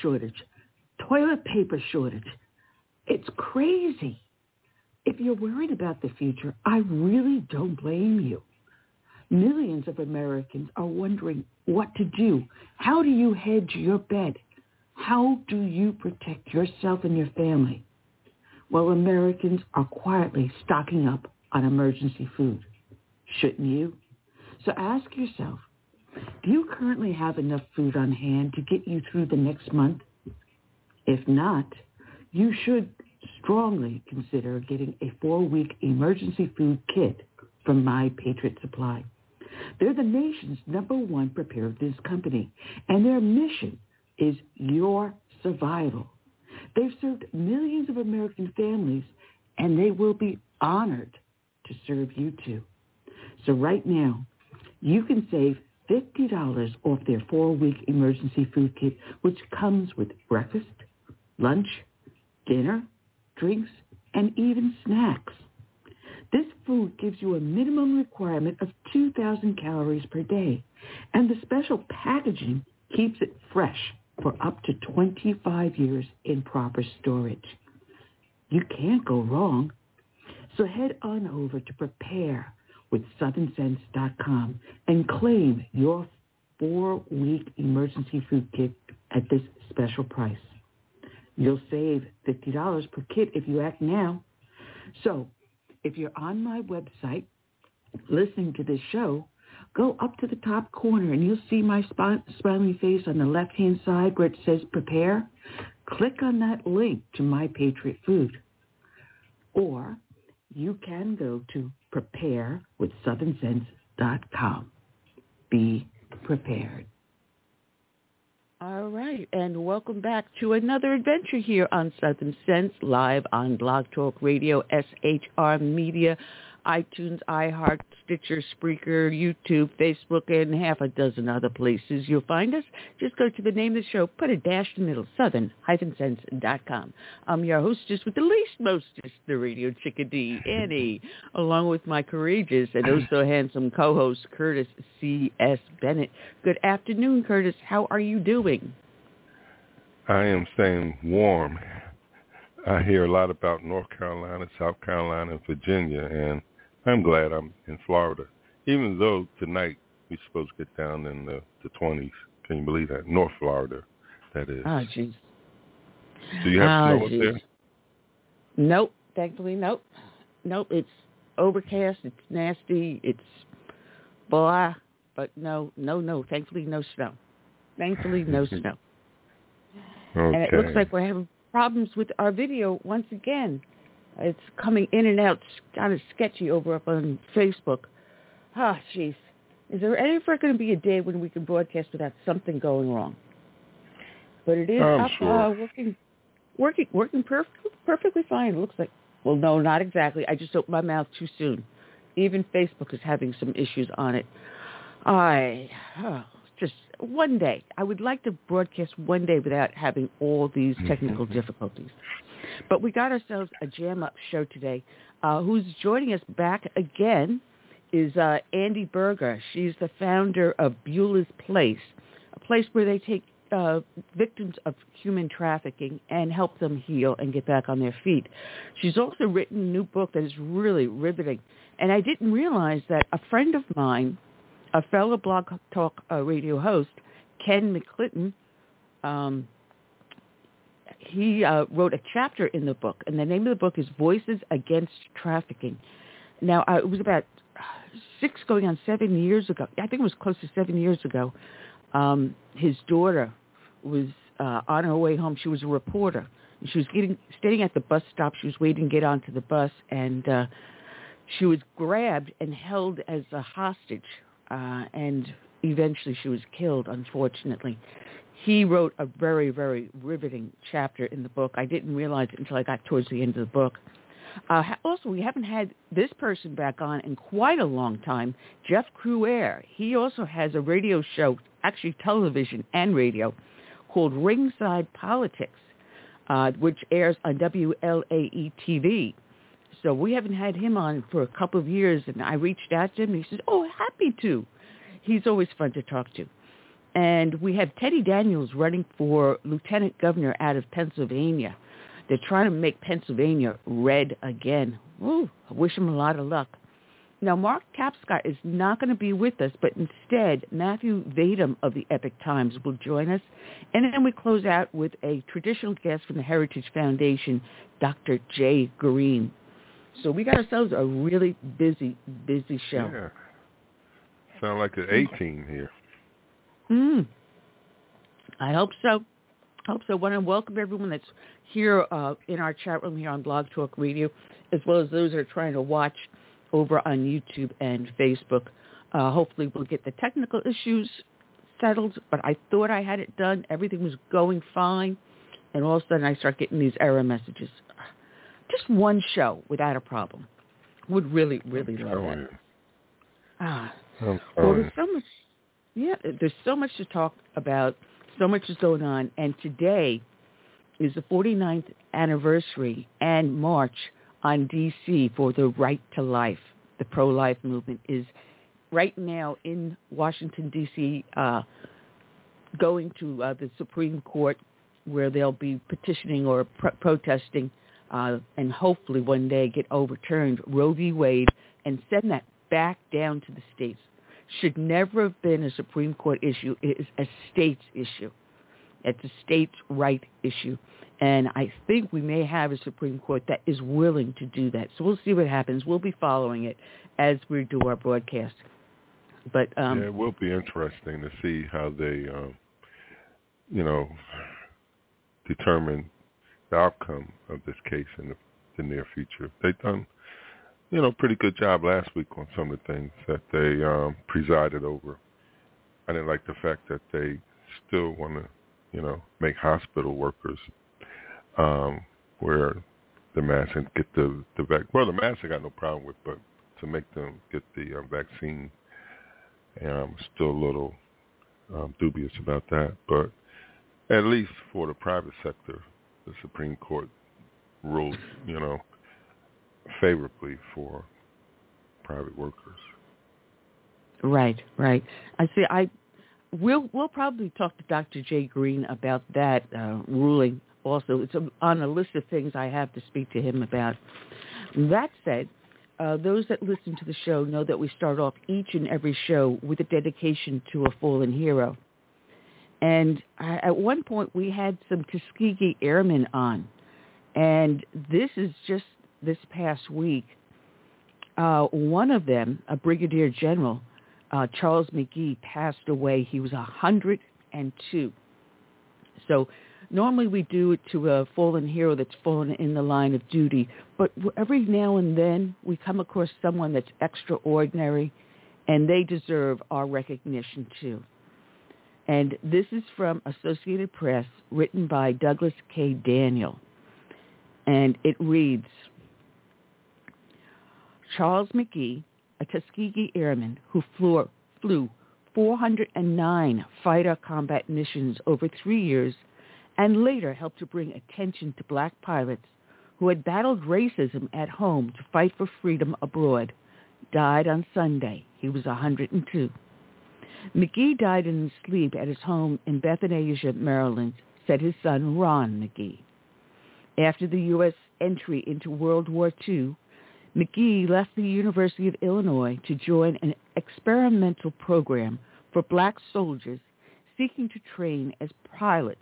Shortage, toilet paper shortage. It's crazy. If you're worried about the future, I really don't blame you. Millions of Americans are wondering what to do. How do you hedge your bet? How do you protect yourself and your family? Well, Americans are quietly stocking up on emergency food. Shouldn't you? So ask yourself, currently have enough food on hand to get you through the next month? If not, you should strongly consider getting a four-week emergency food kit from My Patriot Supply. They're the nation's number one preparedness company, and their mission is your survival. They've served millions of American families, and they will be honored to serve you too. So right now, you can save $50 off their four-week emergency food kit, which comes with breakfast, lunch, dinner, drinks, and even snacks. This food gives you a minimum requirement of 2,000 calories per day, and the special packaging keeps it fresh for up to 25 years in proper storage. You can't go wrong. So head on over to prepare with southernsense.com and claim your four-week emergency food kit at this special price. You'll save $50 per kit if you act now. So if you're on my website listening to this show, go up to the top corner and you'll see my smiling face on the left-hand side where it says prepare. Click on that link to My Patriot Food. Or you can go to prepare with southernsense.com. Be prepared. All right, and welcome back to another adventure here on Southern Sense, live on Blog Talk Radio, SHR Media, iTunes, iHeart, Stitcher, Spreaker, YouTube, Facebook, and half a dozen other places you'll find us. Just go to the name of the show, put a dash in the middle, southern-sense.com. I'm your hostess with the least mostest, the radio chickadee, Annie, along with my courageous and oh also handsome co-host, Curtis C.S. Bennett. Good afternoon, Curtis. How are you doing? I am staying warm. I hear a lot about North Carolina, South Carolina, and Virginia, and I'm glad I'm in Florida. Even though tonight we're supposed to get down in the, the 20s. Can you believe that? North Florida, that is. Oh, jeez. Do you have oh, snow up there? Nope. Thankfully, nope. nope, it's overcast, it's nasty, it's blah, but no, no, no. Thankfully, no snow. Thankfully, no snow. Okay. And it looks like we're having problems with our video once again. It's coming in and out, kind of sketchy over up on Facebook. Ah, jeez. Is there ever going to be a day when we can broadcast without something going wrong? But it is I'm up, sure. uh, working, working, working perf- perfectly fine. It looks like. Well, no, not exactly. I just opened my mouth too soon. Even Facebook is having some issues on it. I oh, just one day. I would like to broadcast one day without having all these technical difficulties. But we got ourselves a jam up show today. Uh, who's joining us back again is uh, Andi Buerger. She's the founder of Beulah's Place, a place where they take uh, victims of human trafficking and help them heal and get back on their feet. She's also written a new book that is really riveting. And I didn't realize that a friend of mine, a fellow Blog Talk uh, radio host, Ken McClinton, um, he uh, wrote a chapter in the book, and the name of the book is Voices Against Trafficking. Now, uh, it was about six going on seven years ago. I think it was close to seven years ago. Um, his daughter was uh, on her way home. She was a reporter. And she was getting staying at the bus stop. She was waiting to get onto the bus, and uh, she was grabbed and held as a hostage. Uh, and eventually, she was killed. Unfortunately, he wrote a very, very riveting chapter in the book. I didn't realize it until I got towards the end of the book. Uh, also, we haven't had this person back on in quite a long time, Jeff Crouere. He also has a radio show, actually television and radio, called Ringside Politics, uh, which airs on WLAE TV. So we haven't had him on for a couple of years, and I reached out to him, and he said, oh, happy to. He's always fun to talk to. And we have Teddy Daniels running for lieutenant governor out of Pennsylvania. They're trying to make Pennsylvania red again. Ooh, I wish him a lot of luck. Now, Mark Tapscott is not going to be with us, but instead, Matthew Vadum of the Epoch Times will join us. And then we close out with a traditional guest from the Heritage Foundation, Dr. Jay Greene. So we got ourselves a really busy, busy show. Yeah. Sound like an A team here. Mm. I hope so. I Hope so. I Want to welcome everyone that's here uh, in our chat room here on Blog Talk Radio, as well as those that are trying to watch over on YouTube and Facebook. Uh, hopefully, we'll get the technical issues settled. But I thought I had it done. Everything was going fine, and all of a sudden, I start getting these error messages. Just one show without a problem. Would really, really love Oh, that. Ah. I'm Well, there's so much. Yeah, there's so much to talk about. So much is going on, and today is the 49th anniversary and march on D.C. for the right to life. The pro-life movement is right now in Washington D.C. Uh, going to uh, the Supreme Court, where they'll be petitioning or pro- protesting, uh, and hopefully one day get overturned Roe v. Wade and send that back down to the states should never have been a Supreme Court issue. It is a state's issue. It's a state's right issue. And I think we may have a Supreme Court that is willing to do that. So we'll see what happens. We'll be following it as we do our broadcast. But um, yeah, it will be interesting to see how they, um, you know, determine the outcome of this case in the, the near future. They've done, you know, pretty good job last week on some of the things that they um, presided over. I didn't like the fact that they still want to, you know, make hospital workers um, wear the mask and get the the vac. Well, the mask I got no problem with, but to make them get the uh, vaccine, and I'm still a little um, dubious about that. But at least for the private sector, the Supreme Court ruled, you know, favorably for private workers. Right, right. I see. I we'll we'll probably talk to Dr. Jay Greene about that uh, ruling. Also, it's on a list of things I have to speak to him about. That said, uh, those that listen to the show know that we start off each and every show with a dedication to a fallen hero. And I, at one point, we had some Tuskegee Airmen on, and this is just this past week. Uh, one of them, a brigadier general, uh, Charles McGee, passed away. He was 102. So normally we do it to a fallen hero that's fallen in the line of duty, but every now and then we come across someone that's extraordinary, and they deserve our recognition too. And this is from Associated Press, written by Douglas K. Daniel. And it reads, Charles McGee, a Tuskegee airman who flew, flew 409 fighter combat missions over three years and later helped to bring attention to black pilots who had battled racism at home to fight for freedom abroad, died on Sunday. He was 102. McGee died in his sleep at his home in Bethesda, Maryland, said his son Ron McGee. After the U.S. entry into World War II, McGee left the University of Illinois to join an experimental program for black soldiers seeking to train as pilots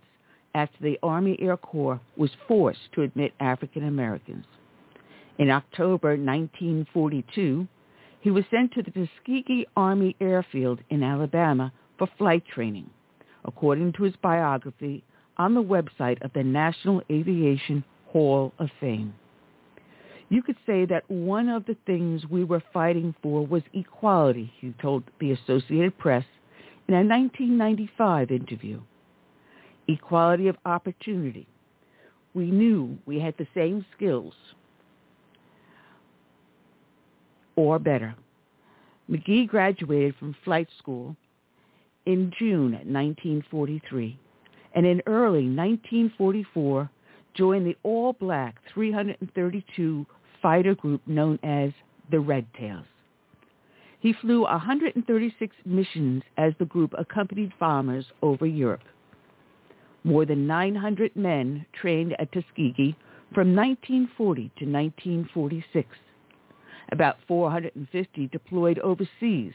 after the Army Air Corps was forced to admit African Americans. In October 1942, he was sent to the Tuskegee Army Airfield in Alabama for flight training, according to his biography on the website of the National Aviation Hall of Fame. You could say that one of the things we were fighting for was equality, he told the Associated Press in a 1995 interview. Equality of opportunity. We knew we had the same skills, or better. McGee graduated from flight school in June 1943 and in early 1944 joined the all-black 332 fighter group known as the Red Tails. He flew 136 missions as the group accompanied bombers over Europe. More than 900 men trained at Tuskegee from 1940 to 1946 about 450 deployed overseas,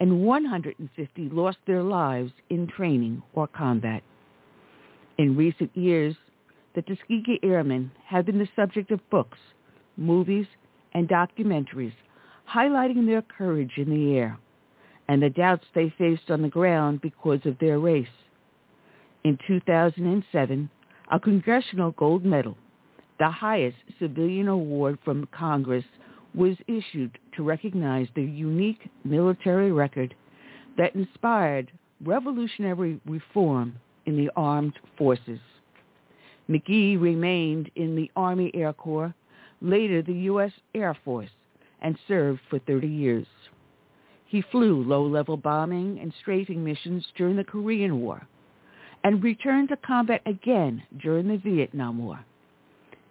and 150 lost their lives in training or combat. In recent years, the Tuskegee Airmen have been the subject of books, movies, and documentaries highlighting their courage in the air and the doubts they faced on the ground because of their race. In 2007, a Congressional Gold Medal, the highest civilian award from Congress, was issued to recognize the unique military record that inspired revolutionary reform in the armed forces. McGee remained in the Army Air Corps, later the U.S. Air Force, and served for 30 years. He flew low-level bombing and strafing missions during the Korean War and returned to combat again during the Vietnam War.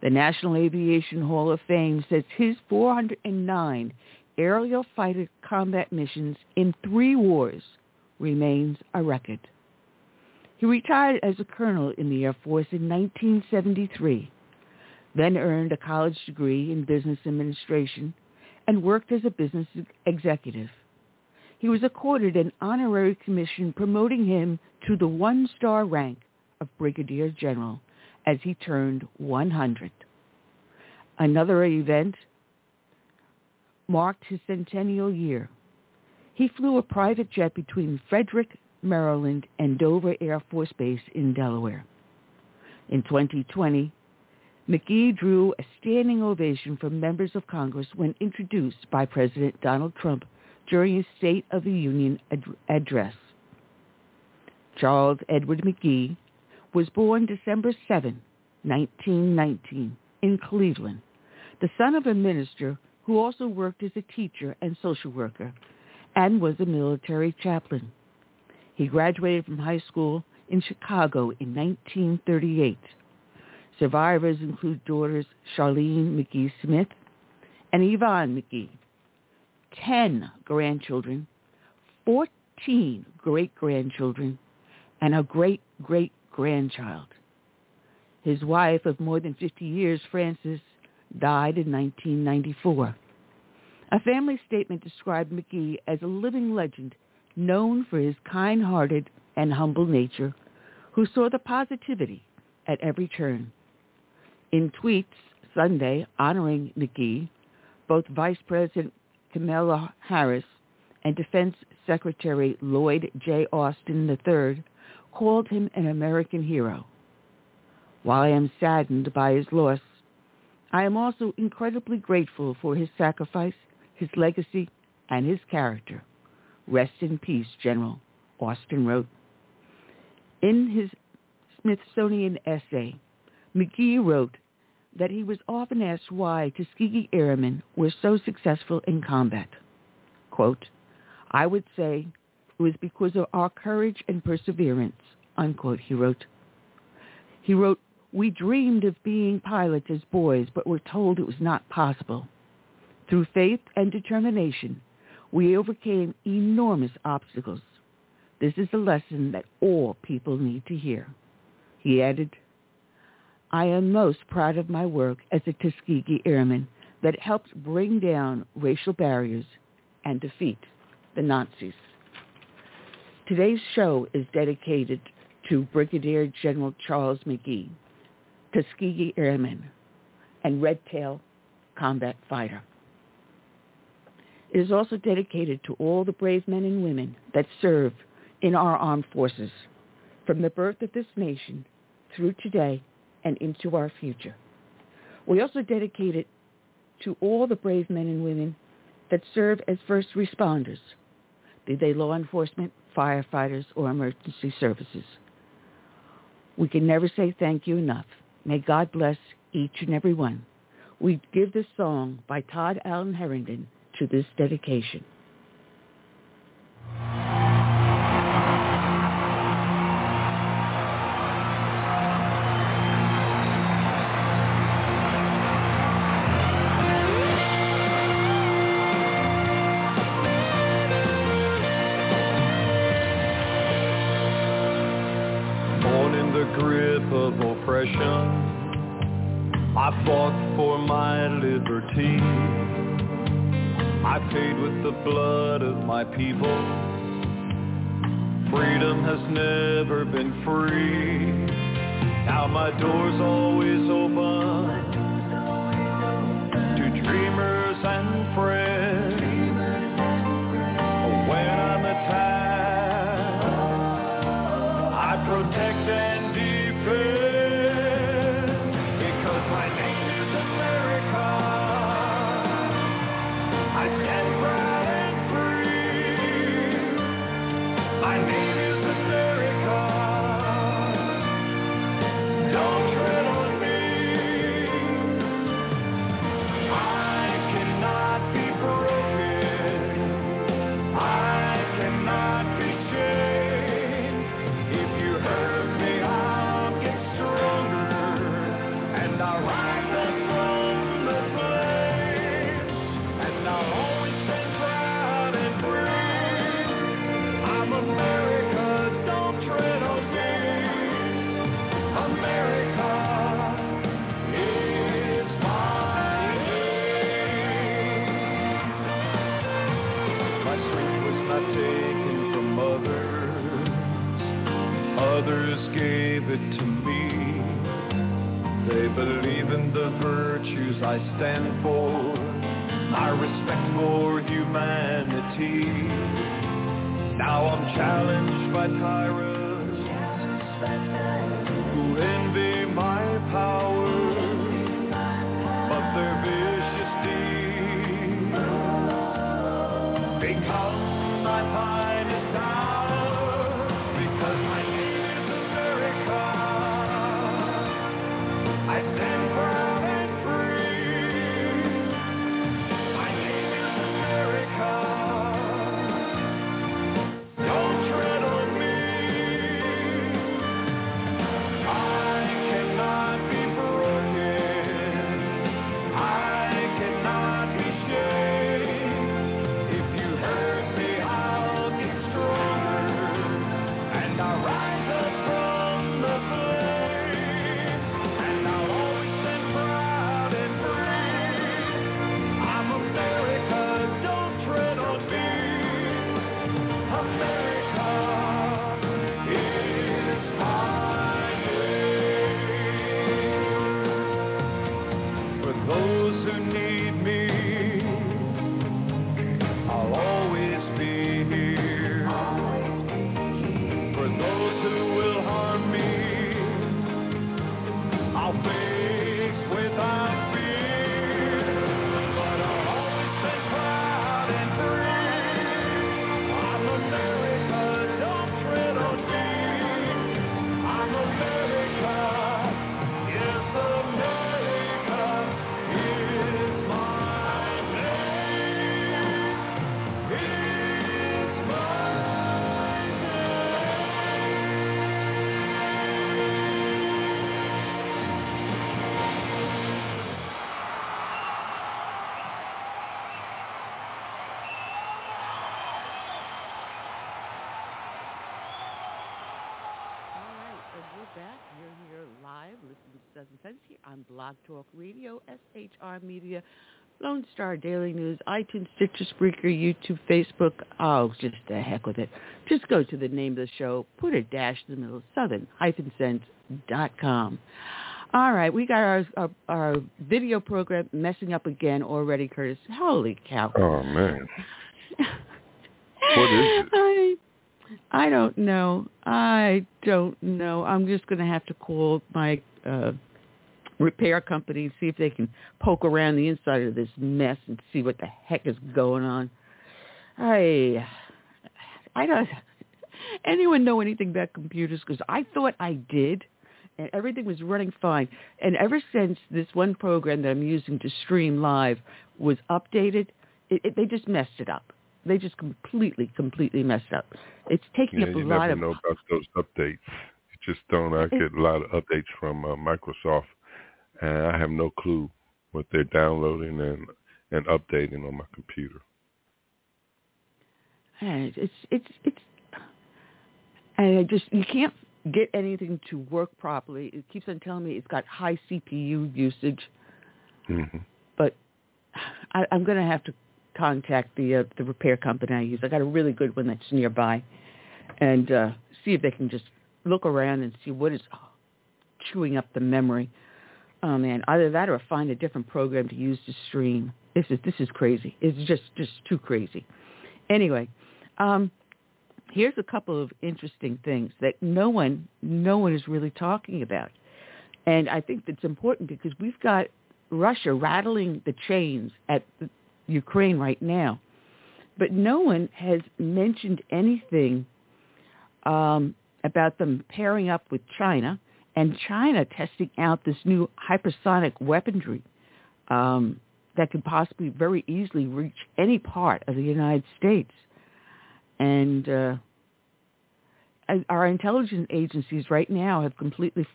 The National Aviation Hall of Fame says his 409 aerial fighter combat missions in three wars remains a record. He retired as a colonel in the Air Force in 1973, then earned a college degree in business administration and worked as a business executive. He was accorded an honorary commission promoting him to the one-star rank of brigadier general as he turned 100. Another event marked his centennial year. He flew a private jet between Frederick, Maryland, and Dover Air Force Base in Delaware. In 2020, McGee drew a standing ovation from members of Congress when introduced by President Donald Trump during his State of the Union ad- address. Charles Edward McGee was born December 7, 1919, in Cleveland, the son of a minister who also worked as a teacher and social worker and was a military chaplain. He graduated from high school in Chicago in 1938. Survivors include daughters Charlene McGee Smith and Yvonne McGee, 10 grandchildren, 14 great-grandchildren, and a great-great-grandchild. His wife of more than 50 years, Frances, died in 1994. A family statement described McGee as a living legend known for his kind-hearted and humble nature who saw the positivity at every turn. In tweets Sunday honoring McGee, Both Vice President Kamala Harris and Defense Secretary Lloyd J. Austin III called him an American hero. While I am saddened by his loss, I am also incredibly grateful for his sacrifice, his legacy, and his character. Rest in peace, General, Austin wrote. In his Smithsonian essay, McGee wrote that he was often asked why Tuskegee Airmen were so successful in combat. Quote, I would say it was because of our courage and perseverance, unquote, he wrote. He wrote, we dreamed of being pilots as boys, but were told it was not possible. Through faith and determination, we overcame enormous obstacles. This is a lesson that all people need to hear. He added, I am most proud of my work as a Tuskegee Airman that helped bring down racial barriers and defeat the Nazis. Today's show is dedicated to Brigadier General Charles McGee, Tuskegee Airman, and Red Tail combat fighter. It is also dedicated to all the brave men and women that serve in our armed forces, from the birth of this nation through today and into our future. We also dedicate it to all the brave men and women that serve as first responders, be they law enforcement, firefighters, or emergency services. We can never say thank you enough. May God bless each and every one. We give this song by Todd Allen Harrington to this dedication. On Blog Talk Radio, SHR Media, Lone Star Daily News, iTunes, Stitcher, Spreaker, YouTube, Facebook. Oh, just the heck with it. Just go to the name of the show, put a dash in the middle, southern-sense.com. All right, we got our, our, our video program messing up again already, Curtis. Holy cow! Oh man, what is it? I, I don't know. I don't know. I'm just going to have to call my uh, repair company see if they can poke around the inside of this mess and see what the heck is going on. I, I don't. Anyone know anything about computers? Because I thought I did and everything was running fine. And ever since this one program that I'm using to stream live was updated, it, it, they just messed it up. They just completely, completely messed up. It's taking yeah, up a you lot never of. know about those updates. You just don't. I get a lot of updates from uh, Microsoft, and I have no clue what they're downloading and and updating on my computer. And it's it's it's. And I just you can't get anything to work properly. It keeps on telling me it's got high CPU usage, hmm but I, I'm going to have to contact the uh, the repair company I use. I got a really good one that's nearby, and uh, see if they can just look around and see what is chewing up the memory. Oh man, either that or find a different program to use to stream. This is this is crazy. It's just just too crazy. Anyway, um, here's a couple of interesting things that no one no one is really talking about. And I think that's important because we've got Russia rattling the chains at Ukraine right now. But no one has mentioned anything um, about them pairing up with China and China testing out this new hypersonic weaponry um, that could possibly very easily reach any part of the United States. And uh, our intelligence agencies right now have completely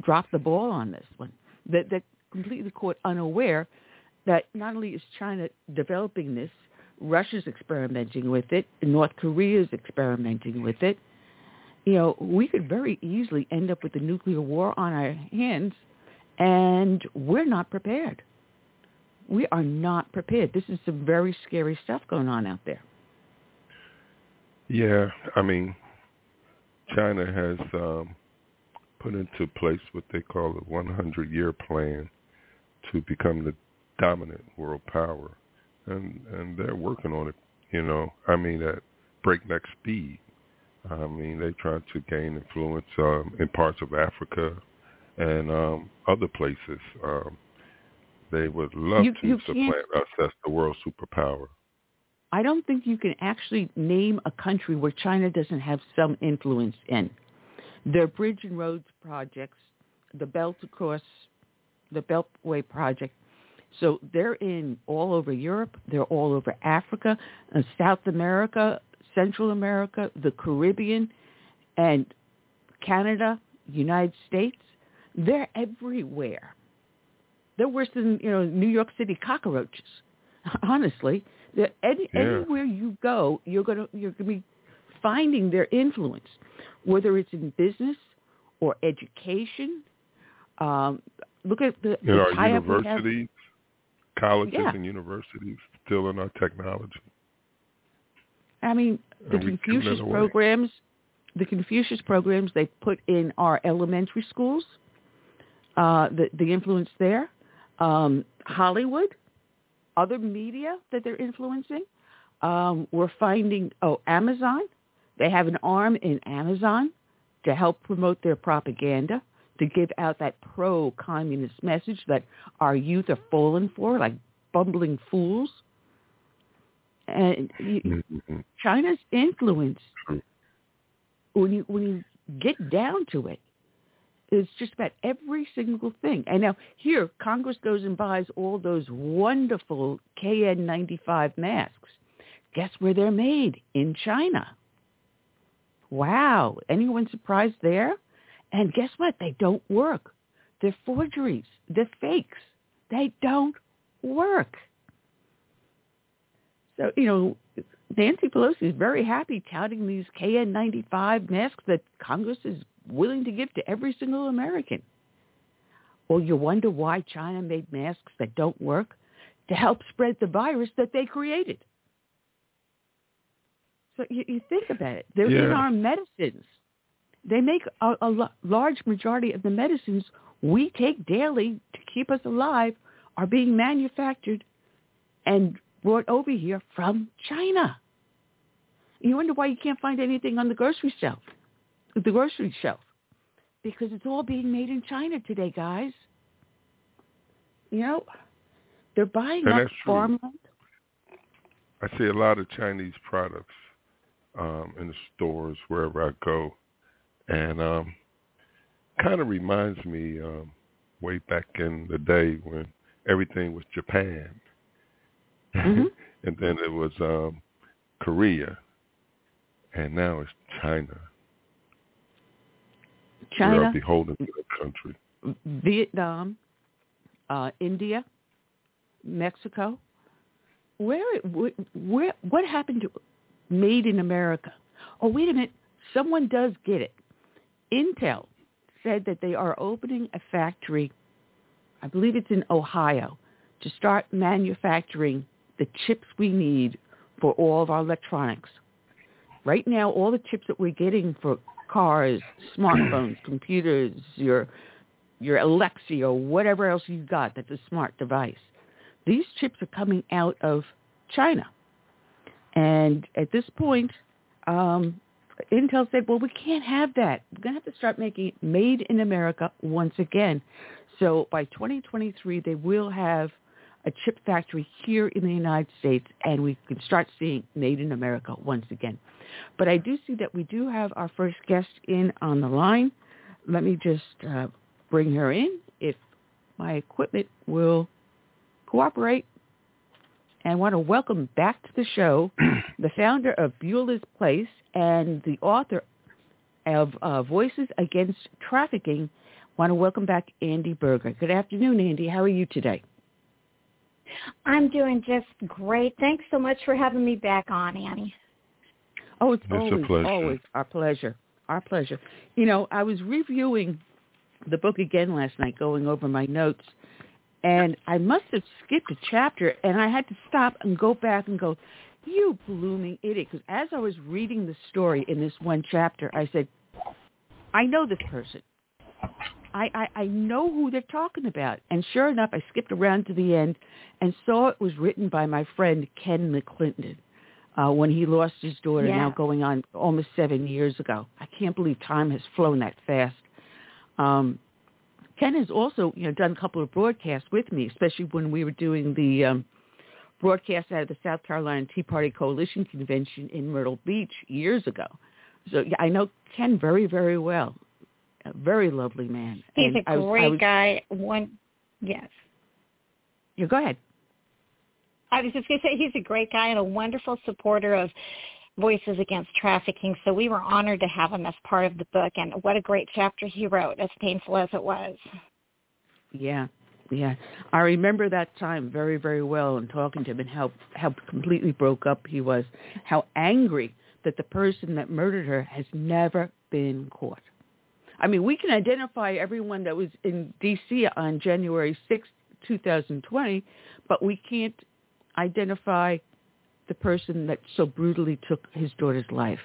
dropped the ball on this one. That that completely caught unaware that not only is China developing this, Russia's experimenting with it, North Korea's experimenting with it. You know, we could very easily end up with a nuclear war on our hands, and we're not prepared. We are not prepared. This is some very scary stuff going on out there. Yeah, I mean, China has um, put into place what they call a 100-year plan to become the dominant world power, and and they're working on it. You know, I mean at breakneck speed. I mean they try to gain influence um, in parts of Africa and um, other places. Um, they would love You- to you supplant us as the world superpower. I don't think you can actually name a country where China doesn't have some influence in. Their bridge and roads projects, the Belt Across, the Beltway project. So they're in all over Europe. They're all over Africa, uh, South America, Central America, the Caribbean, and Canada, United States. They're everywhere. They're worse than you know New York City cockroaches. Honestly, any, Yeah. anywhere you go, you're gonna you're gonna be finding their influence, whether it's in business or education. Um, look at the, know, the our tie-up we have- universities, colleges Yeah. and universities still in our technology. I mean, the And we give that Confucius programs, the Confucius programs they put in our elementary schools, uh, the the influence there, um, Hollywood, other media that they're influencing. Um, we're finding oh Amazon, they have an arm in Amazon to help promote their propaganda, to give out that pro-communist message that our youth are falling for, like bumbling fools. And you, Mhm. China's influence, when you when you get down to it, is just about every single thing. And now here, Congress goes and buys all those wonderful KN95 masks. Guess where they're made? In China. Wow. Anyone surprised there? And guess what? They don't work. They're forgeries. They're fakes. They don't work. So, you know, Nancy Pelosi is very happy touting these KN95 masks that Congress is willing to give to every single American. Or you wonder why China made masks that don't work to help spread the virus that they created. So you, you think about it. They're Yeah. in our medicines. They make a, a large majority of the medicines we take daily to keep us alive are being manufactured and brought over here from China. You wonder why you can't find anything on the grocery shelf, the grocery shelf, because it's all being made in China today, guys. You know, they're buying And up farmland. I see a lot of Chinese products um, in the stores wherever I go, and um, kind of reminds me um, way back in the day when everything was Japan, Mhm. and then it was um, Korea, and now it's China. We China, are beholden to country. Vietnam, uh, India, Mexico. Where, where, where, what happened to made in America? Oh, wait a minute. Someone does get it. Intel said that they are opening a factory, I believe it's in Ohio, to start manufacturing the chips we need for all of our electronics. Right now, all the chips that we're getting for cars, smartphones, computers, your your Alexa or whatever else you've got that's a smart device. These chips are coming out of China. And at this point, um, Intel said, well, we can't have that. We're going to have to start making it made in America once again. So by 2023, they will have a chip factory here in the United States, and we can start seeing made in America once again. But I do see that we do have our first guest in on the line. Let me just uh, bring her in if my equipment will cooperate. And I want to welcome back to the show the founder of Beulah's Place and the author of uh, Voices Against Trafficking. I want to welcome back Andi Buerger. Good afternoon, Andi. How are you today? I'm doing just great. Thanks so much for having me back on, Annie. Oh, it's, It's a always, pleasure. always our pleasure. Our pleasure. You know, I was reviewing the book again last night, going over my notes, and I must have skipped a chapter, and I had to stop and go back and go, you blooming idiot. Because as I was reading the story in this one chapter, I said, I know this person. I, I, I know who they're talking about. And sure enough, I skipped around to the end and saw it was written by my friend Ken McClinton uh, when he lost his daughter Yeah. now going on almost seven years ago. I can't believe time has flown that fast. Um, Ken has also, you know, done a couple of broadcasts with me, especially when we were doing the um, broadcast out of the South Carolina Tea Party Coalition Convention in Myrtle Beach years ago. So yeah, I know Ken very, very well. A very lovely man. He's And a I was- I great was- guy. One, yes. Yeah, go ahead. I was just going to say he's a great guy and a wonderful supporter of Voices Against Trafficking. So we were honored to have him as part of the book, and what a great chapter he wrote, as painful as it was. Yeah, yeah. I remember that time very, very well and talking to him and how how completely broke up he was, how angry that the person that murdered her has never been caught. I mean, we can identify everyone that was in D.C. on January sixth, 2020, but we can't identify the person that so brutally took his daughter's life.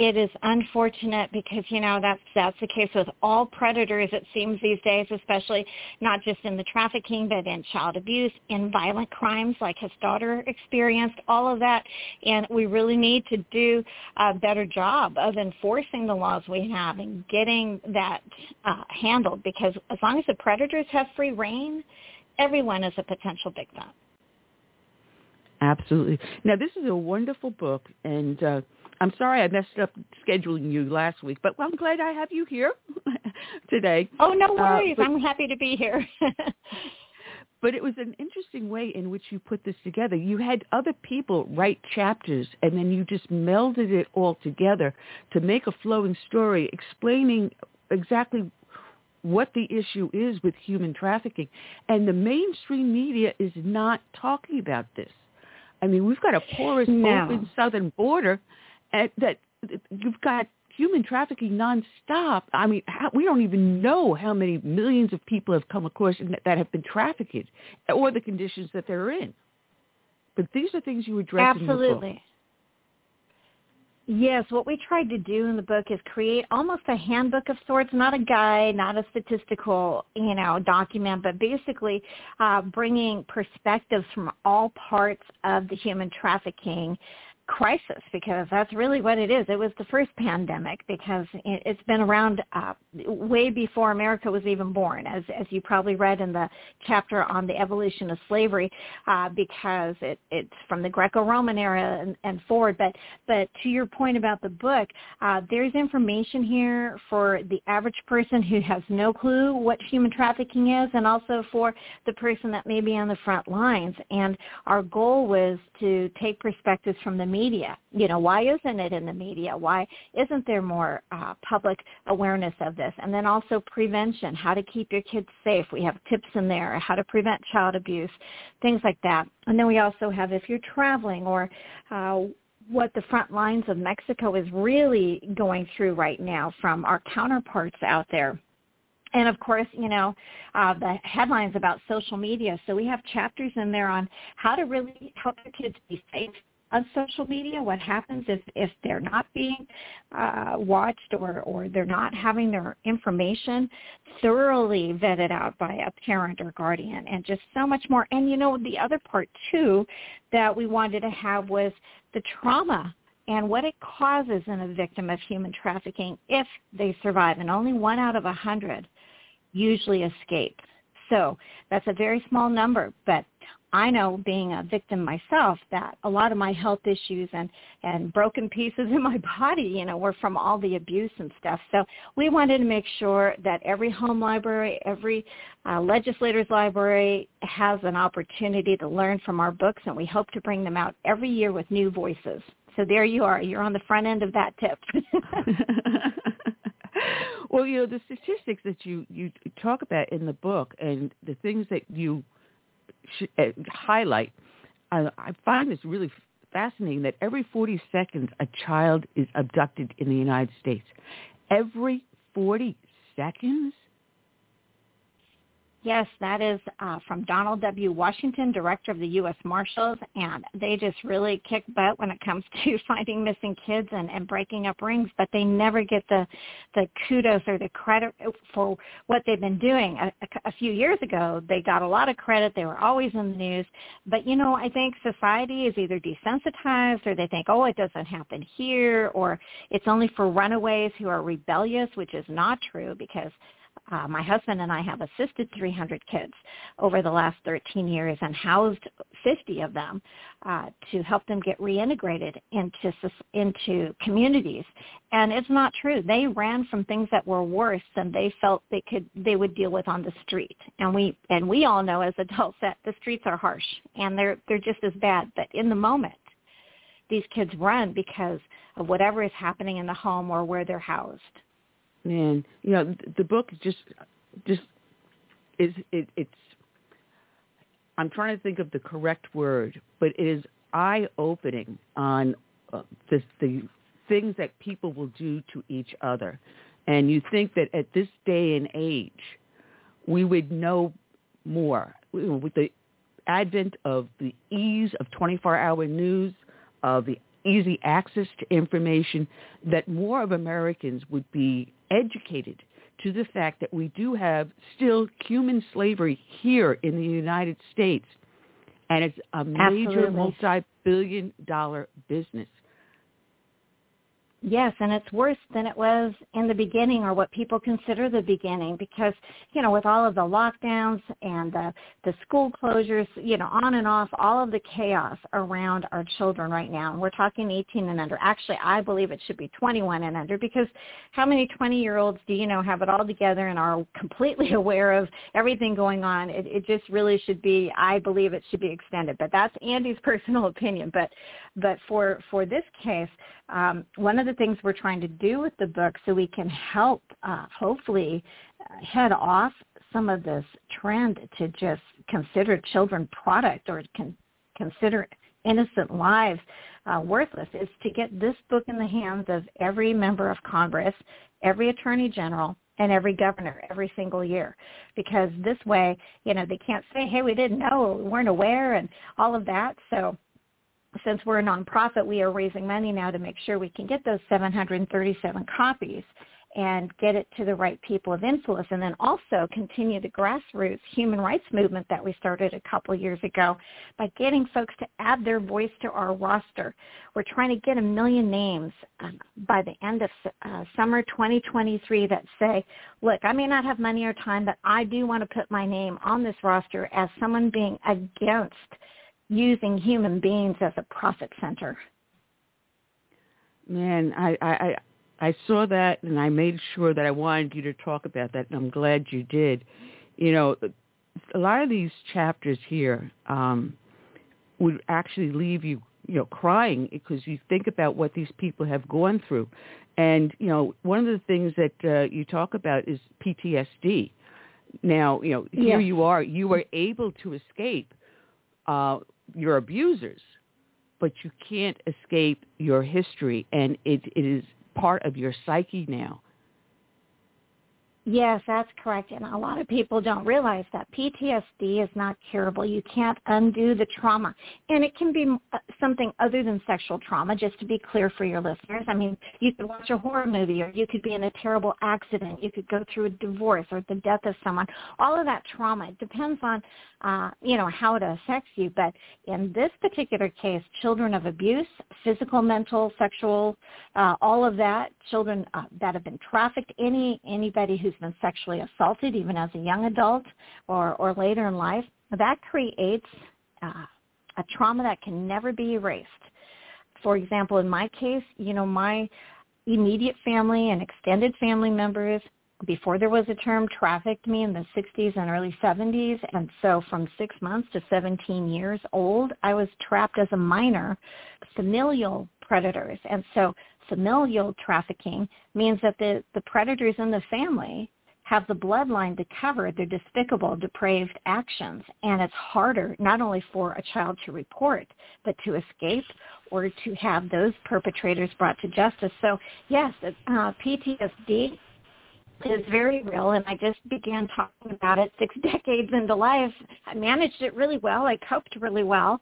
It is unfortunate because you know that's that's the case with all predators. It seems these days, especially not just in the trafficking, but in child abuse, in violent crimes like his daughter experienced, all of that. And we really need to do a better job of enforcing the laws we have and getting that uh, handled. Because as long as the predators have free reign, everyone is a potential victim. Absolutely. Now, this is a wonderful book, and uh, I'm sorry I messed up scheduling you last week, but I'm glad I have you here today. Oh no Uh, worries! but- I'm happy to be here. But it was an interesting way in which you put this together. You had other people write chapters, and then you just melded it all together to make a flowing story explaining exactly what the issue is with human trafficking. And the mainstream media is not talking about this. I mean, we've got a porous, No. open southern border, that you've got human trafficking nonstop. I mean, how, we don't even know how many millions of people have come across that have been trafficked or the conditions that they're in. But these are things you address Absolutely. Yes, what we tried to do in the book is create almost a handbook of sorts, not a guide, not a statistical, you know, document, but basically uh, bringing perspectives from all parts of the human trafficking crisis because that's really what it is. It was the first pandemic because it's been around uh, way before America was even born, as as you probably read in the chapter on the evolution of slavery, uh, because it, it's from the Greco-Roman era and, and forward. But but to your point about the book, uh, there's information here for the average person who has no clue what human trafficking is, and also for the person that may be on the front lines. And our goal was to take perspectives from the media. You know, why isn't it in the media? Why isn't there more uh, public awareness of this? And then also prevention, how to keep your kids safe. We have tips in there, how to prevent child abuse, things like that. And then we also have if you're traveling or uh, what the front lines of Mexico is really going through right now from our counterparts out there and of course, you know, uh, the headlines about social media. So we have chapters in there on how to really help your kids be safe on social media. What happens if if they're not being uh, watched or or they're not having their information thoroughly vetted out by a parent or guardian, and just so much more. And you know, the other part too that we wanted to have was the trauma and what it causes in a victim of human trafficking if they survive. And only one out of a hundred usually escape. So that's a very small number, but I know being a victim myself that a lot of my health issues and and broken pieces in my body, you know, were from all the abuse and stuff. So we wanted to make sure that every home library, every uh, legislator's library has an opportunity to learn from our books, and we hope to bring them out every year with new voices. So there you are. You're on the front end of that tip. well, you know, the statistics that you, you talk about in the book and the things that you uh, highlight, I, I find this really fascinating that every 40 seconds a child is abducted in the United States. Every 40 seconds? Yes, that is uh, from Donald W. Washington, Director of the U.S. Marshals, and they just really kick butt when it comes to finding missing kids and, and breaking up rings, but they never get the the kudos or the credit for what they've been doing. A, a, a few years ago, they got a lot of credit. They were always in the news, but you know, I think society is either desensitized or they think, oh, it doesn't happen here, or it's only for runaways who are rebellious, which is not true because uh, my husband and I have assisted 300 kids over the last 13 years and housed 50 of them uh, to help them get reintegrated into into communities. And it's not true. They ran from things that were worse than they felt they could they would deal with on the street. And we and we all know as adults that the streets are harsh and they're they're just as bad. But in the moment, these kids run because of whatever is happening in the home or where they're housed man, you know, the book just just is it, it's. I'm trying to think of the correct word, but it is eye opening on uh, the the things that people will do to each other, and you think that at this day and age, we would know more with the advent of the ease of 24-hour news, of the easy access to information, that more of Americans would be educated to the fact that we do have still human slavery here in the United States. And it's a major Absolutely. multi-billion dollar business. Yes, and it's worse than it was in the beginning or what people consider the beginning because, you know, with all of the lockdowns and the, the school closures, you know, on and off, all of the chaos around our children right now. And we're talking 18 and under. Actually, I believe it should be 21 and under because how many 20-year-olds do you know have it all together and are completely aware of everything going on? It, it just really should be, I believe it should be extended. But that's Andi's personal opinion. But, but for, for this case, um, one of the things we're trying to do with the book so we can help uh, hopefully head off some of this trend to just consider children product or con- consider innocent lives uh, worthless is to get this book in the hands of every member of Congress, every attorney general, and every governor every single year. Because this way you know they can't say hey we didn't know we weren't aware and all of that. So since we're a nonprofit we are raising money now to make sure we can get those 737 copies and get it to the right people of influence and then also continue the grassroots human rights movement that we started a couple years ago by getting folks to add their voice to our roster. We're trying to get a million names um, by the end of uh, summer 2023 that say, look, I may not have money or time, but I do want to put my name on this roster as someone being against using human beings as a profit center. Man, I, I, I saw that and I made sure that I wanted you to talk about that, and I'm glad you did. You know, a lot of these chapters here um, would actually leave you, you know, crying because you think about what these people have gone through. And, you know, one of the things that uh, you talk about is PTSD. Now, you know, here yes. you are, you were able to escape uh, your abusers, but you can't escape your history, and it, it is part of your psyche now. Yes, that's correct. And a lot of people don't realize that PTSD is not curable. You can't undo the trauma. And it can be uh, something other than sexual trauma, just to be clear for your listeners. I mean, you could watch a horror movie or you could be in a terrible accident. You could go through a divorce or the death of someone. All of that trauma, it depends on, uh, you know, how it affects you. But in this particular case, children of abuse, physical, mental, sexual, uh, all of that, children uh, that have been trafficked, any anybody who's been sexually assaulted, even as a young adult or, or later in life, that creates uh, a trauma that can never be erased. For example, in my case, you know, my immediate family and extended family members before there was a term trafficked me in the 60s and early 70s and so from 6 months to 17 years old I was trapped as a minor familial predators and so familial trafficking means that the, the predators in the family have the bloodline to cover their despicable, depraved actions. And it's harder not only for a child to report, but to escape or to have those perpetrators brought to justice. So yes, uh, PTSD is very real and I just began talking about it six decades into life. I managed it really well. I coped really well.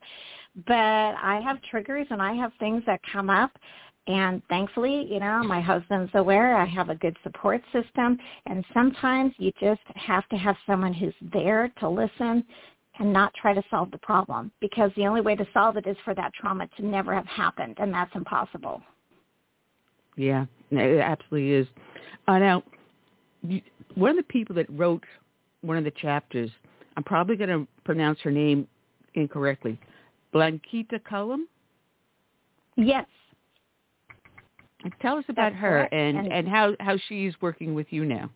But I have triggers and I have things that come up and thankfully, you know, my husband's aware. I have a good support system. And sometimes you just have to have someone who's there to listen and not try to solve the problem because the only way to solve it is for that trauma to never have happened, and that's impossible. Yeah, it absolutely is. Uh, now, one of the people that wrote one of the chapters, I'm probably going to pronounce her name incorrectly, Blanquita Cullum? Yes. Tell us about That's her and, and, and how, how she's working with you now.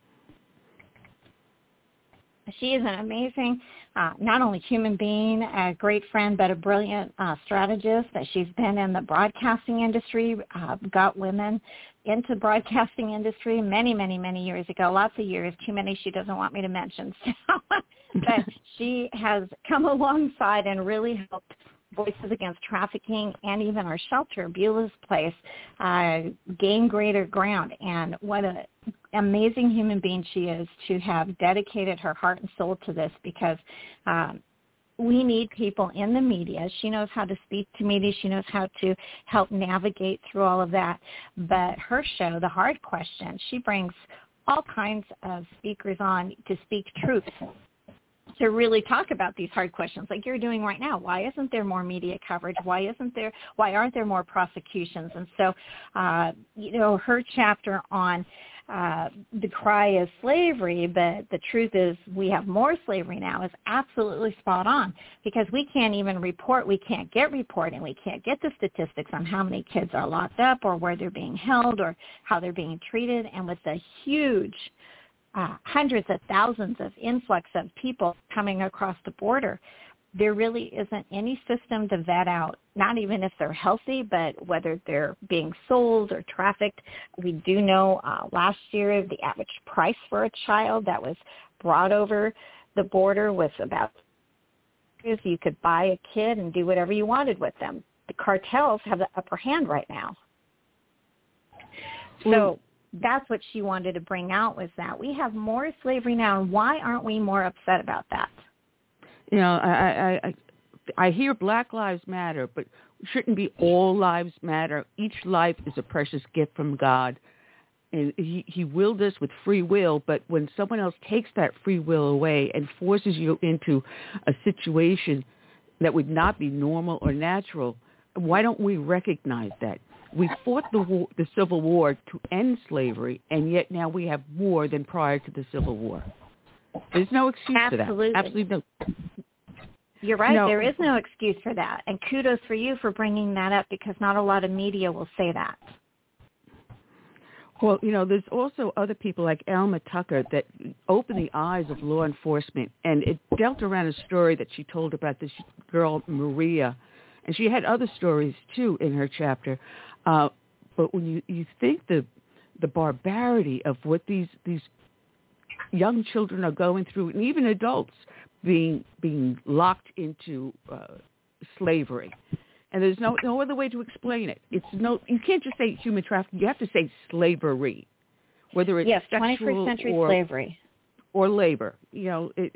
She is an amazing, uh, not only human being, a great friend, but a brilliant uh, strategist. That she's been in the broadcasting industry, uh, got women into broadcasting industry many, many, many years ago. Lots of years, too many she doesn't want me to mention. So, but she has come alongside and really helped Voices Against Trafficking and even our shelter, Beulah's Place, uh, gain greater ground. And what an amazing human being she is to have dedicated her heart and soul to this because um, we need people in the media. She knows how to speak to media. She knows how to help navigate through all of that. But her show, The Hard Question, she brings all kinds of speakers on to speak truth to really talk about these hard questions like you're doing right now. Why isn't there more media coverage? Why isn't there, why aren't there more prosecutions? And so, uh, you know, her chapter on uh, the cry is slavery, but the truth is we have more slavery now is absolutely spot on because we can't even report, we can't get reporting, we can't get the statistics on how many kids are locked up or where they're being held or how they're being treated. And with the huge uh, hundreds of thousands of influx of people coming across the border, there really isn't any system to vet out, not even if they're healthy, but whether they're being sold or trafficked. We do know uh, last year the average price for a child that was brought over the border was about you could buy a kid and do whatever you wanted with them. the cartels have the upper hand right now. So that's what she wanted to bring out was that we have more slavery now, and why aren't we more upset about that? You know, I I I, I hear Black Lives Matter, but shouldn't be all lives matter. Each life is a precious gift from God. And he, he willed us with free will, but when someone else takes that free will away and forces you into a situation that would not be normal or natural, why don't we recognize that? We fought the war, the Civil War to end slavery, and yet now we have more than prior to the Civil War. There's no excuse Absolutely. for that. Absolutely no. You're right. No. There is no excuse for that. And kudos for you for bringing that up because not a lot of media will say that. Well, you know, there's also other people like Alma Tucker that opened the eyes of law enforcement, and it dealt around a story that she told about this girl Maria, and she had other stories too in her chapter. Uh, but when you you think the the barbarity of what these these young children are going through, and even adults being being locked into uh, slavery, and there's no no other way to explain it. It's no you can't just say human trafficking. You have to say slavery, whether it's yes, sexual 21st century or, slavery or labor. You know, it,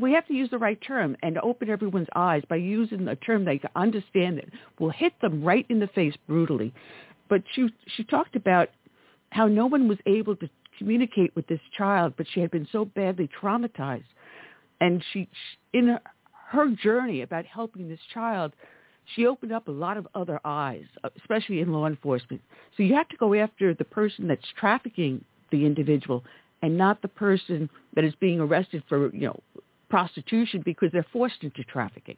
we have to use the right term and open everyone's eyes by using a term they can understand that will hit them right in the face brutally. But she she talked about how no one was able to communicate with this child, but she had been so badly traumatized, and she in her, her journey about helping this child, she opened up a lot of other eyes, especially in law enforcement. So you have to go after the person that's trafficking the individual and not the person that is being arrested for, you know, prostitution because they're forced into trafficking.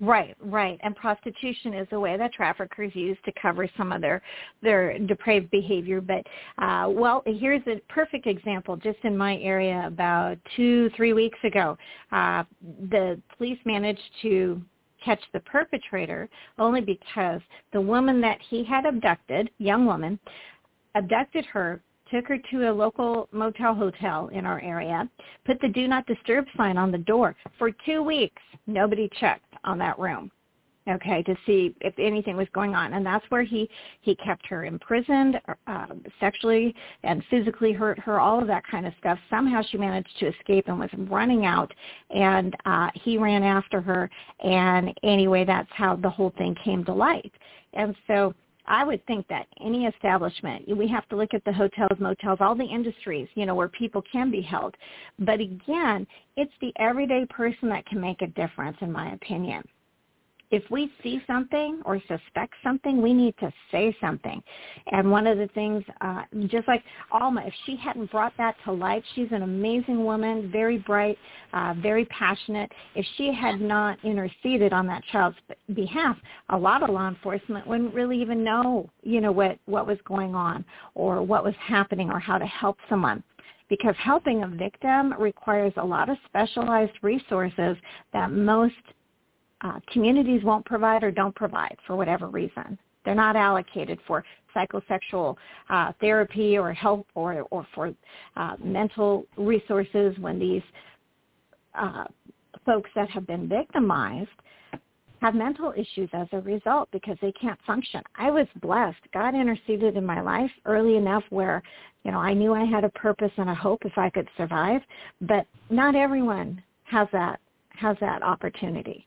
Right, right. And prostitution is a way that traffickers use to cover some of their their depraved behavior. But uh, well, here's a perfect example. Just in my area, about two, three weeks ago, uh, the police managed to catch the perpetrator only because the woman that he had abducted, young woman, abducted her took her to a local motel hotel in our area, put the do not disturb sign on the door. For two weeks, nobody checked on that room, okay, to see if anything was going on. And that's where he, he kept her imprisoned, uh, sexually and physically hurt her, all of that kind of stuff. Somehow she managed to escape and was running out, and uh, he ran after her. And anyway, that's how the whole thing came to light. And so I would think that any establishment, we have to look at the hotels, motels, all the industries, you know, where people can be held. But again, it's the everyday person that can make a difference, in my opinion if we see something or suspect something, we need to say something. And one of the things, uh, just like Alma, if she hadn't brought that to light, she's an amazing woman, very bright, uh, very passionate. If she had not interceded on that child's behalf, a lot of law enforcement wouldn't really even know, you know, what, what was going on or what was happening or how to help someone because helping a victim requires a lot of specialized resources that most uh, communities won't provide or don't provide for whatever reason. They're not allocated for psychosexual uh, therapy or help or, or for uh, mental resources when these uh, folks that have been victimized have mental issues as a result because they can't function. I was blessed. God interceded in my life early enough where, you know, I knew I had a purpose and a hope if I could survive, but not everyone has that has that opportunity.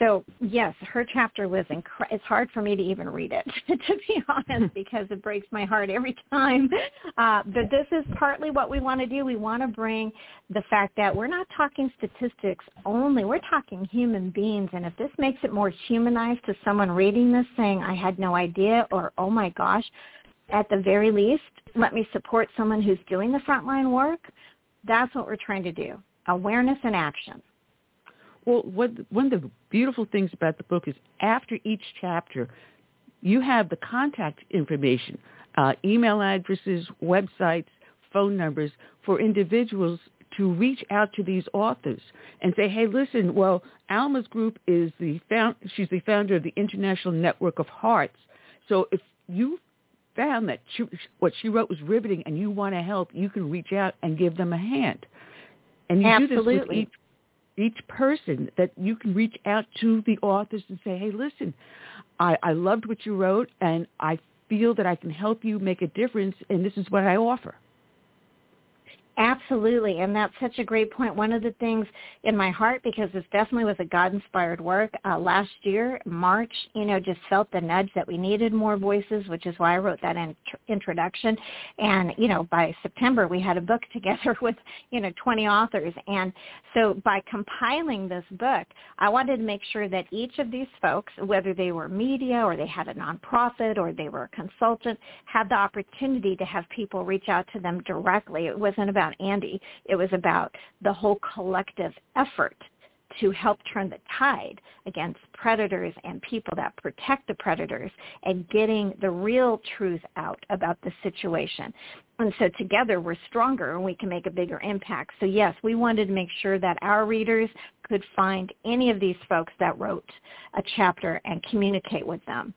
So yes, her chapter was incre- it's hard for me to even read it to be honest because it breaks my heart every time. Uh, but this is partly what we want to do. We want to bring the fact that we're not talking statistics only. We're talking human beings, and if this makes it more humanized to someone reading this, saying I had no idea or oh my gosh, at the very least, let me support someone who's doing the frontline work. That's what we're trying to do. Awareness and action. Well, what, one of the beautiful things about the book is after each chapter, you have the contact information, uh, email addresses, websites, phone numbers for individuals to reach out to these authors and say, hey, listen, well, Alma's group is the found, she's the founder of the International Network of Hearts. So if you found that she, what she wrote was riveting and you want to help, you can reach out and give them a hand. And you Absolutely. do this with each each person that you can reach out to the authors and say, hey, listen, I, I loved what you wrote, and I feel that I can help you make a difference, and this is what I offer. Absolutely, and that's such a great point. One of the things in my heart, because this definitely was a God-inspired work, uh, last year, March, you know, just felt the nudge that we needed more voices, which is why I wrote that in- introduction. And, you know, by September, we had a book together with, you know, 20 authors. And so by compiling this book, I wanted to make sure that each of these folks, whether they were media or they had a nonprofit or they were a consultant, had the opportunity to have people reach out to them directly. It wasn't about about Andi. It was about the whole collective effort to help turn the tide against predators and people that protect the predators and getting the real truth out about the situation. And so together we're stronger and we can make a bigger impact. So yes, we wanted to make sure that our readers could find any of these folks that wrote a chapter and communicate with them.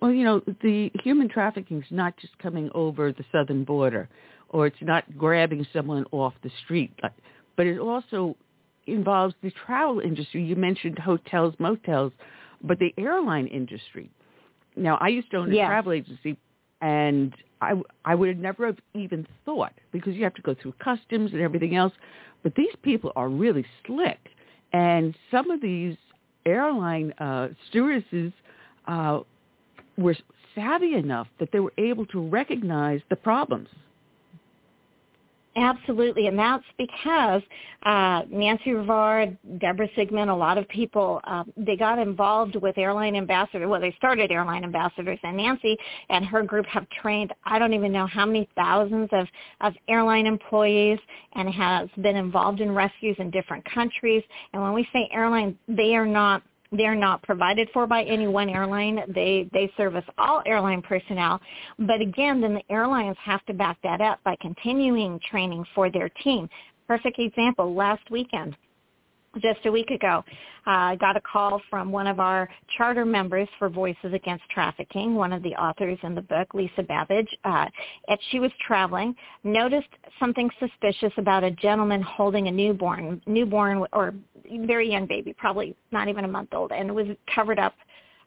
Well, you know, the human trafficking is not just coming over the southern border or it's not grabbing someone off the street, but it also involves the travel industry. You mentioned hotels, motels, but the airline industry. Now, I used to own a yeah. travel agency, and I, I would have never have even thought because you have to go through customs and everything else. But these people are really slick, and some of these airline uh, stewardesses uh, were savvy enough that they were able to recognize the problems. Absolutely, and that's because uh, Nancy Rivard, Deborah Sigmund, a lot of people, uh, they got involved with airline ambassadors. Well, they started airline ambassadors, and Nancy and her group have trained I don't even know how many thousands of, of airline employees and has been involved in rescues in different countries. And when we say airline, they are not they're not provided for by any one airline. They they service all airline personnel. But again, then the airlines have to back that up by continuing training for their team. Perfect example, last weekend just a week ago, uh, I got a call from one of our charter members for Voices Against Trafficking, one of the authors in the book, Lisa Babbage. Uh, and she was traveling, noticed something suspicious about a gentleman holding a newborn, newborn or very young baby, probably not even a month old, and was covered up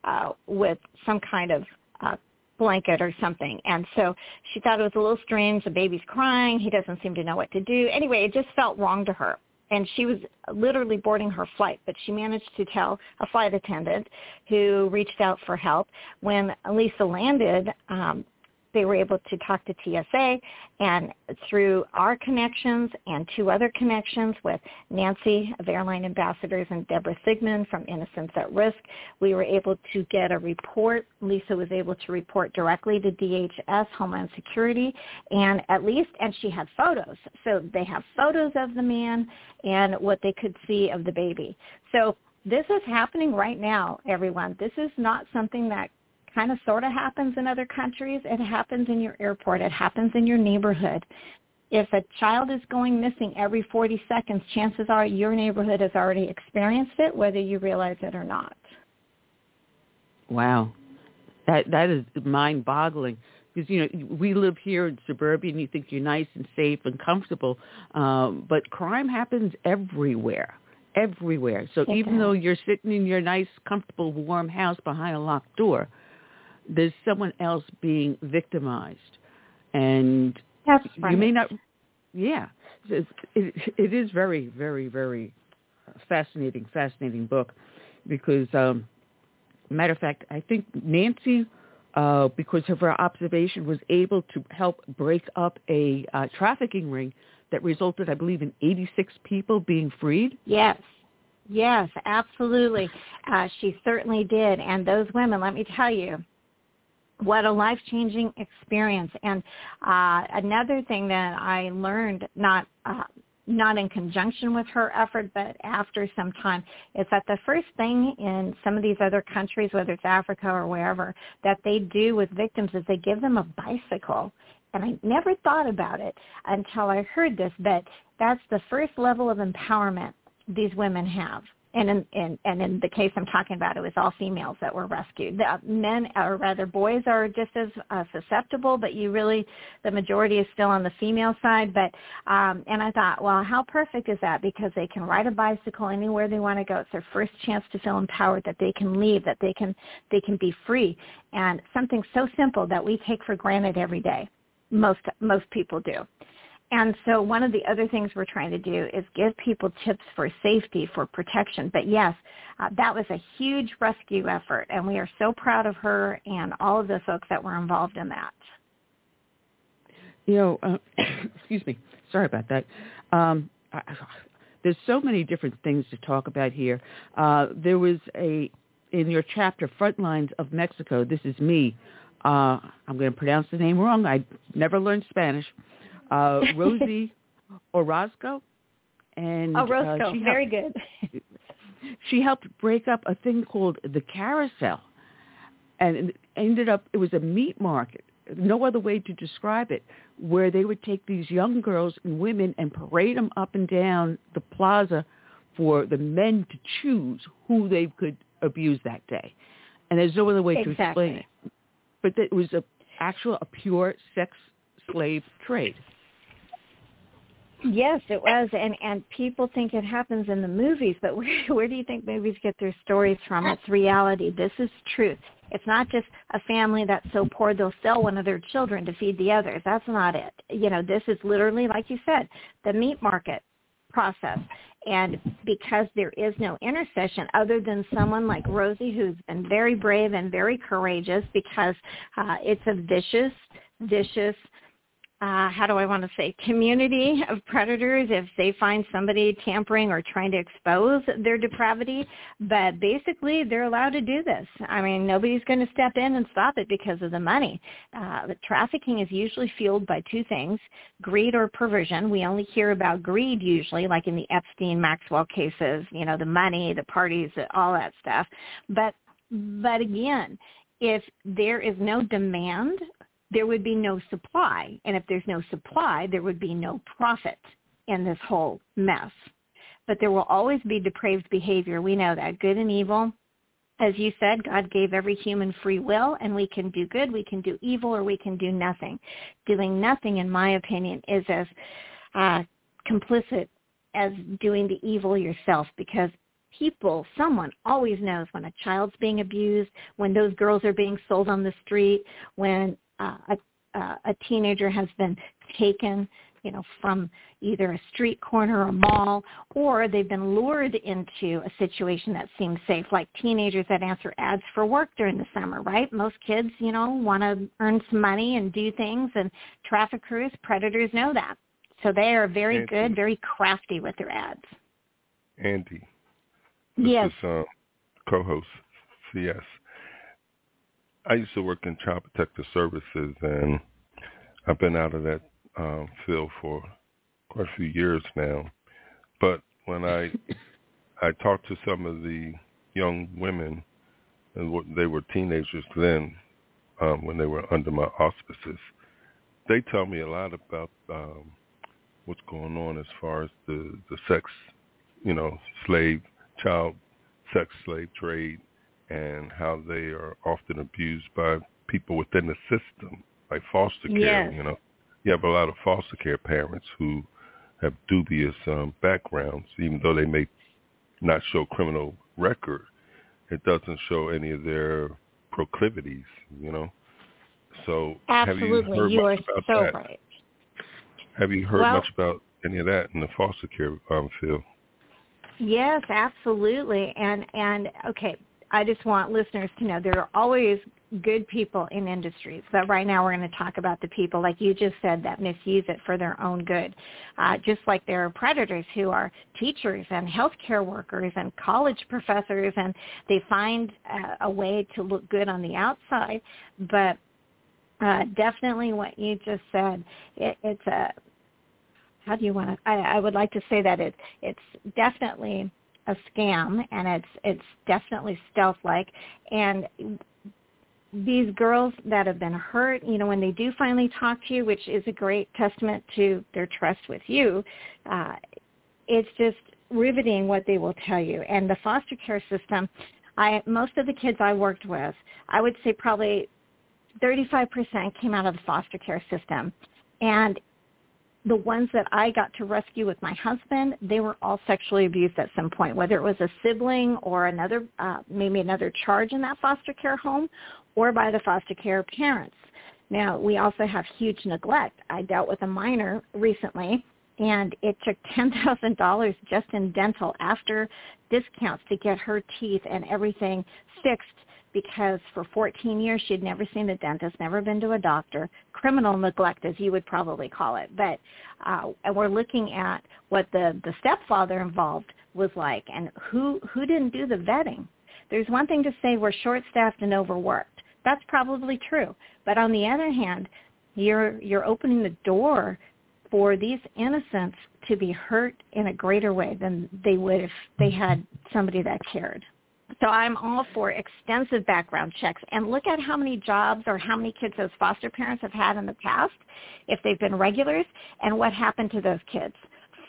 uh, with some kind of uh, blanket or something. And so she thought it was a little strange. The baby's crying. He doesn't seem to know what to do. Anyway, it just felt wrong to her and she was literally boarding her flight, but she managed to tell a flight attendant who reached out for help. When Lisa landed, um, they were able to talk to TSA and through our connections and two other connections with Nancy of Airline Ambassadors and Deborah Sigmund from Innocence at Risk, we were able to get a report. Lisa was able to report directly to DHS, Homeland Security, and at least, and she had photos. So they have photos of the man and what they could see of the baby. So this is happening right now, everyone. This is not something that kind of sort of happens in other countries. It happens in your airport. It happens in your neighborhood. If a child is going missing every 40 seconds, chances are your neighborhood has already experienced it, whether you realize it or not. Wow, that that is mind-boggling because you know we live here in suburbia and you think you're nice and safe and comfortable, um, but crime happens everywhere, everywhere. So it even does. though you're sitting in your nice, comfortable, warm house behind a locked door, there's someone else being victimized, and That's you may not. Yeah, it, it, it is very, very, very fascinating, fascinating book because, um, matter of fact, I think Nancy, uh, because of her observation, was able to help break up a uh, trafficking ring that resulted, I believe, in 86 people being freed. Yes. Yes, absolutely. Uh, she certainly did. And those women, let me tell you, what a life-changing experience. And uh, another thing that I learned, not uh, not in conjunction with her effort, but after some time, is that the first thing in some of these other countries, whether it's Africa or wherever, that they do with victims is they give them a bicycle. And I never thought about it until I heard this, but that's the first level of empowerment these women have and in, in and in the case I'm talking about, it was all females that were rescued. The men, or rather boys, are just as uh, susceptible, but you really, the majority is still on the female side. But um, and I thought, well, how perfect is that? Because they can ride a bicycle anywhere they want to go. It's their first chance to feel empowered, that they can leave, that they can they can be free, and something so simple that we take for granted every day. Most most people do. And so one of the other things we're trying to do is give people tips for safety, for protection. But yes, uh, that was a huge rescue effort, and we are so proud of her and all of the folks that were involved in that. You know, uh, excuse me. Sorry about that. Um, I, there's so many different things to talk about here. Uh, there was a in your chapter, Frontlines of Mexico. This is me. Uh, I'm going to pronounce the name wrong. I never learned Spanish uh, Rosie Orozco. And Orozco, uh, she very helped, good. she helped break up a thing called the carousel, and it ended up it was a meat market. No other way to describe it, where they would take these young girls and women and parade them up and down the plaza for the men to choose who they could abuse that day. And there's no other way exactly. to explain it. But it was a actual a pure sex slave trade. Yes, it was, and and people think it happens in the movies, but where where do you think movies get their stories from? It's reality. This is truth. It's not just a family that's so poor they'll sell one of their children to feed the others. That's not it. You know, this is literally, like you said, the meat market process. And because there is no intercession other than someone like Rosie who's been very brave and very courageous because uh, it's a vicious, vicious uh, how do I want to say, community of predators if they find somebody tampering or trying to expose their depravity. But basically, they're allowed to do this. I mean, nobody's going to step in and stop it because of the money. Uh, trafficking is usually fueled by two things, greed or perversion. We only hear about greed usually, like in the Epstein, Maxwell cases, you know, the money, the parties, all that stuff. But, but again, if there is no demand there would be no supply. And if there's no supply, there would be no profit in this whole mess. But there will always be depraved behavior. We know that. Good and evil. As you said, God gave every human free will, and we can do good, we can do evil, or we can do nothing. Doing nothing, in my opinion, is as uh, complicit as doing the evil yourself because people, someone always knows when a child's being abused, when those girls are being sold on the street, when uh, a, uh, a teenager has been taken you know, from either a street corner or a mall, or they've been lured into a situation that seems safe, like teenagers that answer ads for work during the summer, right? Most kids, you know, want to earn some money and do things, and traffickers, predators know that. So they are very Andi. good, very crafty with their ads. Andi. This yes. is uh, co-host CS. I used to work in Child Protective Services, and I've been out of that um, field for quite a few years now. But when I I talked to some of the young women, and they were teenagers then, um, when they were under my auspices, they tell me a lot about um, what's going on as far as the the sex, you know, slave child sex slave trade and how they are often abused by people within the system, like foster care. Yes. You know, you have a lot of foster care parents who have dubious um, backgrounds, even though they may not show criminal record. It doesn't show any of their proclivities. You know, so Absolutely. have you heard you much are about so that? right. Have you heard Well- much about any of that in the foster care um, field? Yes, absolutely. And and okay, I just want listeners to know there are always good people in industries, but right now we're going to talk about the people, like you just said, that misuse it for their own good. Uh, just like there are predators who are teachers and healthcare workers and college professors, and they find uh, a way to look good on the outside, but uh, definitely what you just said, it, it's a how do you want to? I, I would like to say that it it's definitely a scam and it's it's definitely stealth like and these girls that have been hurt, you know, when they do finally talk to you, which is a great testament to their trust with you, uh, it's just riveting what they will tell you. And the foster care system, I most of the kids I worked with, I would say probably 35% came out of the foster care system. And the ones that I got to rescue with my husband, they were all sexually abused at some point, whether it was a sibling or another, uh, maybe another charge in that foster care home or by the foster care parents. Now, we also have huge neglect. I dealt with a minor recently, and it took $10,000 just in dental after discounts to get her teeth and everything fixed because for 14 years she had never seen a dentist, never been to a doctor, criminal neglect as you would probably call it. But uh, and we're looking at what the the stepfather involved was like and who who didn't do the vetting. There's one thing to say we're short-staffed and overworked. That's probably true. But on the other hand, you're you're opening the door for these innocents to be hurt in a greater way than they would if they had somebody that cared. So I'm all for extensive background checks and look at how many jobs or how many kids those foster parents have had in the past, if they've been regulars, and what happened to those kids.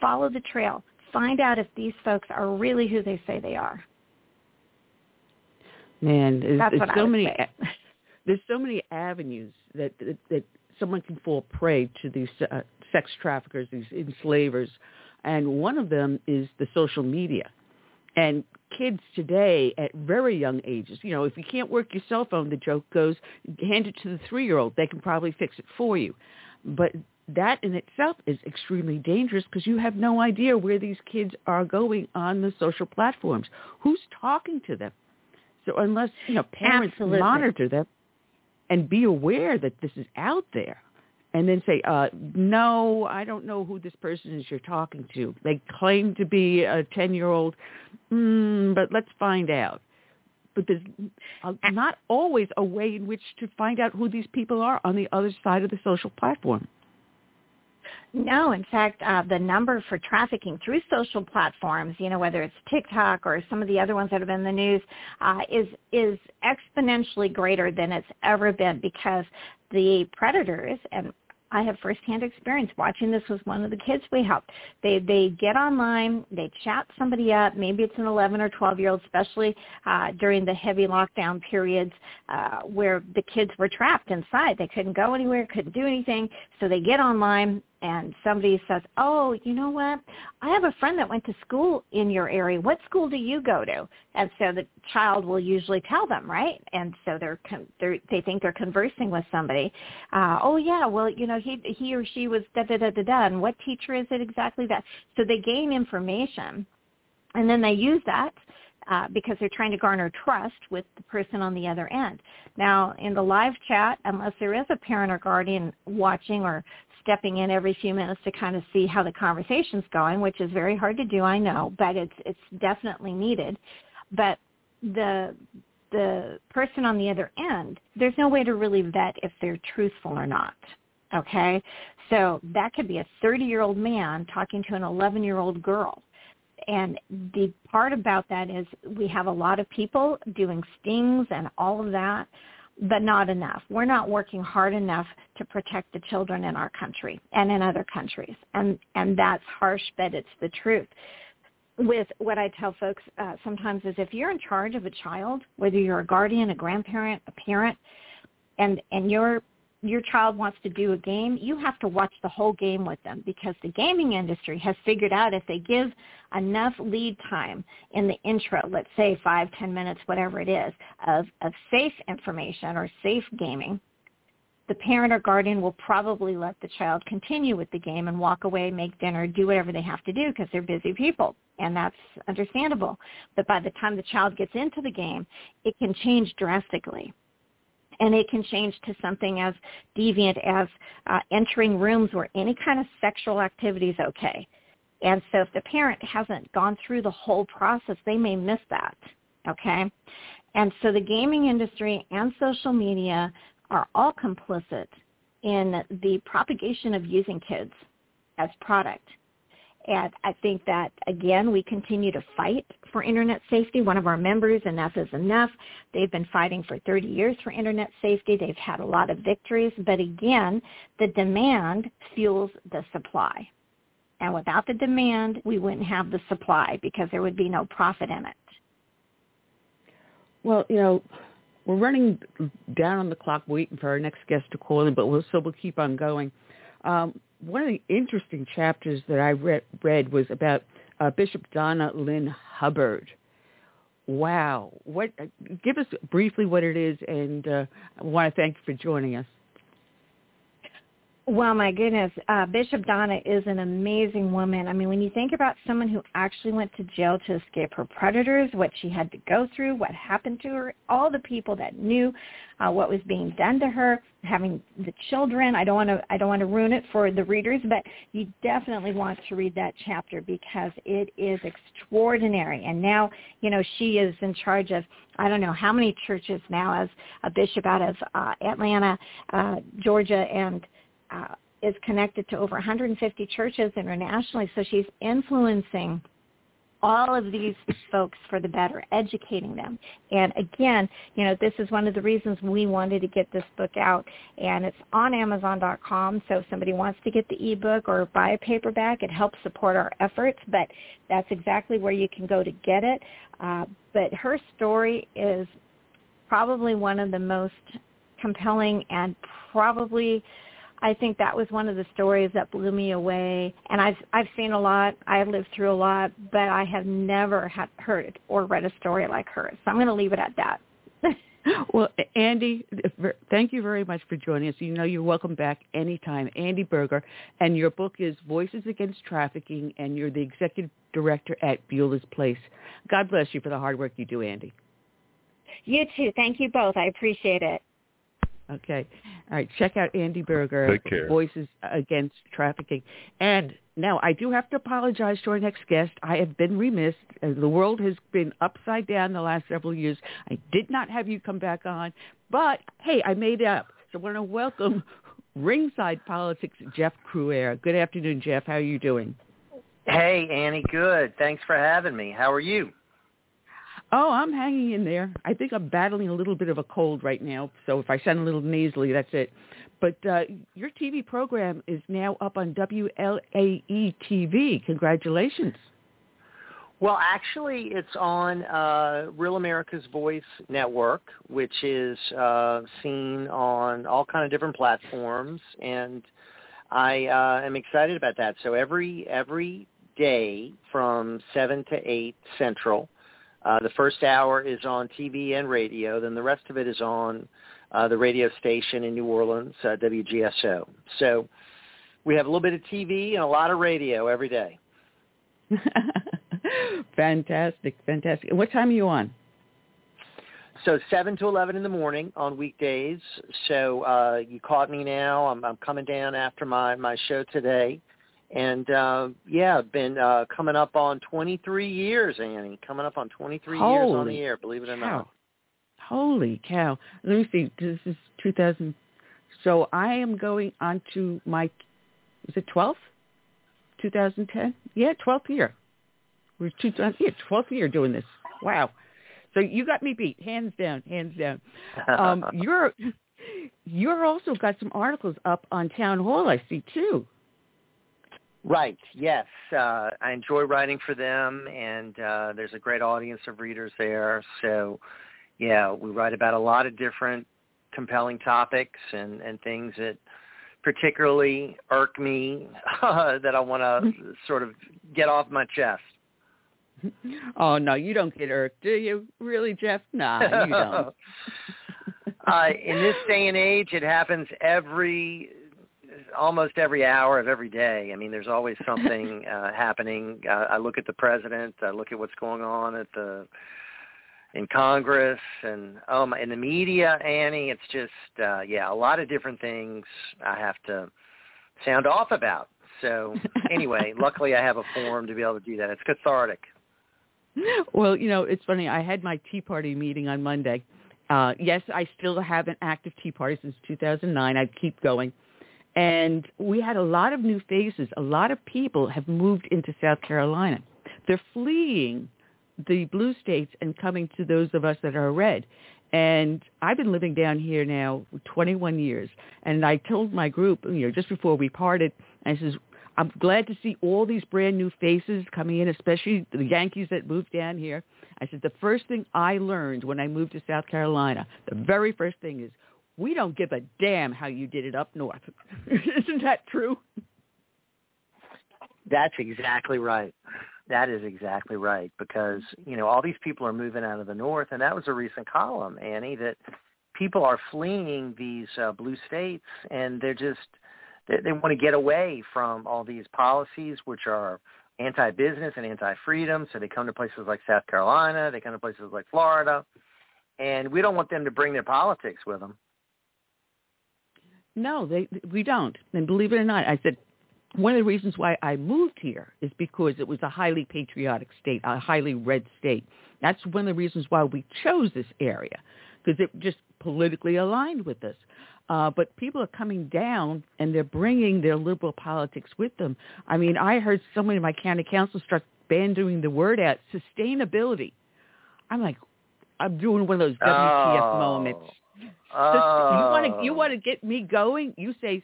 Follow the trail. Find out if these folks are really who they say they are. Man, there's, That's there's what so many there's so many avenues that that, that someone can fall prey to these uh, sex traffickers, these enslavers, and one of them is the social media. And kids today at very young ages, you know, if you can't work your cell phone, the joke goes, hand it to the three-year-old. They can probably fix it for you. But that in itself is extremely dangerous because you have no idea where these kids are going on the social platforms. Who's talking to them? So unless, you know, parents Absolutely. monitor them and be aware that this is out there and then say, uh, no, I don't know who this person is you're talking to. They claim to be a 10-year-old, mm, but let's find out. But there's not always a way in which to find out who these people are on the other side of the social platform. No, in fact, uh, the number for trafficking through social platforms, you know, whether it's TikTok or some of the other ones that have been in the news, uh, is is exponentially greater than it's ever been because the predators and I have firsthand experience watching this with one of the kids we helped. They they get online, they chat somebody up. Maybe it's an 11 or 12 year old, especially uh, during the heavy lockdown periods uh, where the kids were trapped inside. They couldn't go anywhere, couldn't do anything. So they get online and somebody says, "Oh, you know what? I have a friend that went to school in your area. What school do you go to?" And so the child will usually tell them, right? And so they're, they're they think they're conversing with somebody. Uh, oh yeah, well you know he he or she was da da da da da. And what teacher is it exactly that? So they gain information, and then they use that uh, because they're trying to garner trust with the person on the other end. Now, in the live chat, unless there is a parent or guardian watching or stepping in every few minutes to kind of see how the conversation's going, which is very hard to do, I know, but it's it's definitely needed. But the the person on the other end, there's no way to really vet if they're truthful or not. Okay? So that could be a 30-year-old man talking to an 11-year-old girl and the part about that is we have a lot of people doing stings and all of that, but not enough. We're not working hard enough to protect the children in our country and in other countries. And, and that's harsh, but it's the truth. With what I tell folks uh, sometimes is if you're in charge of a child, whether you're a guardian, a grandparent, a parent, and, and you're your child wants to do a game, you have to watch the whole game with them because the gaming industry has figured out if they give enough lead time in the intro, let's say five, ten minutes, whatever it is, of, of safe information or safe gaming, the parent or guardian will probably let the child continue with the game and walk away, make dinner, do whatever they have to do because they're busy people. And that's understandable. But by the time the child gets into the game, it can change drastically and it can change to something as deviant as uh, entering rooms where any kind of sexual activity is okay. And so if the parent hasn't gone through the whole process, they may miss that. Okay? And so the gaming industry and social media are all complicit in the propagation of using kids as product. And I think that, again, we continue to fight for Internet safety. One of our members, Enough is Enough, they've been fighting for 30 years for Internet safety. They've had a lot of victories. But again, the demand fuels the supply. And without the demand, we wouldn't have the supply because there would be no profit in it. Well, you know, we're running down on the clock waiting for our next guest to call in, but we'll still we'll keep on going. Um, one of the interesting chapters that I read, read was about uh, Bishop Donna Lynn Hubbard. Wow. What? Uh, give us briefly what it is, and uh, I want to thank you for joining us. Well, my goodness, uh, Bishop Donna is an amazing woman. I mean, when you think about someone who actually went to jail to escape her predators, what she had to go through, what happened to her, all the people that knew uh, what was being done to her, having the children. I don't want to, I don't want to ruin it for the readers, but you definitely want to read that chapter because it is extraordinary. And now, you know, she is in charge of I don't know how many churches now as a bishop out of uh, Atlanta, uh, Georgia, and uh, is connected to over 150 churches internationally. So she's influencing all of these folks for the better, educating them. And again, you know, this is one of the reasons we wanted to get this book out. And it's on Amazon.com. So if somebody wants to get the ebook or buy a paperback, it helps support our efforts. But that's exactly where you can go to get it. Uh, but her story is probably one of the most compelling and probably I think that was one of the stories that blew me away. And I've I've seen a lot. I've lived through a lot, but I have never had heard or read a story like hers. So I'm going to leave it at that. well, Andi, thank you very much for joining us. You know you're welcome back anytime. Andi Buerger, and your book is Voices Against Trafficking, and you're the executive director at Beulah's Place. God bless you for the hard work you do, Andi. You too. Thank you both. I appreciate it. Okay. All right. Check out Andi Buerger, Voices Against Trafficking. And now I do have to apologize to our next guest. I have been remiss. Uh, the world has been upside down the last several years. I did not have you come back on. But, hey, I made up. So I want to welcome Ringside Politics, Jeff Crouere. Good afternoon, Jeff. How are you doing? Hey, Annie. Good. Thanks for having me. How are you? Oh, I'm hanging in there. I think I'm battling a little bit of a cold right now, so if I sound a little nasally, that's it. But uh, your TV program is now up on WLAE TV. Congratulations. Well, actually, it's on uh, Real America's Voice Network, which is uh, seen on all kind of different platforms, and I uh, am excited about that. So every every day from seven to eight Central, uh, the first hour is on TV and radio. Then the rest of it is on uh, the radio station in New Orleans, uh, WGSO. So we have a little bit of TV and a lot of radio every day. fantastic, fantastic. What time are you on? So seven to eleven in the morning on weekdays. So uh, you caught me now. I'm, I'm coming down after my my show today and uh, yeah, been uh, coming up on 23 years, Annie. Coming up on 23 Holy years on the air. Believe it or cow. not. Holy cow! Let me see. This is 2000. So I am going on to my. Is it 12th? 2010? Yeah, 12th year. We're two. Yeah, 12th year doing this. Wow. So you got me beat, hands down, hands down. Um, you're you're also got some articles up on Town Hall. I see too. Right. Yes. Uh, I enjoy writing for them, and uh, there's a great audience of readers there. So, yeah, we write about a lot of different compelling topics and, and things that particularly irk me uh, that I want to sort of get off my chest. Oh no, you don't get irked, do you? Really, Jeff? Nah, you don't. uh, in this day and age, it happens every almost every hour of every day. I mean, there's always something uh, happening. Uh, I look at the president. I look at what's going on at the in Congress and oh my, in the media, Annie. It's just uh, yeah, a lot of different things I have to sound off about. So anyway, luckily I have a forum to be able to do that. It's cathartic. Well, you know, it's funny. I had my Tea Party meeting on Monday. Uh, yes, I still have an active Tea Party since 2009. I keep going. And we had a lot of new faces. A lot of people have moved into South Carolina. They're fleeing the blue states and coming to those of us that are red. And I've been living down here now 21 years. And I told my group, you know, just before we parted, I says, I'm glad to see all these brand new faces coming in, especially the Yankees that moved down here. I said the first thing I learned when I moved to South Carolina, the very first thing is we don't give a damn how you did it up north. Isn't that true? That's exactly right. That is exactly right because you know all these people are moving out of the north, and that was a recent column, Annie, that people are fleeing these uh, blue states, and they're just they, they want to get away from all these policies which are anti-business and anti-freedom. So they come to places like South Carolina, they come to places like Florida, and we don't want them to bring their politics with them. No, they we don't. And believe it or not, I said one of the reasons why I moved here is because it was a highly patriotic state, a highly red state. That's one of the reasons why we chose this area because it just politically aligned with us. Uh, but people are coming down and they're bringing their liberal politics with them. I mean, I heard someone in my county council start banding the word out, sustainability. I'm like, I'm doing one of those WTF oh. moments. Oh. You want to you want to get me going? You say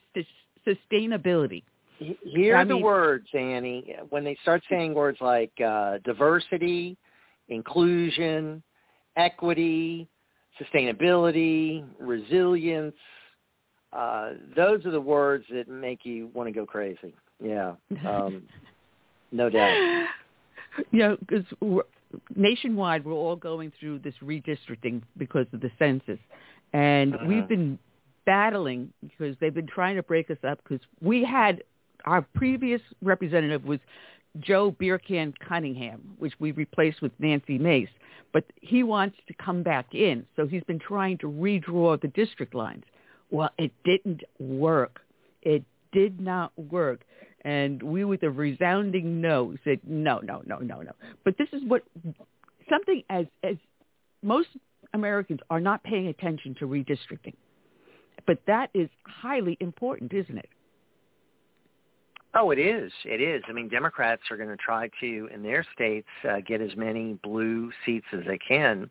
sustainability. Hear I the mean- words, Annie. When they start saying words like uh, diversity, inclusion, equity, sustainability, resilience, uh, those are the words that make you want to go crazy. Yeah, um, no doubt. You know, because nationwide we're all going through this redistricting because of the census, and Uh-huh. we've been battling because they've been trying to break us up because we had our previous representative was Joe Beercan Cunningham, which we replaced with Nancy Mace, but he wants to come back in, so he's been trying to redraw the district lines. Well, it didn't work. It did not work. And we, with a resounding no, said no, no, no, no, no. But this is what something as as most Americans are not paying attention to redistricting, but that is highly important, isn't it? Oh, it is. It is. I mean, Democrats are going to try to, in their states, uh, get as many blue seats as they can,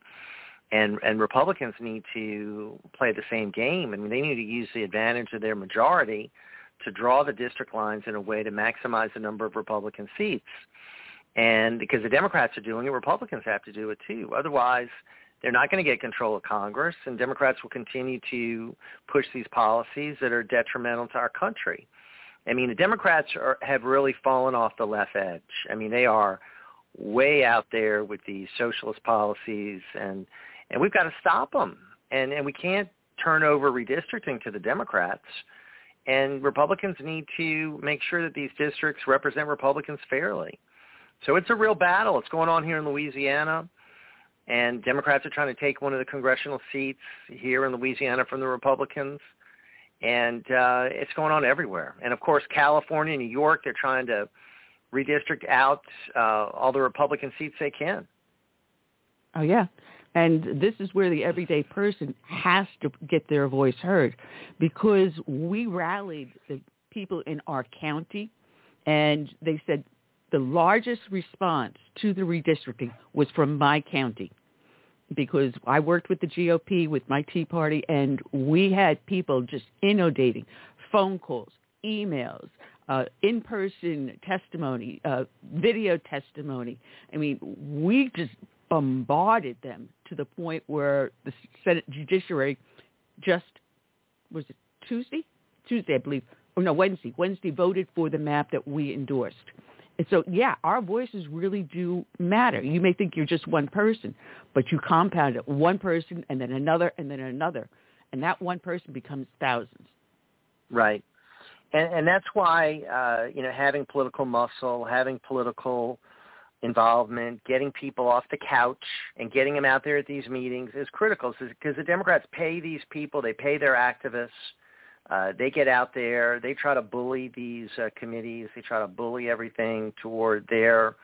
and and Republicans need to play the same game. I mean, they need to use the advantage of their majority to draw the district lines in a way to maximize the number of Republican seats. And because the Democrats are doing it, Republicans have to do it too. Otherwise, they're not going to get control of Congress, and Democrats will continue to push these policies that are detrimental to our country. I mean, the Democrats are, have really fallen off the left edge. I mean, they are way out there with these socialist policies, and and we've got to stop them. And and we can't turn over redistricting to the Democrats. And Republicans need to make sure that these districts represent Republicans fairly. So it's a real battle. It's going on here in Louisiana, and Democrats are trying to take one of the congressional seats here in Louisiana from the Republicans and uh, it's going on everywhere. And of course, California, New York, they're trying to redistrict out uh, all the Republican seats they can. Oh yeah. And this is where the everyday person has to get their voice heard because we rallied the people in our county and they said the largest response to the redistricting was from my county because I worked with the GOP with my Tea Party and we had people just inundating phone calls, emails, uh, in-person testimony, uh, video testimony. I mean, we just bombarded them to the point where the Senate Judiciary just, was it Tuesday? Tuesday, I believe. or no, Wednesday. Wednesday voted for the map that we endorsed. And so, yeah, our voices really do matter. You may think you're just one person, but you compound it, one person and then another and then another. And that one person becomes thousands. Right. And, and that's why, uh, you know, having political muscle, having political involvement, getting people off the couch and getting them out there at these meetings is critical because the Democrats pay these people, they pay their activists, uh, they get out there, they try to bully these uh, committees, they try to bully everything toward their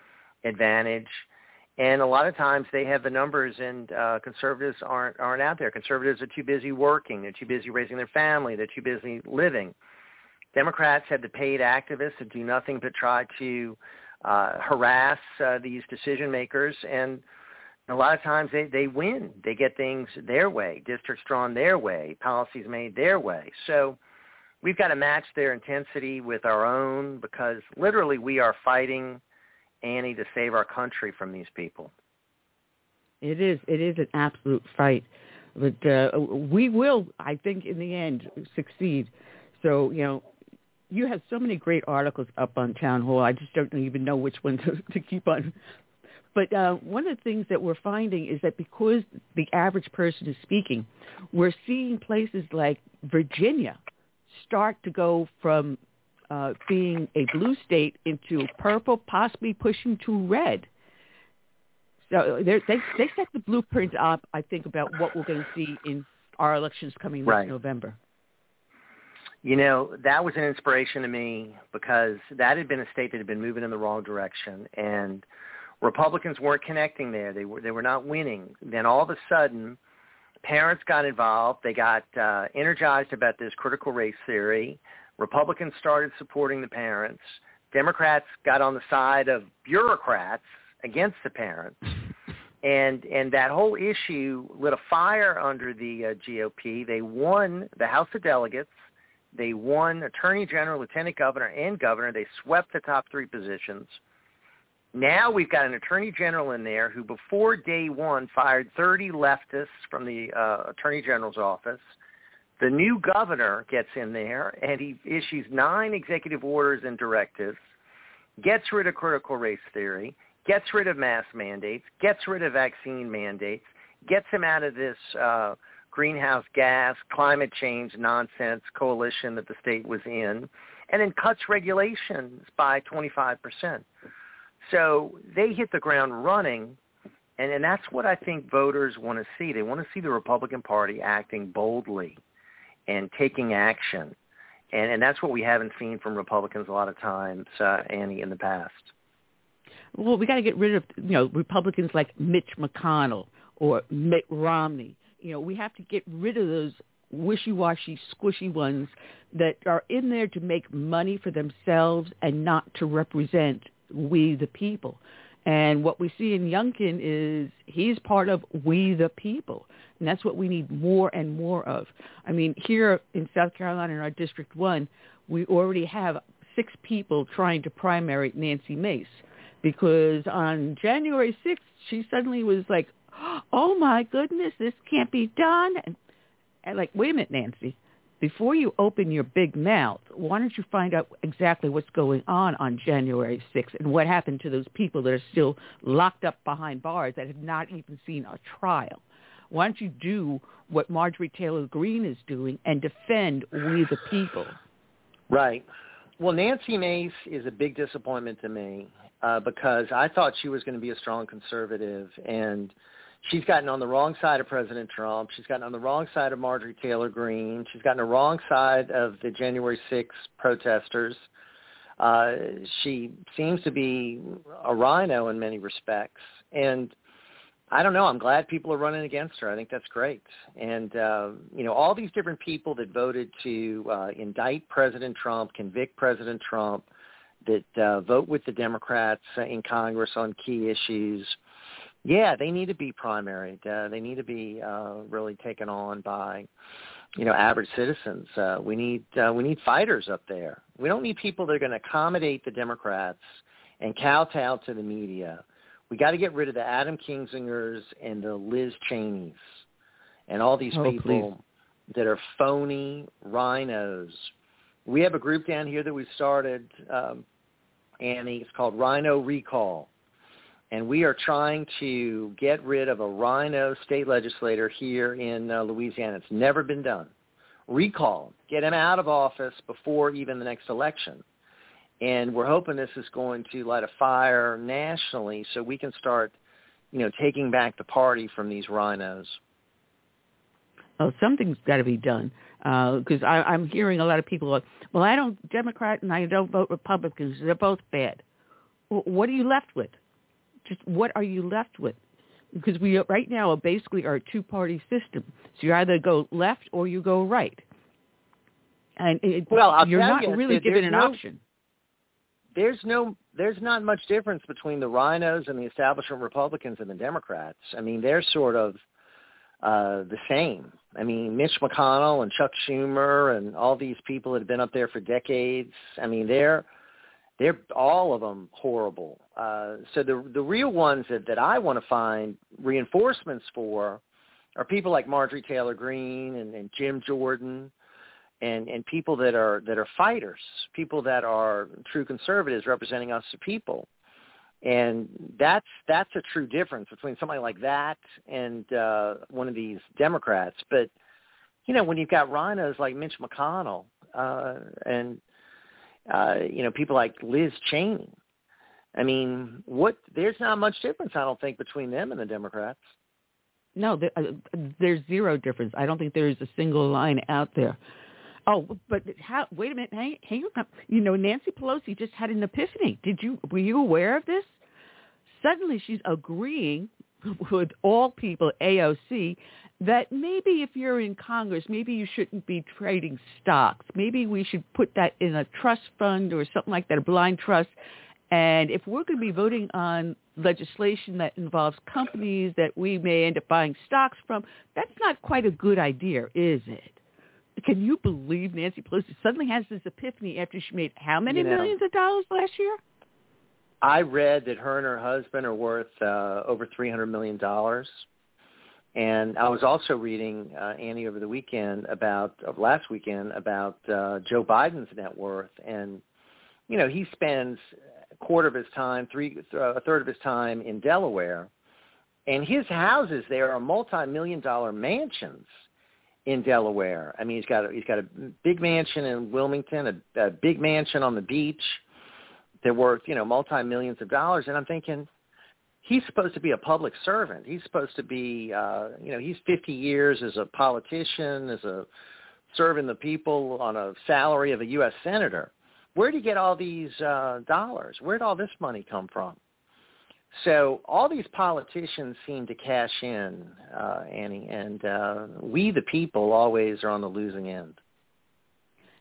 advantage. And a lot of times they have the numbers and uh, conservatives aren't, aren't out there. Conservatives are too busy working, they're too busy raising their family, they're too busy living. Democrats have the paid activists that do nothing but try to uh, harass uh, these decision makers and a lot of times they, they win. They get things their way, districts drawn their way, policies made their way. So we've got to match their intensity with our own because literally we are fighting Annie to save our country from these people. It is. It is an absolute fight, but uh, we will, I think, in the end, succeed. So you know, you have so many great articles up on Town Hall. I just don't even know which one to, to keep on. But uh, one of the things that we're finding is that because the average person is speaking, we're seeing places like Virginia start to go from uh, being a blue state into purple, possibly pushing to red. So they they set the blueprint up, I think, about what we're going to see in our elections coming next right. November. You know, that was an inspiration to me because that had been a state that had been moving in the wrong direction, and Republicans weren't connecting there. They were they were not winning. Then all of a sudden, parents got involved. They got uh, energized about this critical race theory. Republicans started supporting the parents. Democrats got on the side of bureaucrats against the parents. And and that whole issue lit a fire under the uh, GOP. They won the House of Delegates. They won Attorney General, Lieutenant Governor, and Governor. They swept the top three positions. Now we've got an attorney general in there who before day one fired 30 leftists from the uh, attorney general's office. The new governor gets in there and he issues nine executive orders and directives, gets rid of critical race theory, gets rid of mask mandates, gets rid of vaccine mandates, gets him out of this uh, greenhouse gas, climate change nonsense coalition that the state was in, and then cuts regulations by 25 percent. So they hit the ground running, and, and that's what I think voters want to see. They want to see the Republican Party acting boldly and taking action. And, and that's what we haven't seen from Republicans a lot of times, uh, Annie, in the past. Well, we got to get rid of you know Republicans like Mitch McConnell or Mitt Romney. You know, we have to get rid of those wishy-washy, squishy ones that are in there to make money for themselves and not to represent we the people. And what we see in Youngkin is he's part of we the people. And that's what we need more and more of. I mean, here in South Carolina in our District 1, we already have six people trying to primary Nancy Mace because on January 6th, she suddenly was like, oh my goodness, this can't be done. And, and like, wait a minute, Nancy, before you open your big mouth, why don't you find out exactly what's going on on January 6th and what happened to those people that are still locked up behind bars that have not even seen a trial? Why don't you do what Marjorie Taylor Greene is doing and defend we the people? Right. Well, Nancy Mace is a big disappointment to me uh, because I thought she was going to be a strong conservative and – she's gotten on the wrong side of President Trump. She's gotten on the wrong side of Marjorie Taylor Greene. She's gotten on the wrong side of the January 6th protesters. Uh, she seems to be a rhino in many respects. And I don't know. I'm glad people are running against her. I think that's great. And, uh, you know, all these different people that voted to uh, indict President Trump, convict President Trump, that uh, vote with the Democrats in Congress on key issues – yeah, they need to be primaried. Uh, they need to be uh, really taken on by, you know, average citizens. Uh, we need uh, we need fighters up there. We don't need people that are going to accommodate the Democrats and kowtow to the media. We got to get rid of the Adam Kinzingers and the Liz Cheneys and all these oh, people please. that are phony rhinos. We have a group down here that we started, um, Annie. It's called Rhino Recall and we are trying to get rid of a rhino state legislator here in uh, Louisiana. It's never been done. Recall him, get him out of office before even the next election. And we're hoping this is going to light a fire nationally so we can start, you know, taking back the party from these rhinos. Oh, something's got to be done because uh, I'm hearing a lot of people. Like, well, I don't Democrat and I don't vote Republicans. They're both bad. Well, what are you left with? Just what are you left with? Because we right now basically are a two-party system. So you either go left or you go right. And it, well, I'll you're not you, really given an no, option. There's no there's not much difference between the rhinos and the establishment Republicans and the Democrats. I mean, they're sort of uh, the same. I mean, Mitch McConnell and Chuck Schumer and all these people that have been up there for decades. I mean, they're they're all of them horrible. Uh, so the the real ones that, that I want to find reinforcements for are people like Marjorie Taylor Greene and, and Jim Jordan and and people that are that are fighters, people that are true conservatives representing us the people. And that's that's a true difference between somebody like that and uh, one of these Democrats. But you know, when you've got rhinos like Mitch McConnell uh, and uh, you know people like Liz Cheney, I mean, what? There's not much difference, I don't think, between them and the Democrats. No, there, uh, there's zero difference. I don't think there is a single line out there. Oh, but how? Wait a minute. Hang, hang on. You know, Nancy Pelosi just had an epiphany. Did you? Were you aware of this? Suddenly, she's agreeing with all people, AOC, that maybe if you're in Congress, maybe you shouldn't be trading stocks. Maybe we should put that in a trust fund or something like that, a blind trust. And if we're going to be voting on legislation that involves companies that we may end up buying stocks from, that's not quite a good idea, is it? Can you believe Nancy Pelosi suddenly has this epiphany after she made how many You know. millions of dollars last year? I read that her and her husband are worth uh, over three hundred million dollars, and I was also reading uh, Annie over the weekend about of last weekend about uh, Joe Biden's net worth, and you know he spends a quarter of his time, three uh, a third of his time in Delaware, and his houses there are multi-million dollar mansions in Delaware. I mean, he's got a, he's got a big mansion in Wilmington, a, a big mansion on the beach. They're worth you know multi millions of dollars, and I'm thinking he's supposed to be a public servant. He's supposed to be uh, you know he's 50 years as a politician, as a serving the people on a salary of a U.S. senator. Where do you get all these uh, dollars? Where did all this money come from? So all these politicians seem to cash in, uh, Annie, and uh, we, the people, always are on the losing end.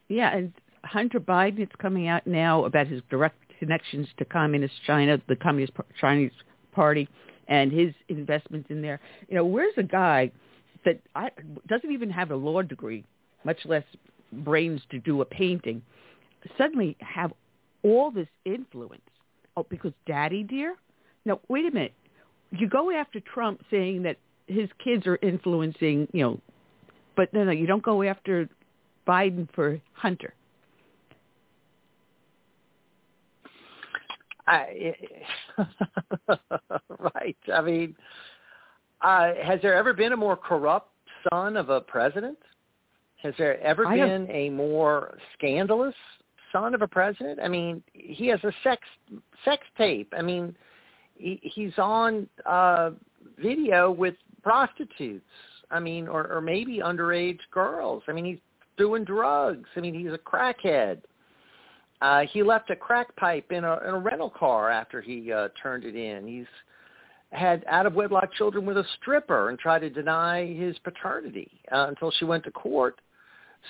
Yeah, and Hunter Biden is coming out now about his direct connections to Communist China, the Communist Chinese Party, and his investments in there. You know, where's a guy that I, doesn't even have a law degree, much less brains to do a painting, suddenly have all this influence? Oh, because daddy dear? Now, wait a minute. You go after Trump saying that his kids are influencing, you know, but no, no, you don't go after Biden for Hunter. I, right. I mean, uh, has there ever been a more corrupt son of a president? Has there ever I been a more scandalous son of a president? I mean, he has a sex sex tape. I mean, he, he's on uh, video with prostitutes. I mean, or, or maybe underage girls. I mean, he's doing drugs. I mean, he's a crackhead. Uh, he left a crack pipe in a, in a rental car after he uh, turned it in. He's had out of wedlock children with a stripper and tried to deny his paternity uh, until she went to court.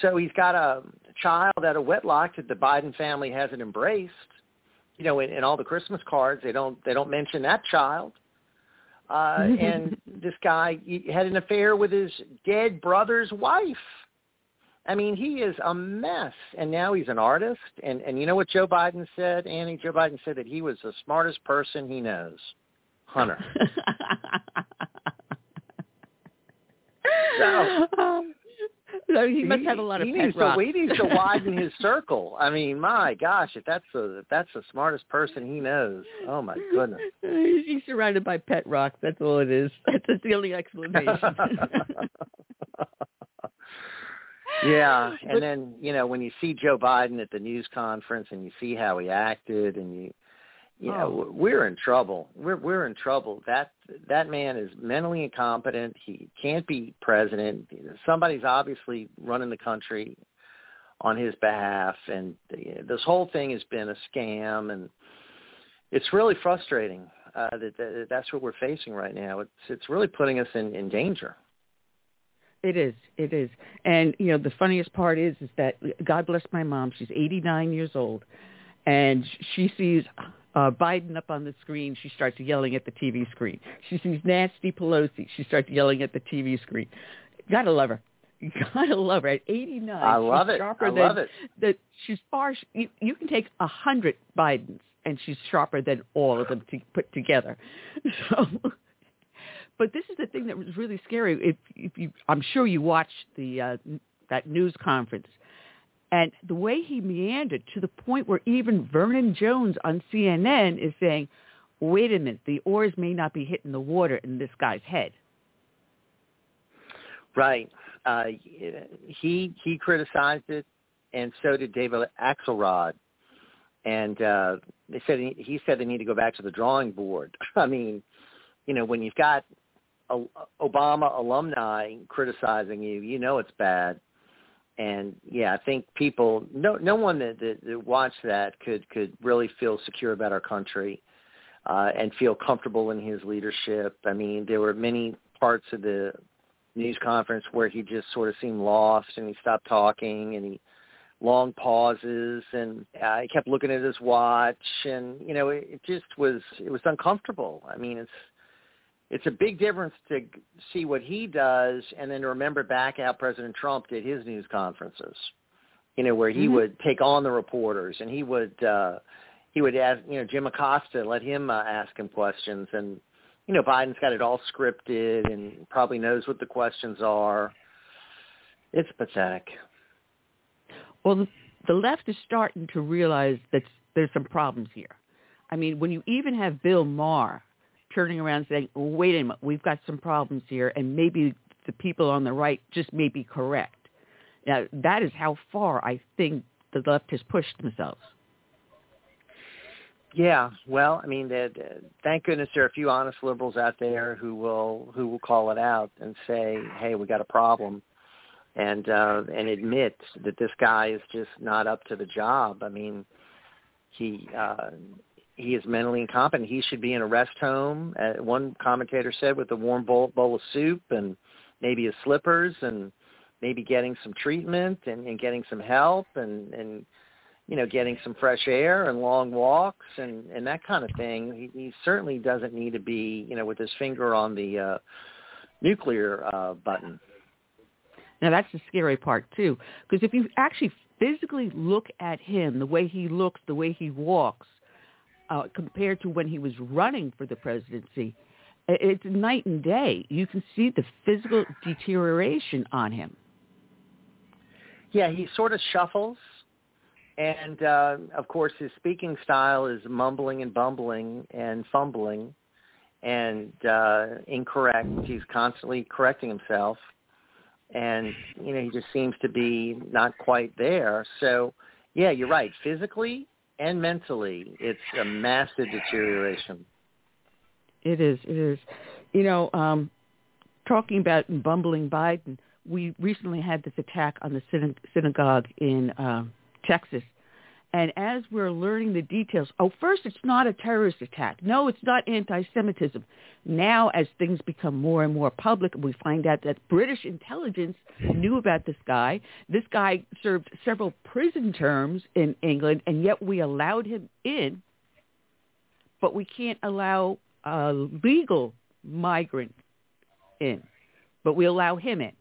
So he's got a child out of wedlock that the Biden family hasn't embraced. You know, in, in all the Christmas cards, they don't they don't mention that child. Uh, and this guy had an affair with his dead brother's wife. I mean, he is a mess, and now he's an artist. And and you know what Joe Biden said, Annie? Joe Biden said that he was the smartest person he knows, Hunter. so So he must have a lot of he needs to, he needs to widen his circle. I mean, my gosh, if that's the if that's the smartest person he knows, oh my goodness. He's surrounded by pet rocks. That's all it is. That's the only explanation. Yeah, and then you know when you see Joe Biden at the news conference and you see how he acted, and you, you know, Oh. we're in trouble. We're we're in trouble. That that man is mentally incompetent. He can't be president. Somebody's obviously running the country on his behalf, and this whole thing has been a scam, and it's really frustrating uh, that, that that's what we're facing right now. It's it's really putting us in in danger. It is. It is. And you know, the funniest part is is that God bless my mom. She's 89 years old, and she sees uh, Biden up on the screen. She starts yelling at the TV screen. She sees Nasty Pelosi. She starts yelling at the TV screen. Gotta love her. You gotta love her. At 89, I love she's it. Sharper I than, love it. That she's far. You, you can take a hundred Bidens, and she's sharper than all of them to put together. So, but this is the thing that was really scary. If, if you, I'm sure you watched the uh, that news conference, and the way he meandered to the point where even Vernon Jones on CNN is saying, "Wait a minute, the oars may not be hitting the water in this guy's head." Right. Uh, he he criticized it, and so did David Axelrod. And uh, they said he, he said they need to go back to the drawing board. I mean, you know, when you've got Obama alumni criticizing you, you know it's bad. And yeah, I think people, no no one that, that, that watched that could could really feel secure about our country uh, and feel comfortable in his leadership. I mean, there were many parts of the news conference where he just sort of seemed lost and he stopped talking and he long pauses and uh, he kept looking at his watch and you know it, it just was it was uncomfortable i mean it's it's a big difference to see what he does and then to remember back how president trump did his news conferences you know where he Mhm. would take on the reporters and he would uh he would ask you know jim acosta let him uh, ask him questions and you know, Biden's got it all scripted and probably knows what the questions are. It's pathetic. Well, the, the left is starting to realize that there's some problems here. I mean, when you even have Bill Maher turning around saying, wait a minute, we've got some problems here, and maybe the people on the right just may be correct. Now, that is how far I think the left has pushed themselves. Yeah, well, I mean, that uh, thank goodness there are a few honest liberals out there who will who will call it out and say, "Hey, we got a problem," and uh, and admit that this guy is just not up to the job. I mean, he uh, he is mentally incompetent. He should be in a rest home. Uh, one commentator said with a warm bowl, bowl of soup and maybe his slippers and maybe getting some treatment and, and getting some help and and you know, getting some fresh air and long walks and and that kind of thing. He, he certainly doesn't need to be, you know, with his finger on the uh, nuclear uh, button. Now that's the scary part too, because if you actually physically look at him, the way he looks, the way he walks, uh, compared to when he was running for the presidency, it's night and day. You can see the physical deterioration on him. Yeah, he sort of shuffles, and uh, of course his speaking style is mumbling and bumbling and fumbling and uh, incorrect. He's constantly correcting himself, and you know he just seems to be not quite there. So, yeah, you're right. Physically and mentally, it's a massive deterioration. It is. It is. You know, um, talking about bumbling Biden, we recently had this attack on the syna- synagogue in uh, Texas. And as we're learning the details, oh, first, it's not a terrorist attack. No, it's not anti-Semitism. Now, as things become more and more public, we find out that British intelligence knew about this guy. This guy served several prison terms in England, and yet we allowed him in, but we can't allow a legal migrant in, but we allow him in.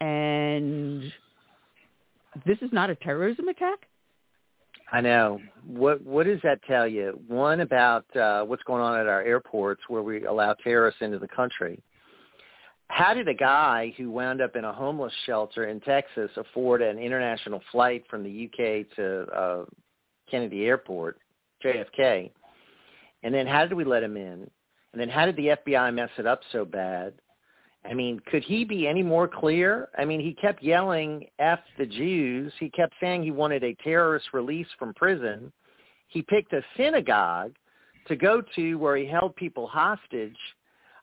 And this is not a terrorism attack? I know. What what does that tell you? One about uh, what's going on at our airports where we allow terrorists into the country. How did a guy who wound up in a homeless shelter in Texas afford an international flight from the UK to uh, Kennedy Airport, JFK? And then how did we let him in? And then how did the FBI mess it up so bad? I mean, could he be any more clear? I mean, he kept yelling F the Jews. He kept saying he wanted a terrorist release from prison. He picked a synagogue to go to where he held people hostage.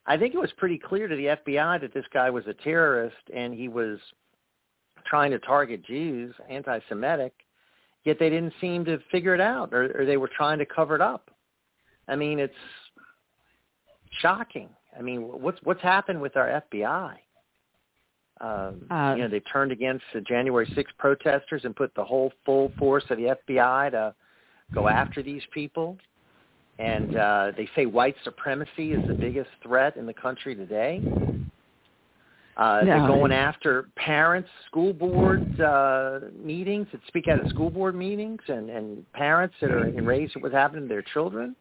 I think it was pretty clear to the FBI that this guy was a terrorist and he was trying to target Jews, anti-Semitic, yet they didn't seem to figure it out or, or they were trying to cover it up. I mean, it's shocking. I mean, what's what's happened with our FBI? Um, Uh, you know, they turned against the January 6th protesters and put the whole full force of the FBI to go after these people. And uh, they say white supremacy is the biggest threat in the country today. Uh, No. They're going after parents, school board uh, meetings that speak out at school board meetings, and, and parents that are enraged at what's happening to their children.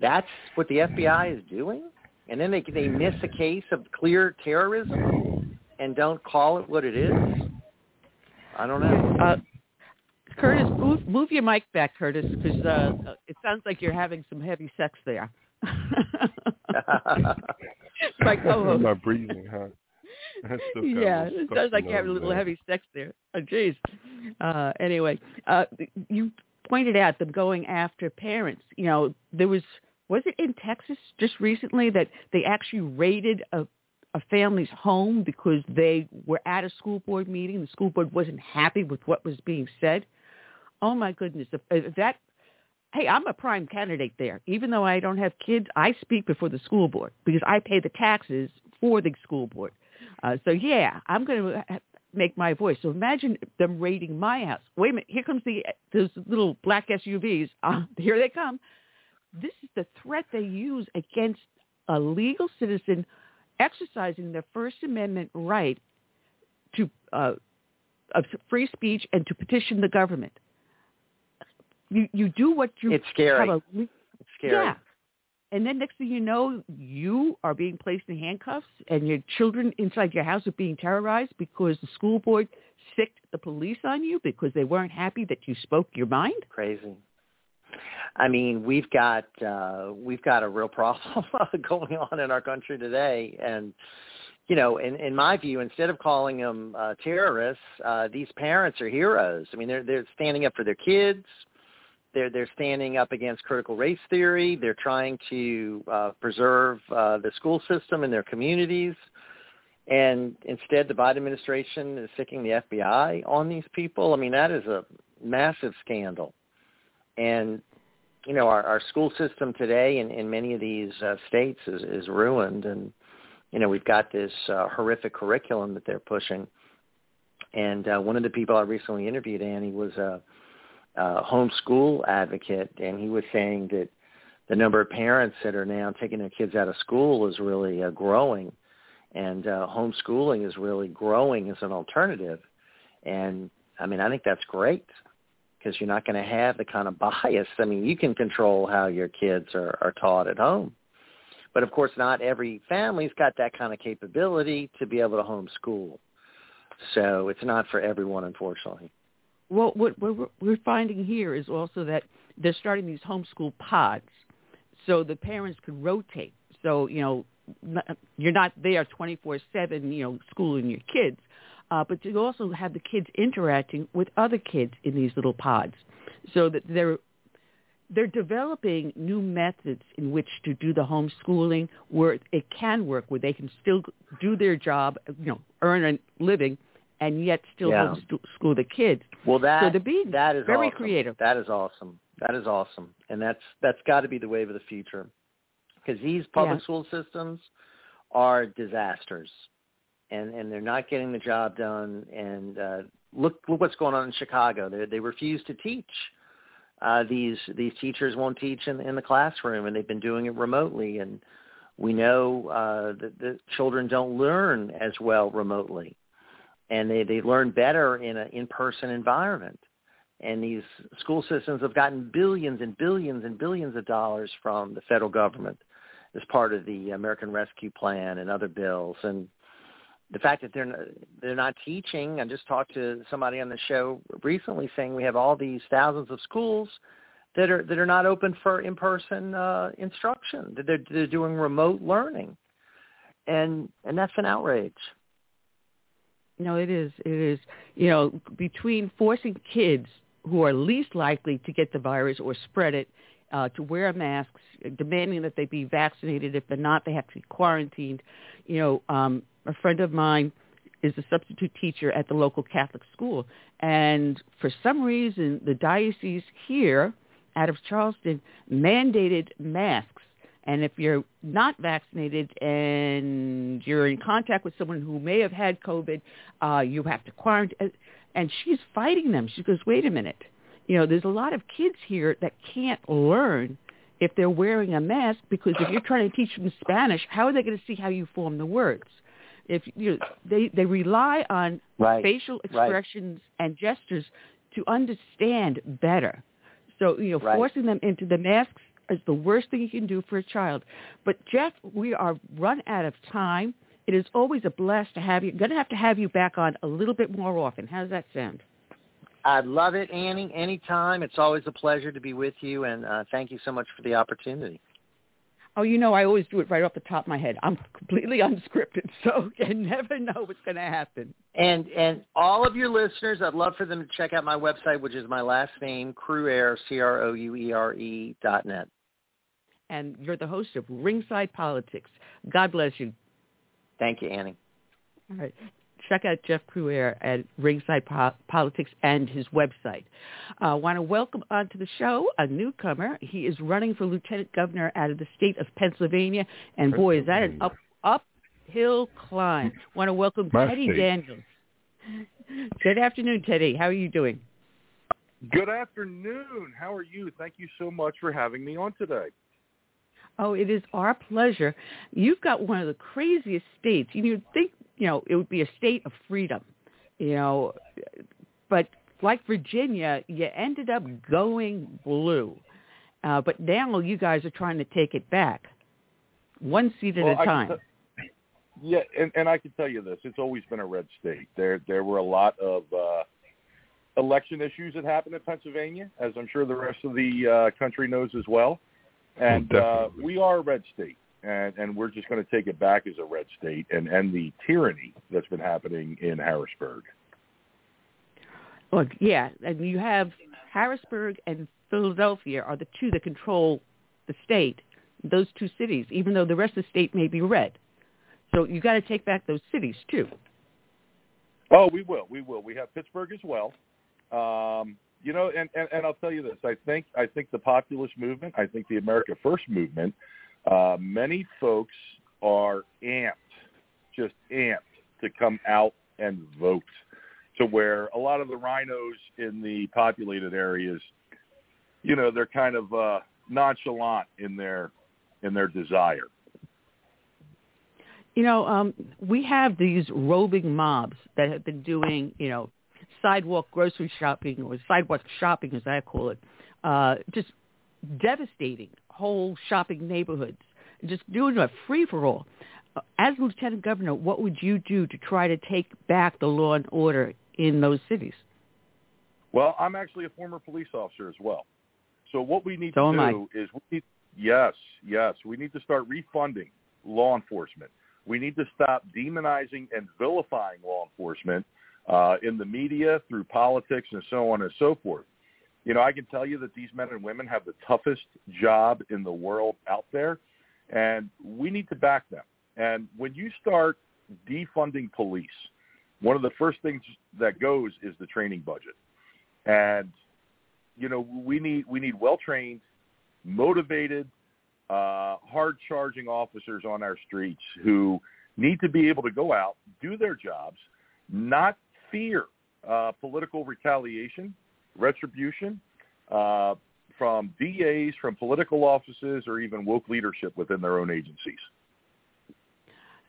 That's what the FBI is doing, and then they they miss a case of clear terrorism and don't call it what it is. I don't know. Uh, Curtis, move, move your mic back, Curtis, because uh, it sounds like you're having some heavy sex there. My co-host. I'm breathing, huh? I still yeah, it sounds like you're having a little there. heavy sex there. Oh, jeez. Uh, anyway, uh, you pointed out them going after parents. You know, there was was it in Texas just recently that they actually raided a a family's home because they were at a school board meeting. The school board wasn't happy with what was being said. Oh my goodness! If, if that, hey, I'm a prime candidate there. Even though I don't have kids, I speak before the school board because I pay the taxes for the school board. Uh, so yeah, I'm going to make my voice. So imagine them raiding my house. Wait a minute, here comes the those little black SUVs. Uh, here they come. This is the threat they use against a legal citizen exercising their First Amendment right to uh, of free speech and to petition the government. You you do what you It's scary. a It's scary. yeah. And then next thing you know, you are being placed in handcuffs and your children inside your house are being terrorized because the school board sicked the police on you because they weren't happy that you spoke your mind. Crazy. I mean, we've got uh, we've got a real problem going on in our country today, and you know, in in my view, instead of calling them uh, terrorists, uh, these parents are heroes. I mean, they're they're standing up for their kids. They're they're standing up against critical race theory. They're trying to uh, preserve uh, the school system in their communities. And instead, the Biden administration is sticking the FBI on these people. I mean, that is a massive scandal. And you know, our, our school system today in, in many of these uh, states is, is ruined, and you know, we've got this uh, horrific curriculum that they're pushing. And uh, one of the people I recently interviewed, Annie, was a, a homeschool advocate, and he was saying that the number of parents that are now taking their kids out of school is really uh, growing, and uh, homeschooling is really growing as an alternative. And I mean, I think that's great because you're not going to have the kind of bias. I mean, you can control how your kids are, are taught at home. But of course, not every family's got that kind of capability to be able to homeschool. So it's not for everyone, unfortunately. Well, what we're, finding here is also that they're starting these homeschool pods, so the parents could rotate. So you know, you're not there 24/7, you know, schooling your kids, uh, but you also have the kids interacting with other kids in these little pods, so that they're they're developing new methods in which to do the homeschooling where it can work, where they can still do their job, you know, earn a living, and yet still Yeah. homeschool the kids. Well, that so they're being that is very awesome. creative. That is awesome. That is awesome, and that's that's got to be the wave of the future, because these public Yeah. school systems are disasters, and and they're not getting the job done. And uh, look look what's going on in Chicago. They they refuse to teach. Uh, these these teachers won't teach in in the classroom, and they've been doing it remotely. And we know uh, that the children don't learn as well remotely and they, they learn better in an in-person environment. And these school systems have gotten billions and billions and billions of dollars from the federal government as part of the American Rescue Plan and other bills. And the fact that they're they're not teaching, I just talked to somebody on the show recently saying we have all these thousands of schools that are that are not open for in-person uh, instruction. That they're, they're doing remote learning, and and that's an outrage. No, it is. It is. You know, between forcing kids who are least likely to get the virus or spread it uh, to wear masks, demanding that they be vaccinated. If they're not, they have to be quarantined. You know, um, a friend of mine is a substitute teacher at the local Catholic school, and for some reason, the diocese here out of Charleston mandated masks and if you're not vaccinated and you're in contact with someone who may have had COVID, uh, you have to quarantine. And she's fighting them. She goes, wait a minute. You know, there's a lot of kids here that can't learn if they're wearing a mask because if you're trying to teach them Spanish, how are they going to see how you form the words? If you know, they they rely on right. facial right. expressions and gestures to understand better. So you know, right. forcing them into the masks is the worst thing you can do for a child. But Jeff, we are run out of time. It is always a blast to have you. Going to have to have you back on a little bit more often. How does that sound? I'd love it, Annie. Anytime. It's always a pleasure to be with you, and uh, thank you so much for the opportunity. Oh, you know, I always do it right off the top of my head. I'm completely unscripted, so you never know what's going to happen. And and all of your listeners, I'd love for them to check out my website, which is my last name, Crouere, C-R-O-U-E-R-E dot net. And you're the host of Ringside Politics. God bless you. Thank you, Annie. All right check out Jeff Crouere at Ringside po- Politics and his website. I uh, want to welcome onto the show a newcomer. He is running for lieutenant governor out of the state of Pennsylvania, and boy, is that an up uphill climb. want to welcome My Teddy state. Daniels. Good afternoon, Teddy. How are you doing? Good afternoon. How are you? Thank you so much for having me on today. Oh, it is our pleasure. You've got one of the craziest states. You'd think you know, it would be a state of freedom, you know, but like Virginia, you ended up going blue. Uh, but now you guys are trying to take it back, one seat at well, a time. T- yeah, and, and I can tell you this: it's always been a red state. There, there were a lot of uh, election issues that happened in Pennsylvania, as I'm sure the rest of the uh, country knows as well. And uh, we are a red state and, and we're just going to take it back as a red state and end the tyranny that's been happening in Harrisburg. Look, yeah, and you have Harrisburg and Philadelphia are the two that control the state, those two cities, even though the rest of the state may be red. So you got to take back those cities too. Oh, we will. We will. We have Pittsburgh as well. Um, you know, and, and, and I'll tell you this. I think I think the populist movement, I think the America First movement uh, many folks are amped, just amped to come out and vote to where a lot of the RINOs in the populated areas, you know, they're kind of uh, nonchalant in their in their desire. You know, um, we have these roving mobs that have been doing, you know, sidewalk grocery shopping or sidewalk shopping, as I call it, uh, just devastating whole shopping neighborhoods, just doing a free for all. As lieutenant governor, what would you do to try to take back the law and order in those cities? Well, I'm actually a former police officer as well. So what we need so to do I. is we need yes, yes, we need to start refunding law enforcement. We need to stop demonizing and vilifying law enforcement uh, in the media, through politics, and so on and so forth. You know, I can tell you that these men and women have the toughest job in the world out there, and we need to back them. And when you start defunding police, one of the first things that goes is the training budget. And you know, we need we need well-trained, motivated, uh, hard-charging officers on our streets who need to be able to go out, do their jobs, not fear uh, political retaliation, retribution uh, from DAs, from political offices, or even woke leadership within their own agencies.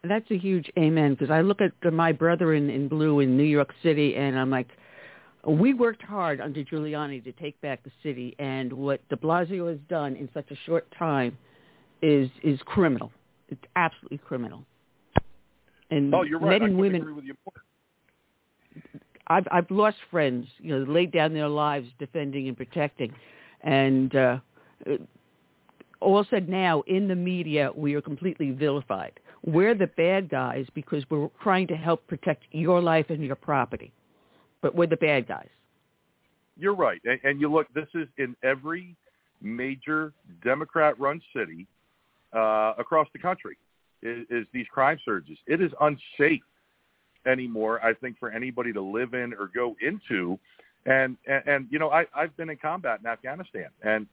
That's a huge amen because I look at my brother in, in blue in New York City and I'm like, we worked hard under Giuliani to take back the city, and what De Blasio has done in such a short time is is criminal. It's absolutely criminal. And oh, you're right. men and women. I've I've lost friends, you know, laid down their lives defending and protecting, and uh, all said now in the media we are completely vilified. We're the bad guys because we're trying to help protect your life and your property, but we're the bad guys. You're right, and, and you look. This is in every major Democrat-run city uh, across the country. Is, is these crime surges? It is unsafe anymore. I think for anybody to live in or go into, and and, and you know I I've been in combat in Afghanistan, and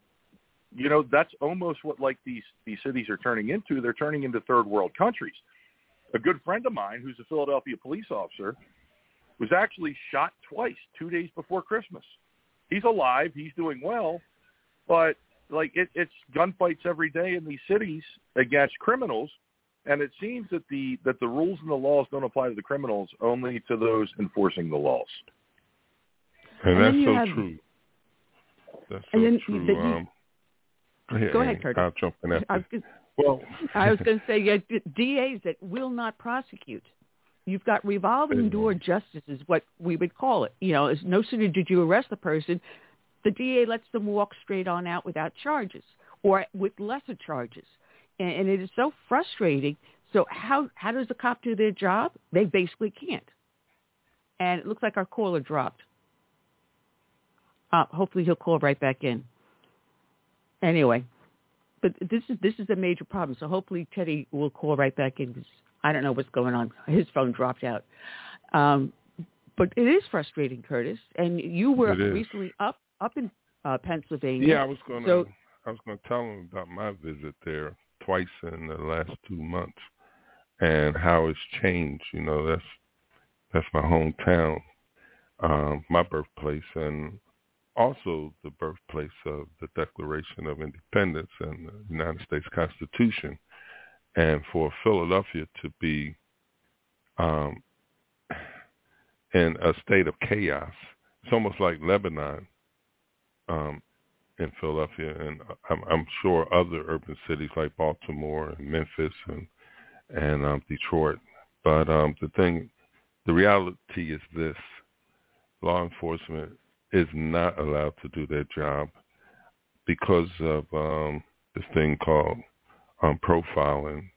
you know that's almost what like these these cities are turning into. They're turning into third world countries. A good friend of mine, who's a Philadelphia police officer, was actually shot twice two days before Christmas he's alive, he's doing well, but like it, it's gunfights every day in these cities against criminals, and it seems that the that the rules and the laws don't apply to the criminals, only to those enforcing the laws. And, And that's so have- true. That's so And then true. the- you- um, yeah, Go ahead, Ann, Curtis. I'll jump in after. I was gonna- Well, I was going to say, yeah, d- DAs that will not prosecute. You've got revolving door justice is what we would call it. You know, is no sooner did you arrest the person, the DA lets them walk straight on out without charges or with lesser charges. And, and it is so frustrating. So how, how does the cop do their job? They basically can't. And it looks like our caller dropped. Uh, hopefully he'll call right back in. Anyway, but this is this is a major problem. So hopefully Teddy will call right back in. I don't know what's going on. His phone dropped out. Um, but it is frustrating, Curtis. And you were recently up up in uh, Pennsylvania. Yeah, I was going to. So I was going to tell him about my visit there twice in the last two months, and how it's changed. You know, that's that's my hometown, um, my birthplace, and also the birthplace of the Declaration of Independence and the United States Constitution. And for Philadelphia to be um, in a state of chaos, it's almost like Lebanon um, in Philadelphia, and I'm, I'm sure other urban cities like Baltimore and Memphis and and um, Detroit. But um, the thing, the reality is this: law enforcement is not allowed to do their job because of um, this thing called um, profiling,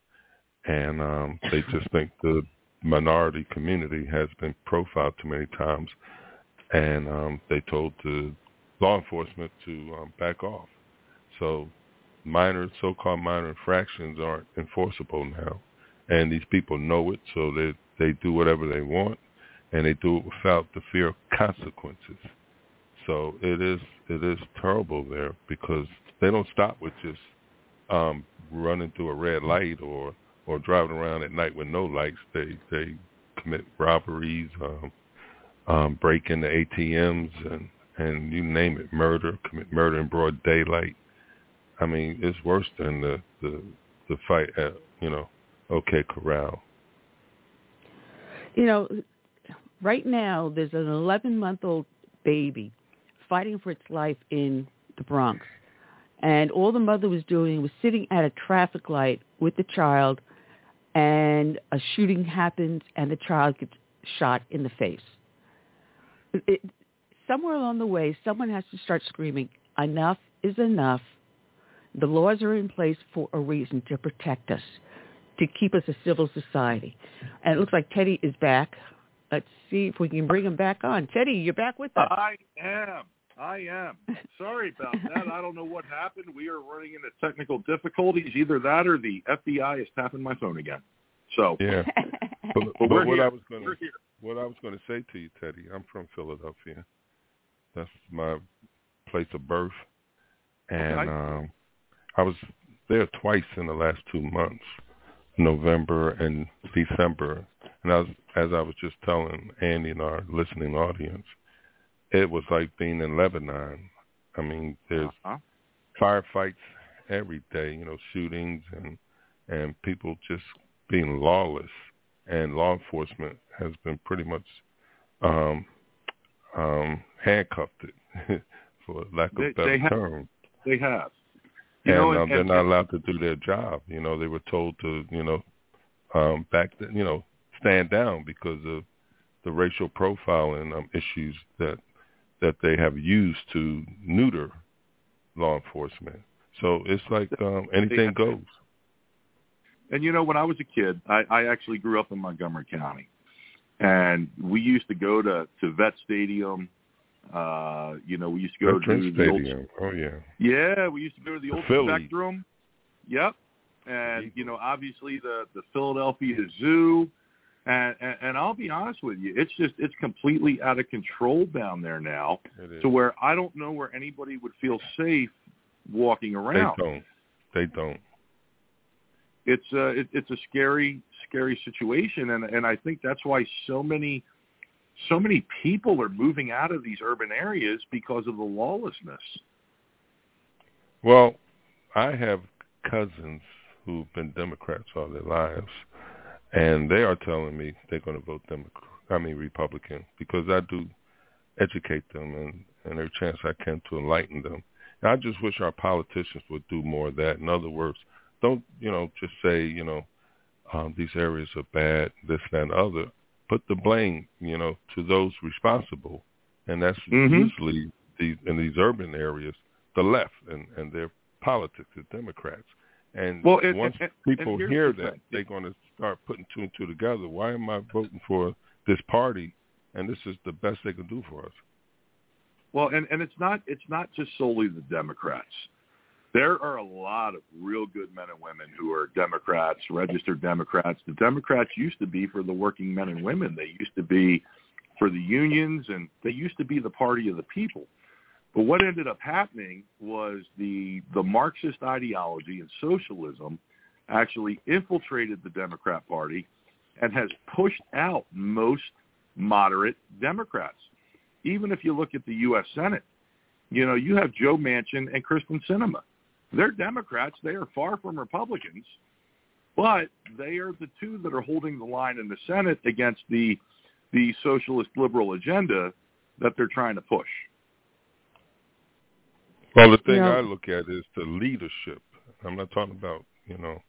and um, they just think the minority community has been profiled too many times, and um, they told the law enforcement to um, back off. So minor, so-called minor infractions aren't enforceable now, and these people know it, so they they do whatever they want, and they do it without the fear of consequences. So it is it is terrible there because they don't stop with just um, running through a red light or or driving around at night with no lights. They they commit robberies, um, um, break into ATMs, and and you name it, murder, commit murder in broad daylight. I mean, it's worse than the the the fight at you know OK Corral. you know, right now there's an 11 month old baby fighting for its life in the Bronx. And all the mother was doing was sitting at a traffic light with the child and a shooting happens and the child gets shot in the face. It, somewhere along the way, someone has to start screaming, enough is enough. The laws are in place for a reason to protect us, to keep us a civil society. And it looks like Teddy is back. Let's see if we can bring him back on. Teddy, you're back with us. I am. I am. Sorry about that. I don't know what happened. We are running into technical difficulties. Either that or the FBI is tapping my phone again. So Yeah. But, but we're what here. I was going to what I was going to say to you, Teddy, I'm from Philadelphia. That's my place of birth, and Okay. um, I was there twice in the last two months, November and December. And I was, as I was just telling Andy and our listening audience, it was like being in Lebanon. I mean, there's Uh-huh. firefights every day, you know, shootings and and people just being lawless and law enforcement has been pretty much um um handcuffed it for lack of They- better they have. term. They have. You and know, um, and- they're and- not allowed to do their job. You know, they were told to, you know, um back the, you know, stand down because of the racial profiling um, issues that that they have used to neuter law enforcement. So it's like um, anything goes. And you know, when I was a kid, I, I actually grew up in Montgomery County, and we used to go to to Vet Stadium. Uh, you know, we used to go to the old Stadium. Oh yeah. Yeah, we used to go to the, The old Philly. Spectrum. Yep. And you know, obviously the the Philadelphia Zoo. And, and and I'll be honest with you, it's just it's completely out of control down there now, to where I don't know where anybody would feel safe walking around. They don't. They don't. It's a it, it's a scary scary situation, and and I think that's why so many so many people are moving out of these urban areas because of the lawlessness. Well, I have cousins who've been Democrats all their lives, and they are telling me they're going to vote Democrat. I mean Republican because I do educate them and and every chance I can to enlighten them. And I just wish our politicians would do more of that. In other words, don't you know just say you know um, these areas are bad, this that, and other. Put the blame you know to those responsible, and that's mm-hmm. usually these in these urban areas the left and and their politics, the Democrats. And well, and, once and, people and hear that, they're going to start putting two and two together. Why am I voting for this party? And this is the best they can do for us. Well, and and it's not it's not just solely the Democrats. There are a lot of real good men and women who are Democrats, registered Democrats. The Democrats used to be for the working men and women. They used to be for the unions, and they used to be the party of the people. But what ended up happening was the the Marxist ideology and socialism actually infiltrated the Democrat Party and has pushed out most moderate Democrats. Even if you look at the U.S. Senate, you know, you have Joe Manchin and Kyrsten Sinema. They're Democrats. They are far from Republicans, but they are the two that are holding the line in the Senate against the the socialist liberal agenda that they're trying to push. Well, the thing Yeah. I look at is the leadership. I'm not talking about you know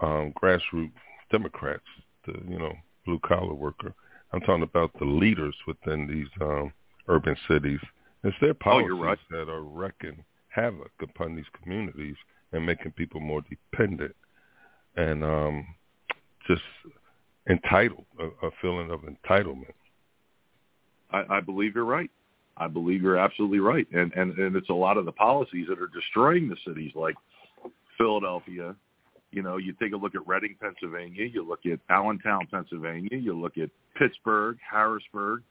um, grassroots Democrats, the you know blue collar worker. I'm talking about the leaders within these um, urban cities. It's their Oh, policies you're right. that are wreaking havoc upon these communities and making people more dependent and um, just entitled, a, a feeling of entitlement. I, I believe you're right. I believe you're absolutely right, and and and it's a lot of the policies that are destroying the cities like Philadelphia. You know, you take a look at Reading, Pennsylvania. You look at Allentown, Pennsylvania. You look at Pittsburgh, Harrisburg,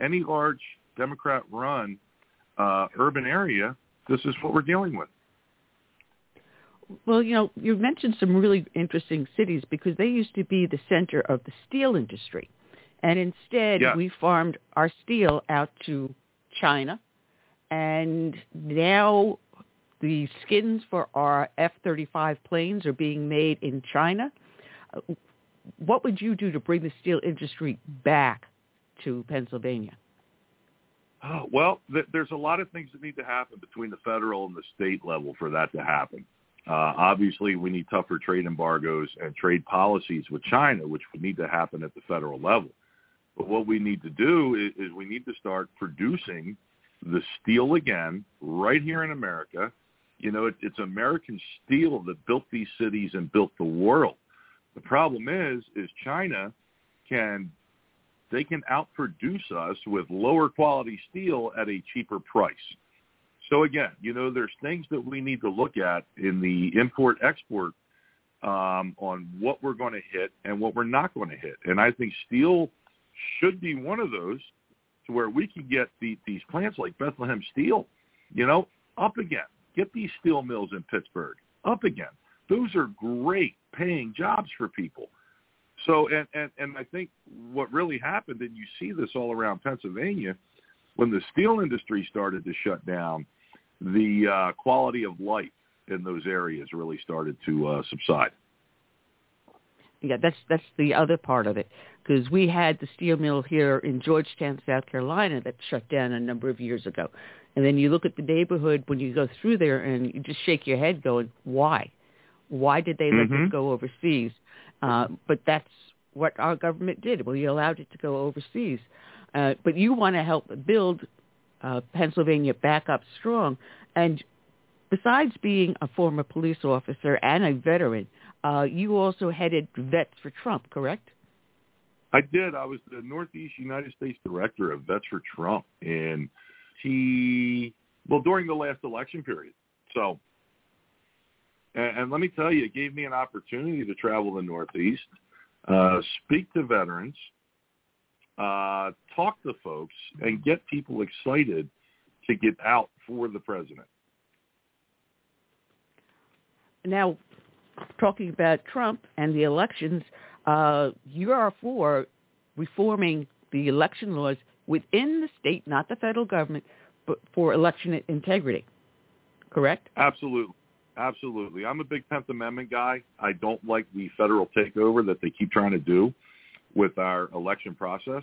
any large Democrat-run uh, urban area. This is what we're dealing with. Well, you know, you mentioned some really interesting cities because they used to be the center of the steel industry. And instead, Yeah. we farmed our steel out to China. And now the skins for our F-35 planes are being made in China. Uh, What would you do to bring the steel industry back to Pennsylvania? Oh, well, th- there's a lot of things that need to happen between the federal and the state level for that to happen. Uh, obviously, we need tougher trade embargoes and trade policies with China, which would need to happen at the federal level. But what we need to do is, is we need to start producing the steel again right here in America. You know, it, it's American steel that built these cities and built the world. The problem is, is China can they can outproduce us with lower quality steel at a cheaper price. So again, you know, there's things that we need to look at in the import export um, on what we're going to hit and what we're not going to hit. And I think steel should be one of those to where we can get the, these plants like Bethlehem Steel, you know, up again. Get these steel mills in Pittsburgh up again. Those are great paying jobs for people. So, and, and, and I think what really happened, and you see this all around Pennsylvania, when the steel industry started to shut down, the uh, quality of life in those areas really started to uh, subside. Yeah, that's that's the other part of it because we had the steel mill here in Georgetown, South Carolina, that shut down a number of years ago. And then you look at the neighborhood when you go through there, and you just shake your head, going, "Why? Why did they let Mhm. this go overseas?" Uh, but that's what our government did. We allowed it to go overseas. Uh, but you want to help build uh, Pennsylvania back up strong. And besides being a former police officer and a veteran, uh, you also headed Vets for Trump, correct? I did. I was the Northeast United States Director of Vets for Trump, and he well during the last election period. So, and, and let me tell you, it gave me an opportunity to travel the Northeast, uh, speak to veterans, uh, talk to folks, and get people excited to get out for the president. Now, talking about Trump and the elections, uh, you are for reforming the election laws within the state, not the federal government, but for election integrity. Correct? Absolutely. Absolutely. I'm a big 10th Amendment guy. I don't like the federal takeover that they keep trying to do with our election process.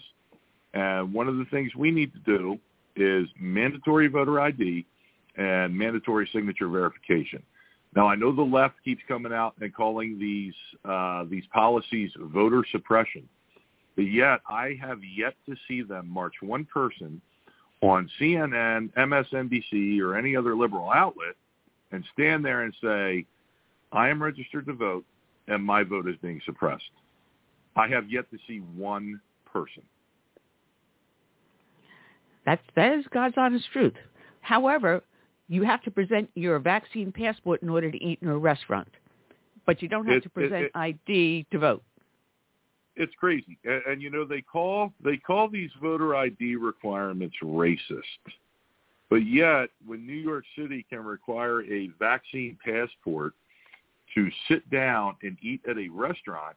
And one of the things we need to do is mandatory voter ID and mandatory signature verification. Now, I know the left keeps coming out and calling these uh, these policies voter suppression, but yet I have yet to see them march one person on CNN, MSNBC, or any other liberal outlet and stand there and say, I am registered to vote and my vote is being suppressed. I have yet to see one person. That's that is God's honest truth. However, you have to present your vaccine passport in order to eat in a restaurant, but you don't have It- to present it- ID to vote. It's crazy, and, and you know they call they call these voter ID requirements racist, but yet when New York City can require a vaccine passport to sit down and eat at a restaurant,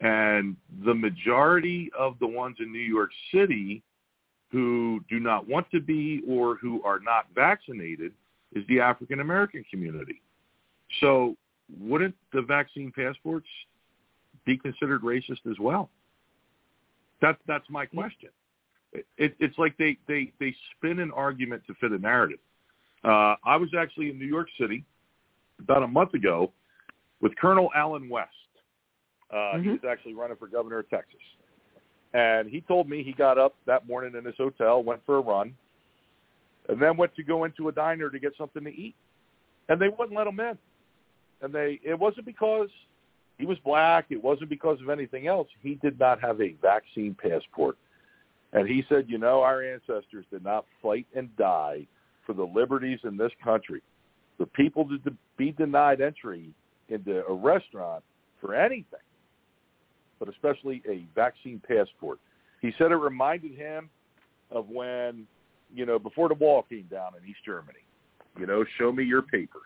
and the majority of the ones in New York City who do not want to be or who are not vaccinated is the African American community. So wouldn't the vaccine passports be considered racist as well? That that's my question. It, it, it's like they, they, they spin an argument to fit a narrative. Uh, I was actually in New York City about a month ago with Colonel Allen West. Uh, He was actually running for governor of Texas. And he told me he got up that morning in his hotel, went for a run, and then went to go into a diner to get something to eat. And they wouldn't let him in. And they it wasn't because he was black, it wasn't because of anything else. He did not have a vaccine passport. And he said, you know, our ancestors did not fight and die for the liberties in this country. The people to be denied entry into a restaurant for anything, but especially a vaccine passport. He said it reminded him of when, you know, before the wall came down in East Germany. You know, show me your papers.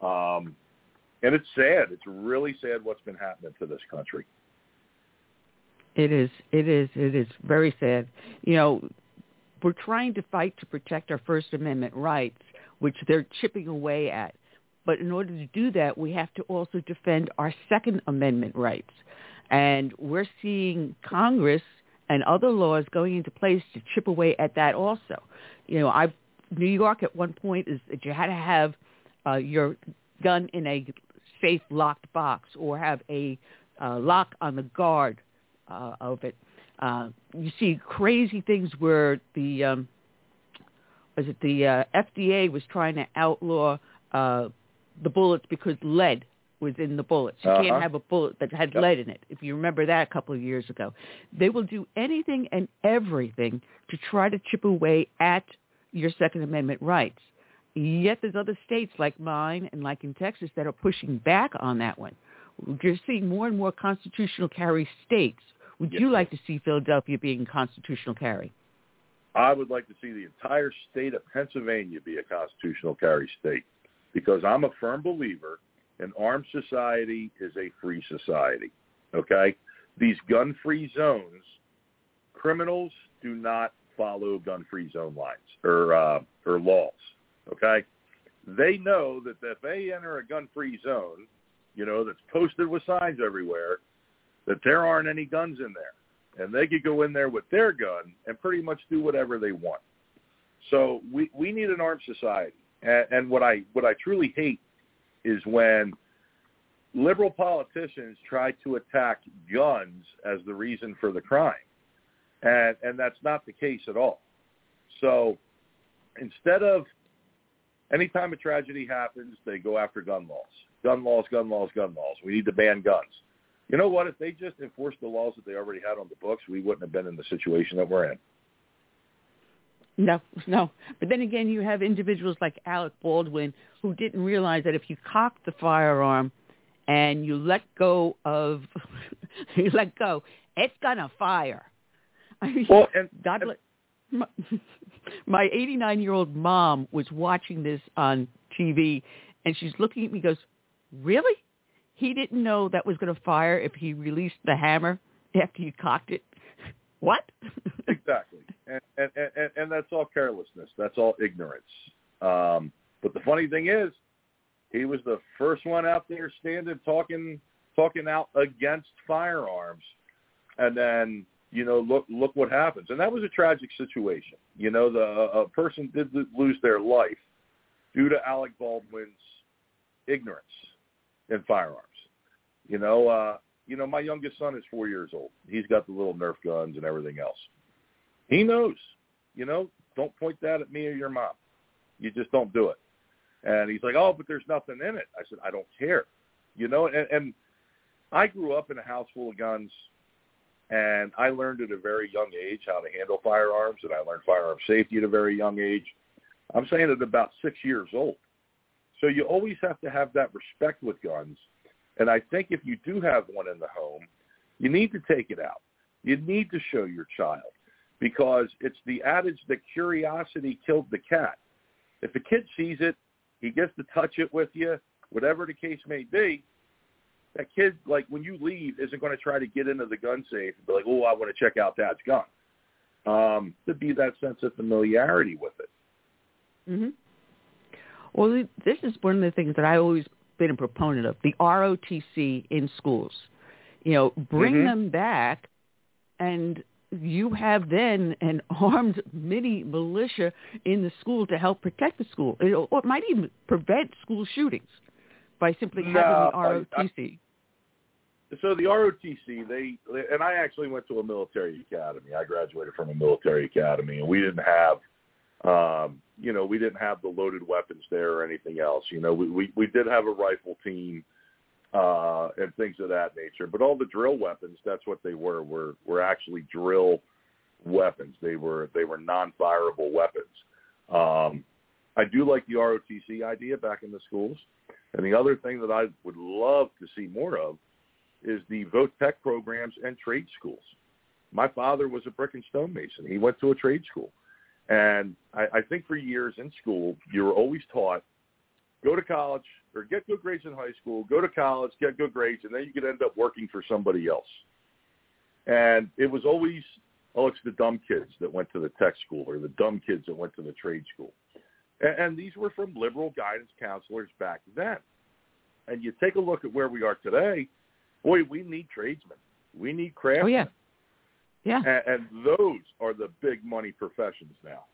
Um, and it's sad. It's really sad what's been happening to this country. It is. It is. It is very sad. You know, we're trying to fight to protect our First Amendment rights, which they're chipping away at. But in order to do that, we have to also defend our Second Amendment rights. And we're seeing Congress and other laws going into place to chip away at that also. You know, I New York at one point is that you had to have uh, your gun in a safe locked box or have a uh, lock on the guard uh, of it. Uh, you see crazy things where the um, was it the uh, FDA was trying to outlaw uh, the bullets because lead was in the bullets. You Uh-huh. can't have a bullet that had Yep. lead in it. If you remember that a couple of years ago, they will do anything and everything to try to chip away at your Second Amendment rights. Yet there's other states like mine and like in Texas that are pushing back on that one. You're seeing more and more constitutional carry states. Would you like to see Philadelphia being constitutional carry? I would like to see the entire state of Pennsylvania be a constitutional carry state because I'm a firm believer an armed society is a free society. Okay? These gun-free zones, criminals do not follow gun-free zone lines or uh, or laws. Okay? They know that if they enter a gun-free zone, you know, that's posted with signs everywhere, that there aren't any guns in there. And they could go in there with their gun and pretty much do whatever they want. So we, we need an armed society. And, and what I what I truly hate is when liberal politicians try to attack guns as the reason for the crime. And and that's not the case at all. So instead of anytime a tragedy happens, they go after gun laws. Gun laws, gun laws, gun laws. We need to ban guns. You know what? If they just enforced the laws that they already had on the books, we wouldn't have been in the situation that we're in. No, no. But then again, you have individuals like Alec Baldwin who didn't realize that if you cock the firearm and you let go of, you let go, it's gonna fire. I mean, well, and, God bless. My, my 89 year old mom was watching this on TV, and she's looking at me. Goes, really? He didn't know that was going to fire if he released the hammer after you cocked it. What? exactly, and, and and and that's all carelessness. That's all ignorance. Um, but the funny thing is, he was the first one out there standing talking talking out against firearms, and then you know look look what happens. And that was a tragic situation. You know, the a person did lose their life due to Alec Baldwin's ignorance in firearms. You know, uh, you know, my youngest son is four years old. He's got the little Nerf guns and everything else. He knows. You know, don't point that at me or your mom. You just don't do it. And he's like, oh, but there's nothing in it. I said, I don't care. You know, and, and I grew up in a house full of guns, and I learned at a very young age how to handle firearms, and I learned firearm safety at a very young age. I'm saying at about six years old. So you always have to have that respect with guns. And I think if you do have one in the home, you need to take it out. You need to show your child because it's the adage that curiosity killed the cat. If a kid sees it, he gets to touch it with you, whatever the case may be. That kid, like when you leave, isn't going to try to get into the gun safe and be like, "Oh, I want to check out Dad's gun." Um, to be that sense of familiarity with it. Mm-hmm. Well, this is one of the things that I always been a proponent of the ROTC in schools. You know, bring mm-hmm. them back, and you have then an armed mini militia in the school to help protect the school. It, or it might even prevent school shootings by simply no, having the ROTC. I, I, so the ROTC, they and I actually went to a military academy. I graduated from a military academy, and we didn't have um, you know, we didn't have the loaded weapons there or anything else. You know, we we, we did have a rifle team uh, and things of that nature. But all the drill weapons, that's what they were, were were actually drill weapons. They were they were non-fireable weapons. Um, I do like the ROTC idea back in the schools. And the other thing that I would love to see more of is the vo-tech programs and trade schools. My father was a brick and stone mason. He went to a trade school. And I, I think for years in school, you were always taught, go to college or get good grades in high school, go to college, get good grades, and then you could end up working for somebody else. And it was always, oh, it's the dumb kids that went to the tech school or the dumb kids that went to the trade school. And, and these were from liberal guidance counselors back then. And you take a look at where we are today, boy, we need tradesmen. We need craftsmen. Oh, yeah. Yeah. And, and those are the big money professions now.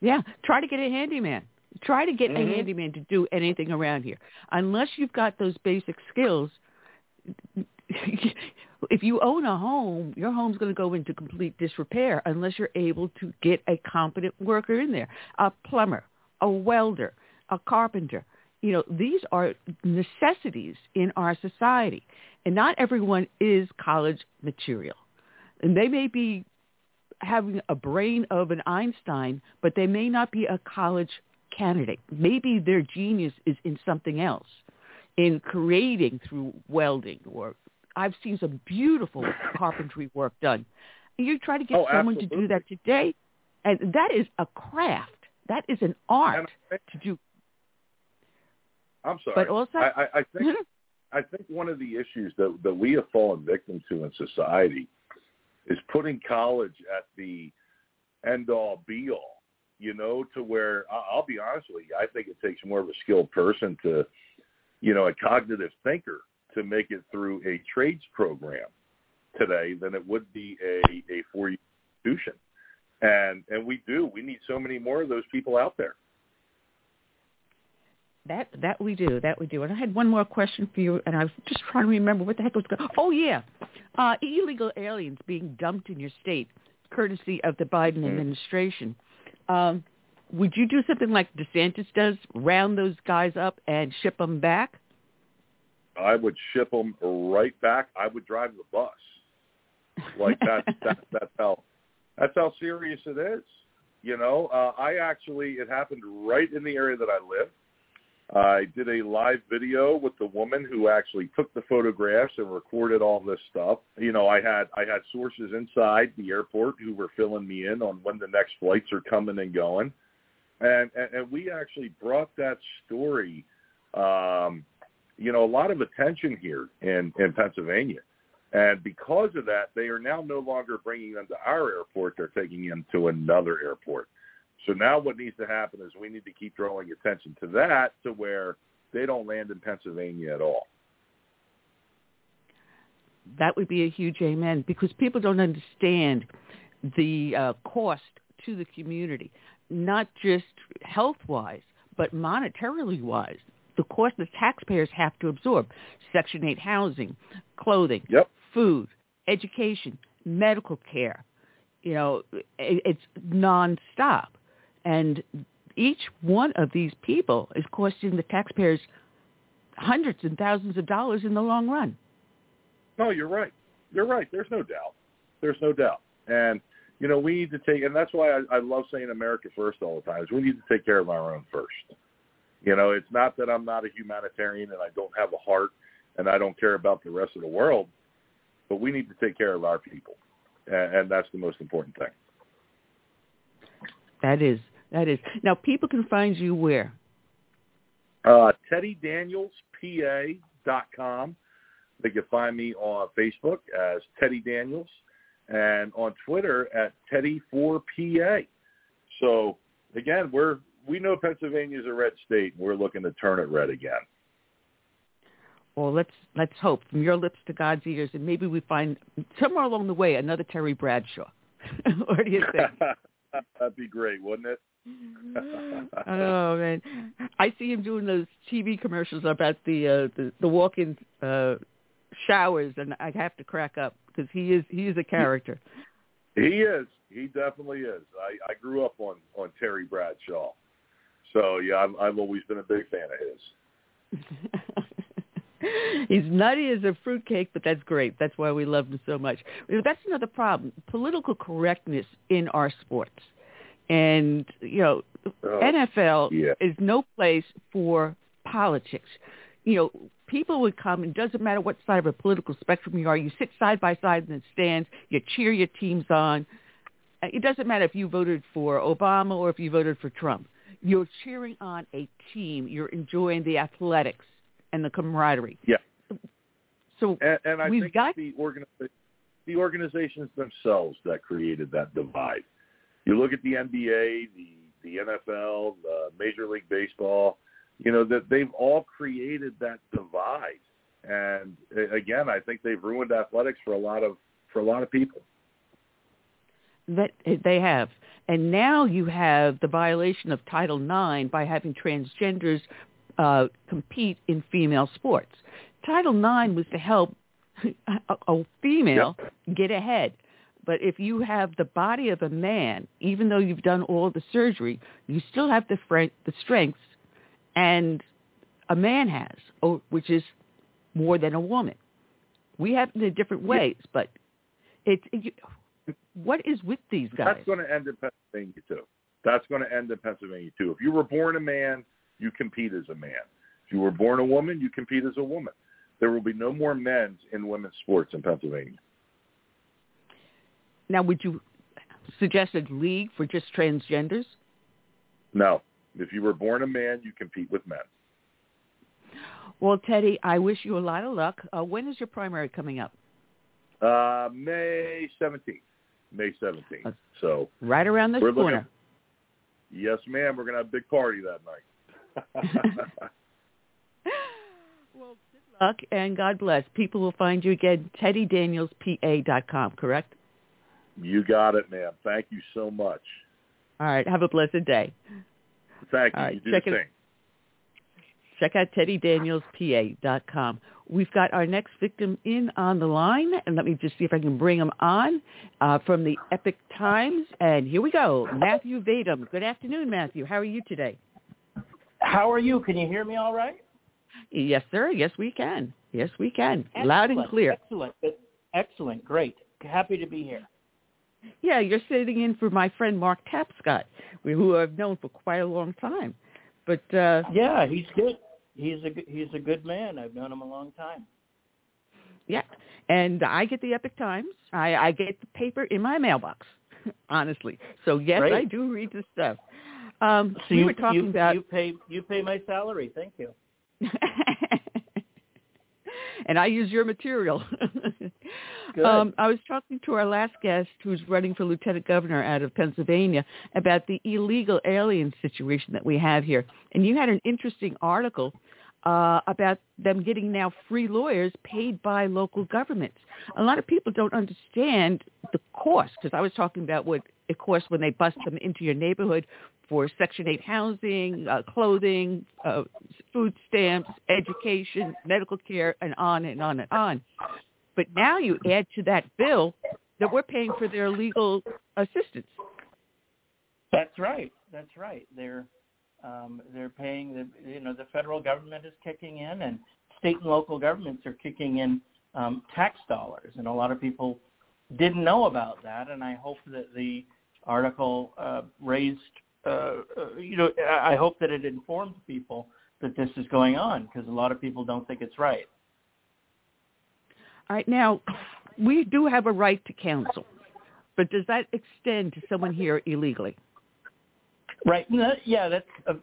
Yeah. Try to get a handyman. Try to get mm-hmm. a handyman to do anything around here. Unless you've got those basic skills, if you own a home, your home's going to go into complete disrepair unless you're able to get a competent worker in there, a plumber, a welder, a carpenter. You know, these are necessities in our society. And not everyone is college material and they may be having a brain of an Einstein, but they may not be a college candidate. Maybe their genius is in something else, in creating through welding or I've seen some beautiful carpentry work done. You try to get oh, someone absolutely. to do that today, and that is a craft. That is an art to do. I'm sorry. But also, I, I, I think I think one of the issues that that we have fallen victim to in society is putting college at the end all be all, you know, to where I'll be honest with you, I think it takes more of a skilled person to, you know, a cognitive thinker to make it through a trades program today than it would be a, a four year institution. And and we do. We need so many more of those people out there. That that we do, that we do. And I had one more question for you, and I was just trying to remember what the heck was going. Oh yeah, uh, illegal aliens being dumped in your state, courtesy of the Biden mm-hmm. administration. Um, would you do something like DeSantis does, round those guys up and ship them back? I would ship them right back. I would drive the bus. Like that. that that's how. That's how serious it is. You know, uh, I actually it happened right in the area that I live. I did a live video with the woman who actually took the photographs and recorded all this stuff. You know, I had I had sources inside the airport who were filling me in on when the next flights are coming and going, and and, and we actually brought that story, um, you know, a lot of attention here in in Pennsylvania, And because of that, they are now no longer bringing them to our airport. They're taking them to another airport. So now what needs to happen is we need to keep drawing attention to that to where they don't land in Pennsylvania at all. That would be a huge amen because people don't understand the uh, cost to the community, not just health-wise, but monetarily wise. The cost the taxpayers have to absorb: Section 8 housing, clothing, yep. food, education, medical care. You know, it, it's nonstop, and each one of these people is costing the taxpayers hundreds and thousands of dollars in the long run. No, you're right. You're right. There's no doubt. There's no doubt. And you know, we need to take, and that's why I, I love saying America first all the time. Is we need to take care of our own first. You know, it's not that I'm not a humanitarian and I don't have a heart and I don't care about the rest of the world, but we need to take care of our people, and, and that's the most important thing. That is. That is. Now, people can find you where? Uh, TeddyDanielsPA.com. They can find me on Facebook as Teddy Daniels and on Twitter at Teddy4PA. So again, we're we know Pennsylvania is a red state, and we're looking to turn it red again. Well, let's let's hope from your lips to God's ears, and maybe we find somewhere along the way another Terry Bradshaw. what do you think? That'd be great, wouldn't it? oh man, I see him doing those TV commercials about the uh, the, the walk-in uh, showers, and I have to crack up because he is he is a character. He is. He definitely is. I, I grew up on on Terry Bradshaw, so yeah, I've, I've always been a big fan of his. He's nutty as a fruitcake, but that's great. That's why we love him so much. That's another problem: political correctness in our sports. And you know, oh, NFL yeah. is no place for politics. You know, people would come, and it doesn't matter what side of a political spectrum you are. You sit side by side in the stands. You cheer your teams on. Uh, it doesn't matter if you voted for Obama or if you voted for Trump. You're cheering on a team. You're enjoying the athletics and the camaraderie. Yeah. So and, and I we've think got the organi- the organizations themselves that created that divide. You look at the NBA, the the NFL, the Major League Baseball. You know that they've all created that divide, and again, I think they've ruined athletics for a lot of for a lot of people. That they have, and now you have the violation of Title IX by having transgenders uh, compete in female sports. Title IX was to help a, a female yep. get ahead. But if you have the body of a man, even though you've done all the surgery, you still have the, fr- the strengths and a man has, or, which is more than a woman. We have it in different ways, yeah. but it, it, what is with these guys? That's going to end in Pennsylvania too. That's going to end in Pennsylvania too. If you were born a man, you compete as a man. If you were born a woman, you compete as a woman. There will be no more men's in women's sports in Pennsylvania. Now, would you suggest a league for just transgenders? No. If you were born a man, you compete with men. Well, Teddy, I wish you a lot of luck. Uh, when is your primary coming up? Uh, May 17th. May 17th. So right around this we're corner. Looking, yes, ma'am. We're going to have a big party that night. well, good luck and God bless. People will find you again, teddydanielspa.com, correct? You got it, ma'am. Thank you so much. All right. Have a blessed day. Thank you. All right, you do check the it, thing. Check out teddydanielspa.com. We've got our next victim in on the line, and let me just see if I can bring him on uh, from the Epoch Times. And here we go, Matthew Vadum. Good afternoon, Matthew. How are you today? How are you? Can you hear me all right? Yes, sir. Yes, we can. Yes, we can. Excellent. Loud and clear. Excellent. Excellent. Great. Happy to be here. Yeah, you're sitting in for my friend Mark Tapscott, who I've known for quite a long time. But uh yeah, he's good. He's a he's a good man. I've known him a long time. Yeah, and I get the Epoch Times. I, I get the paper in my mailbox, honestly. So yes, Great. I do read the stuff. Um, so we you, were talking you, about you pay you pay my salary. Thank you. and I use your material. Um, I was talking to our last guest, who's running for lieutenant governor out of Pennsylvania, about the illegal alien situation that we have here. And you had an interesting article uh, about them getting now free lawyers paid by local governments. A lot of people don't understand the cost because I was talking about what it costs when they bust them into your neighborhood for Section 8 housing, uh, clothing, uh, food stamps, education, medical care, and on and on and on. But now you add to that bill that we're paying for their legal assistance. That's right. That's right. They're um, they're paying the you know the federal government is kicking in and state and local governments are kicking in um, tax dollars, and a lot of people didn't know about that. And I hope that the article uh, raised uh, uh, you know I hope that it informed people that this is going on because a lot of people don't think it's right. All right, now we do have a right to counsel, but does that extend to someone here illegally? Right. Yeah, that's a,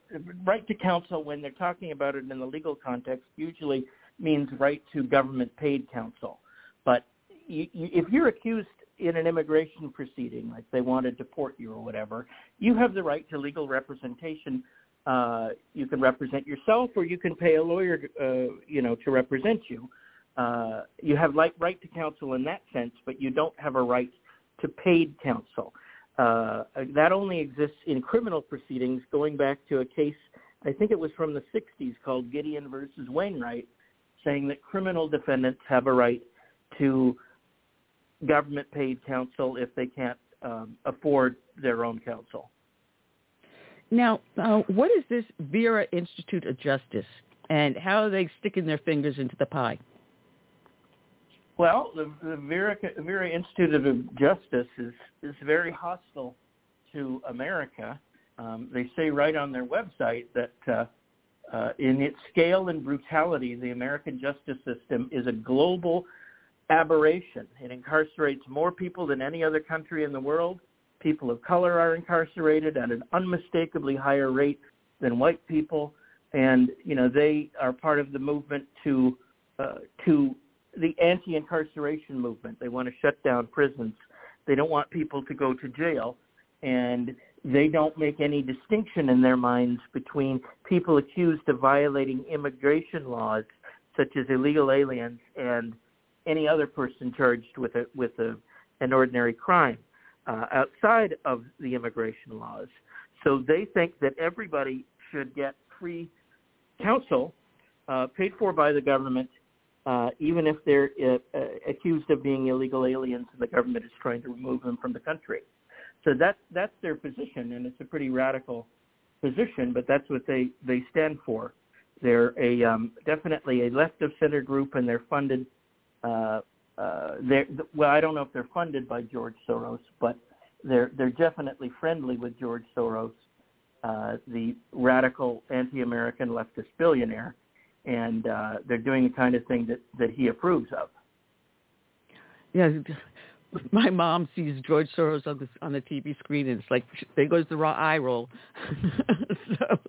right to counsel when they're talking about it in the legal context usually means right to government paid counsel. But if you're accused in an immigration proceeding, like they want to deport you or whatever, you have the right to legal representation. Uh, you can represent yourself, or you can pay a lawyer, uh, you know, to represent you. Uh, you have like right to counsel in that sense, but you don't have a right to paid counsel. Uh, that only exists in criminal proceedings, going back to a case I think it was from the 60s called Gideon versus Wainwright, saying that criminal defendants have a right to government paid counsel if they can't um, afford their own counsel. Now, uh, what is this Vera Institute of Justice, and how are they sticking their fingers into the pie? Well, the, the Vera, Vera Institute of Justice is is very hostile to America. Um, they say right on their website that uh, uh, in its scale and brutality, the American justice system is a global aberration. It incarcerates more people than any other country in the world. People of color are incarcerated at an unmistakably higher rate than white people, and you know they are part of the movement to uh, to the anti-incarceration movement. They want to shut down prisons. They don't want people to go to jail, and they don't make any distinction in their minds between people accused of violating immigration laws, such as illegal aliens, and any other person charged with a with a an ordinary crime uh, outside of the immigration laws. So they think that everybody should get free counsel uh, paid for by the government uh, even if they're uh, uh, accused of being illegal aliens and the government is trying to remove them from the country. So that's that's their position, and it's a pretty radical position, but that's what they they stand for. They're a um, definitely a left of center group, and they're funded. Uh, uh, they're well, I don't know if they're funded by George Soros, but they're they're definitely friendly with George Soros, uh, the radical anti-American leftist billionaire and uh, they're doing the kind of thing that that he approves of. Yeah, my mom sees George Soros on the on the TV screen, and it's like there goes the raw eye roll. so,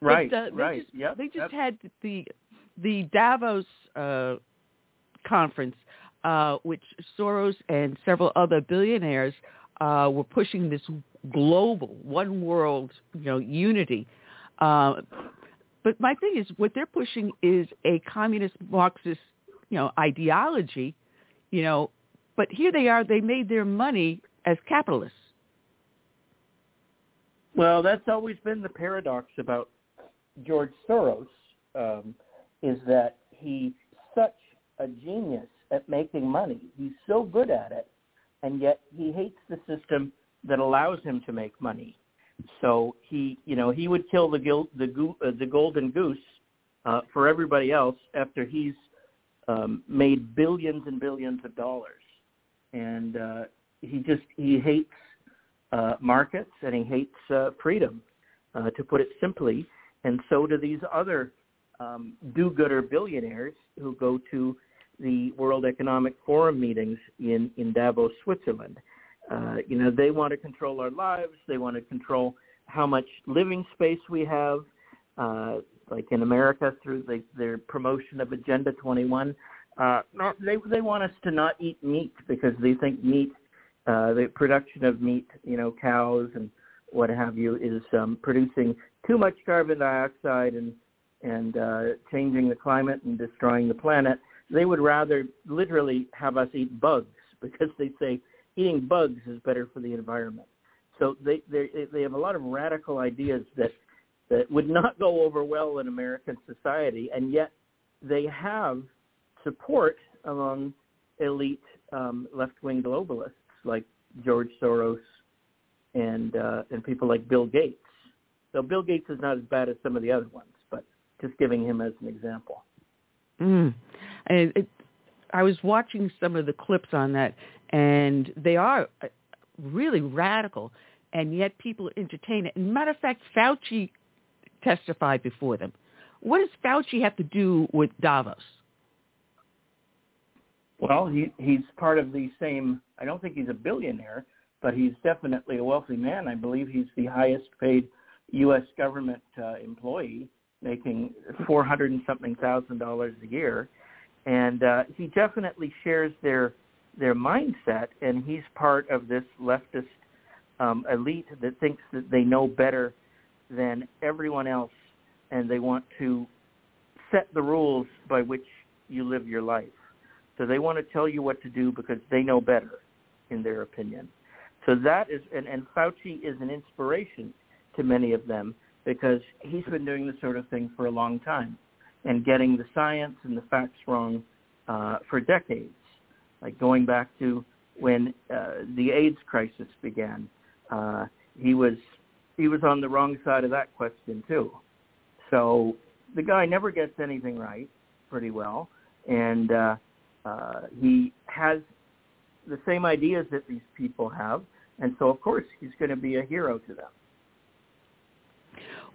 right, but, uh, they right, just, yep, They just yep. had the the Davos uh, conference, uh, which Soros and several other billionaires uh, were pushing this global, one world, you know, unity. Uh, but my thing is, what they're pushing is a communist Marxist, you know, ideology, you know. But here they are; they made their money as capitalists. Well, that's always been the paradox about George Soros, um, is that he's such a genius at making money. He's so good at it, and yet he hates the system that allows him to make money. So he, you know, he would kill the gil- the go- uh, the golden goose uh, for everybody else after he's um, made billions and billions of dollars, and uh, he just he hates uh, markets and he hates uh, freedom, uh, to put it simply. And so do these other um, do-gooder billionaires who go to the World Economic Forum meetings in in Davos, Switzerland. Uh, you know, they want to control our lives. They want to control how much living space we have. Uh, like in America, through the, their promotion of Agenda 21, Uh, not, they they want us to not eat meat because they think meat, uh, the production of meat, you know, cows and what have you, is um, producing too much carbon dioxide and and uh, changing the climate and destroying the planet. They would rather literally have us eat bugs because they say eating bugs is better for the environment. So they they have a lot of radical ideas that that would not go over well in American society, and yet they have support among elite um, left-wing globalists like George Soros and uh, and people like Bill Gates. So Bill Gates is not as bad as some of the other ones, but just giving him as an example. Mm. And it, I was watching some of the clips on that, and they are uh, really radical, and yet people entertain it. And matter of fact, Fauci testified before them. What does Fauci have to do with Davos? Well, he he's part of the same. I don't think he's a billionaire, but he's definitely a wealthy man. I believe he's the highest paid U.S. government uh, employee, making four hundred and something thousand dollars a year, and uh, he definitely shares their their mindset. And he's part of this leftist um, elite that thinks that they know better than everyone else, and they want to set the rules by which you live your life. So they want to tell you what to do because they know better, in their opinion. So that is, and, and Fauci is an inspiration to many of them because he's been doing this sort of thing for a long time and getting the science and the facts wrong uh, for decades, like going back to when uh, the AIDS crisis began. Uh, he was he was on the wrong side of that question too. So the guy never gets anything right, pretty well, and uh, uh, he has the same ideas that these people have, and so of course he's going to be a hero to them.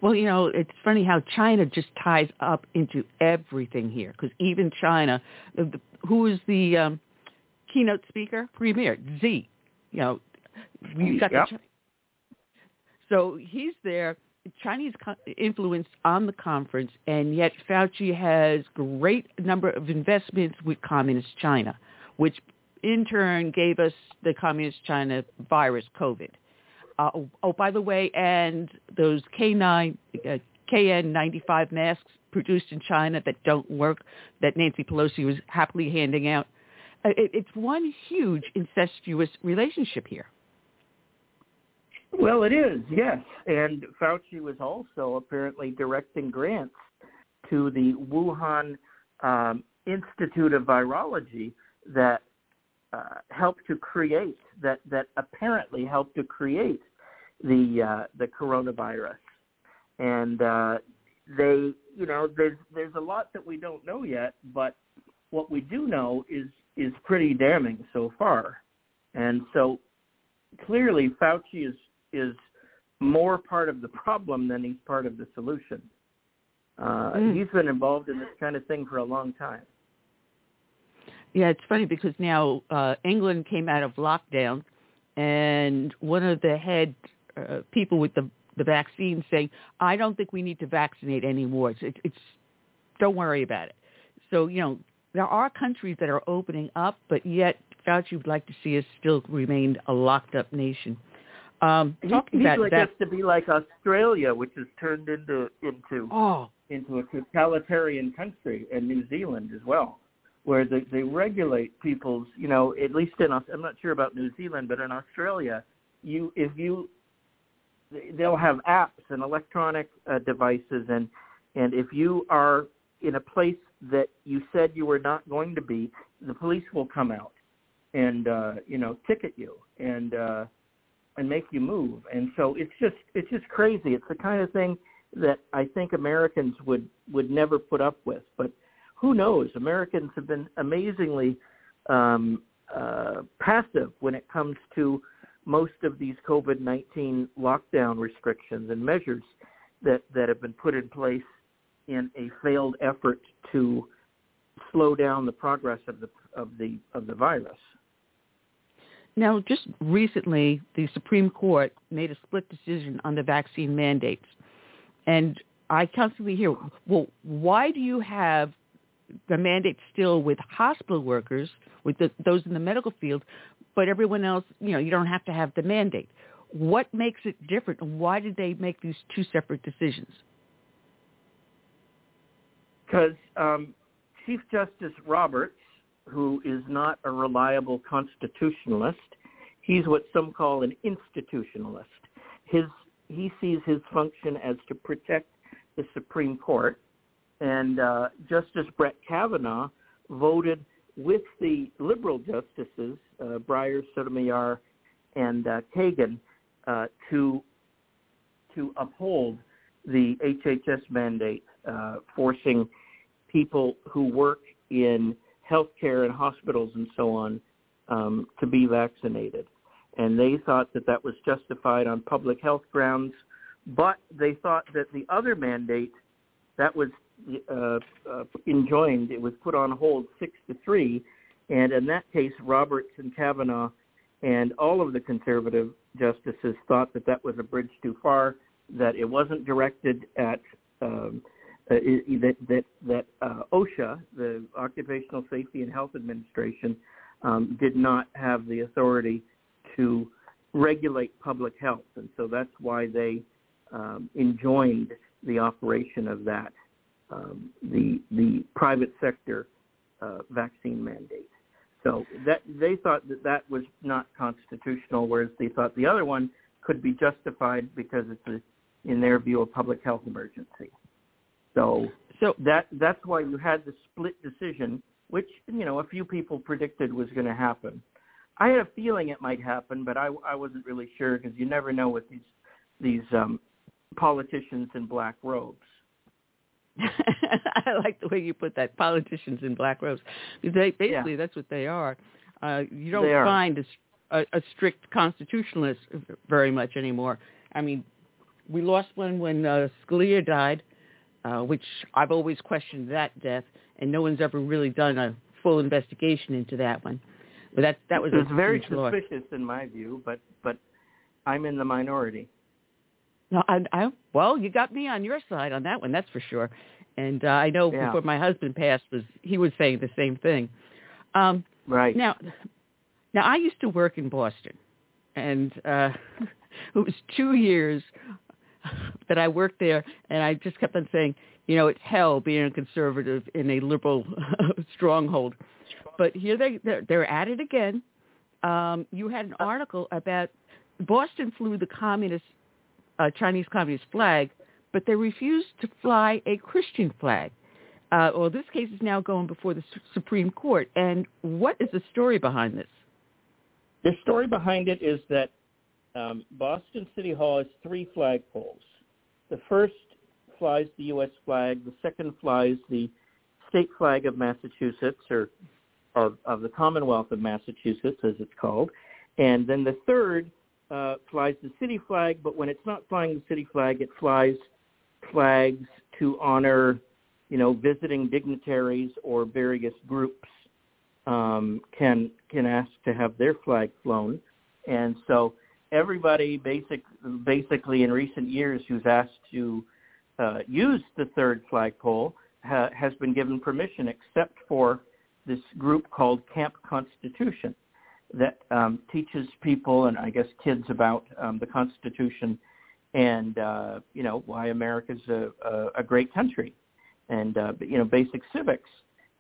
Well, you know, it's funny how China just ties up into everything here, because even China, the, who is the um, keynote speaker, premier Xi, you know, you got yep. the, so he's there Chinese influence on the conference, and yet Fauci has great number of investments with Communist China, which in turn gave us the Communist China virus, COVID. Uh, oh, oh, by the way, and those K9, uh, KN95 masks produced in China that don't work, that Nancy Pelosi was happily handing out. Uh, it, it's one huge incestuous relationship here. Well, it is, yes. And Fauci was also apparently directing grants to the Wuhan um, Institute of Virology that uh, helped to create that that apparently helped to create the uh, the coronavirus. And uh, they, you know, there's there's a lot that we don't know yet, but what we do know is is pretty damning so far. And so clearly Fauci is is more part of the problem than he's part of the solution. Uh, mm. He's been involved in this kind of thing for a long time. Yeah, it's funny because now uh, England came out of lockdown, and one of the head uh, people with the the vaccine saying, "I don't think we need to vaccinate anymore. It's, it, it's don't worry about it." So you know there are countries that are opening up, but yet Fauci would like to see us still remain a locked up nation. Um, talking he, about like that, us to be like Australia, which has turned into into oh. into a totalitarian country, and New Zealand as well, where they, they regulate people's. You know, at least in I'm not sure about New Zealand, but in Australia, you if you they'll have apps and electronic uh, devices, and and if you are in a place that you said you were not going to be, the police will come out and uh, you know ticket you and. uh and make you move. And so it's just it's just crazy. It's the kind of thing that I think Americans would would never put up with. But who knows? Americans have been amazingly um, uh, passive when it comes to most of these COVID-19 lockdown restrictions and measures that that have been put in place in a failed effort to slow down the progress of the of the of the virus. Now, just recently, the Supreme Court made a split decision on the vaccine mandates. And I constantly hear, well, why do you have the mandate still with hospital workers, with the, those in the medical field, but everyone else, you know, you don't have to have the mandate. What makes it different, and why did they make these two separate decisions? Because um, Chief Justice Roberts, who is not a reliable constitutionalist, he's what some call an institutionalist. His he sees his function as to protect the Supreme Court, and uh, Justice Brett Kavanaugh voted with the liberal justices, uh, Breyer, Sotomayor, and uh, Kagan, uh, to to uphold the HHS mandate, uh, forcing people who work in healthcare and hospitals and so on um, to be vaccinated. And they thought that that was justified on public health grounds, but they thought that the other mandate that was uh, uh, enjoined, it was put on hold six to three, and in that case, Roberts and Kavanaugh and all of the conservative justices thought that that was a bridge too far, that it wasn't directed at um, uh, that that that uh, OSHA, the Occupational Safety and Health Administration, um, did not have the authority to regulate public health, and so that's why they um, enjoined the operation of that um, the the private sector uh, vaccine mandate. So that they thought that that was not constitutional, whereas they thought the other one could be justified because it's a, in their view a public health emergency. So, so that that's why you had the split decision, which you know a few people predicted was going to happen. I had a feeling it might happen, but I I wasn't really sure because you never know with these these um, politicians in black robes. I like the way you put that. Politicians in black robes, they, basically yeah. that's what they are. Uh, you don't are. find a, a, a strict constitutionalist very much anymore. I mean, we lost one when uh, Scalia died, uh, which I've always questioned that death, and no one's ever really done a full investigation into that one. But that that was it's a very suspicious in my view, but but I'm in the minority. No, I, I well, you got me on your side on that one. That's for sure. And uh, I know Yeah. before my husband passed, was he was saying the same thing. Um, Right. now, now I used to work in Boston, and uh, it was two years that I worked there, and I just kept on saying, you know, it's hell being a conservative in a liberal stronghold. But here they they're, they're at it again. Um, you had an article about Boston flew the communist uh, Chinese communist flag, but they refused to fly a Christian flag. Uh, well, this case is now going before the Su- Supreme Court. And what is the story behind this? The story behind it is that um, Boston City Hall has three flagpoles. The first flies the U.S. flag. The second flies the state flag of Massachusetts, or, or of the Commonwealth of Massachusetts, as it's called. And then the third uh, flies the city flag, but when it's not flying the city flag, it flies flags to honor, you know, visiting dignitaries or various groups um, can can ask to have their flag flown, and so everybody basic basically in recent years who's asked to uh, use the third flagpole ha- has been given permission, except for this group called Camp Constitution that um, teaches people and I guess kids about um, the Constitution and uh, you know why America's a, a, a great country and uh, you know basic civics.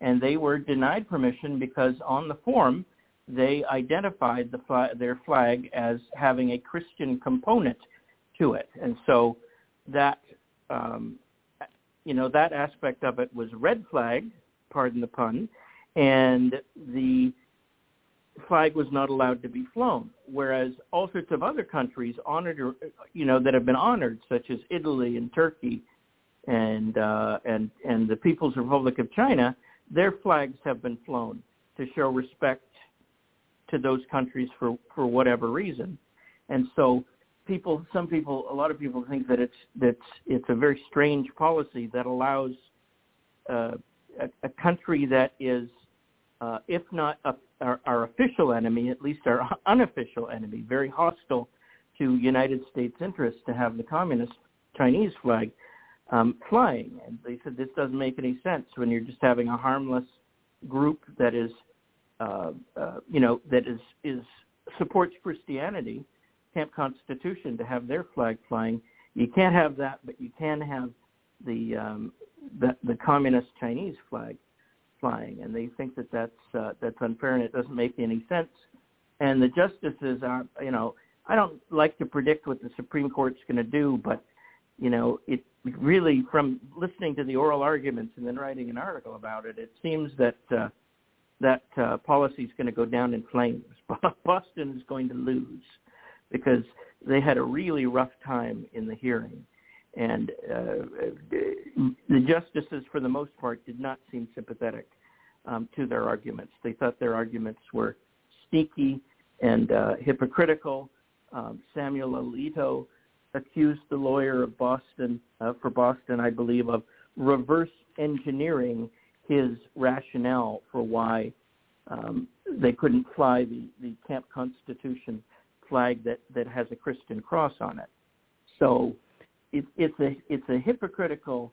And they were denied permission because on the form they identified the flag, their flag as having a Christian component to it, and so that um, you know that aspect of it was red flag, pardon the pun, and the flag was not allowed to be flown. Whereas all sorts of other countries honored, you know, that have been honored, such as Italy and Turkey, and uh, and and the People's Republic of China, their flags have been flown to show respect to those countries for for whatever reason. And so people, some people, a lot of people think that it's that it's a very strange policy that allows uh, a, a country that is, uh, if not a, our, our official enemy, at least our unofficial enemy, very hostile to United States interests, to have the communist Chinese flag um, flying. And they said this doesn't make any sense when you're just having a harmless group that is, uh, uh, you know, that is is supports Christianity, Camp Constitution, to have their flag flying. You can't have that, but you can have the um, the, the communist Chinese flag flying, and they think that that's uh, that's unfair and it doesn't make any sense. And the justices are, you know, I don't like to predict what the Supreme Court's going to do, but you know, it really from listening to the oral arguments and then writing an article about it, it seems that uh, that uh, policy is going to go down in flames. Boston is going to lose because they had a really rough time in the hearing, and uh, the justices, for the most part, did not seem sympathetic um, to their arguments. They thought their arguments were sneaky and uh, hypocritical. Um, Samuel Alito accused the lawyer of Boston uh, for Boston, I believe, of reverse engineering his rationale for why um, they couldn't fly the, the Camp Constitution flag that, that has a Christian cross on it. So it, it's a it's a hypocritical,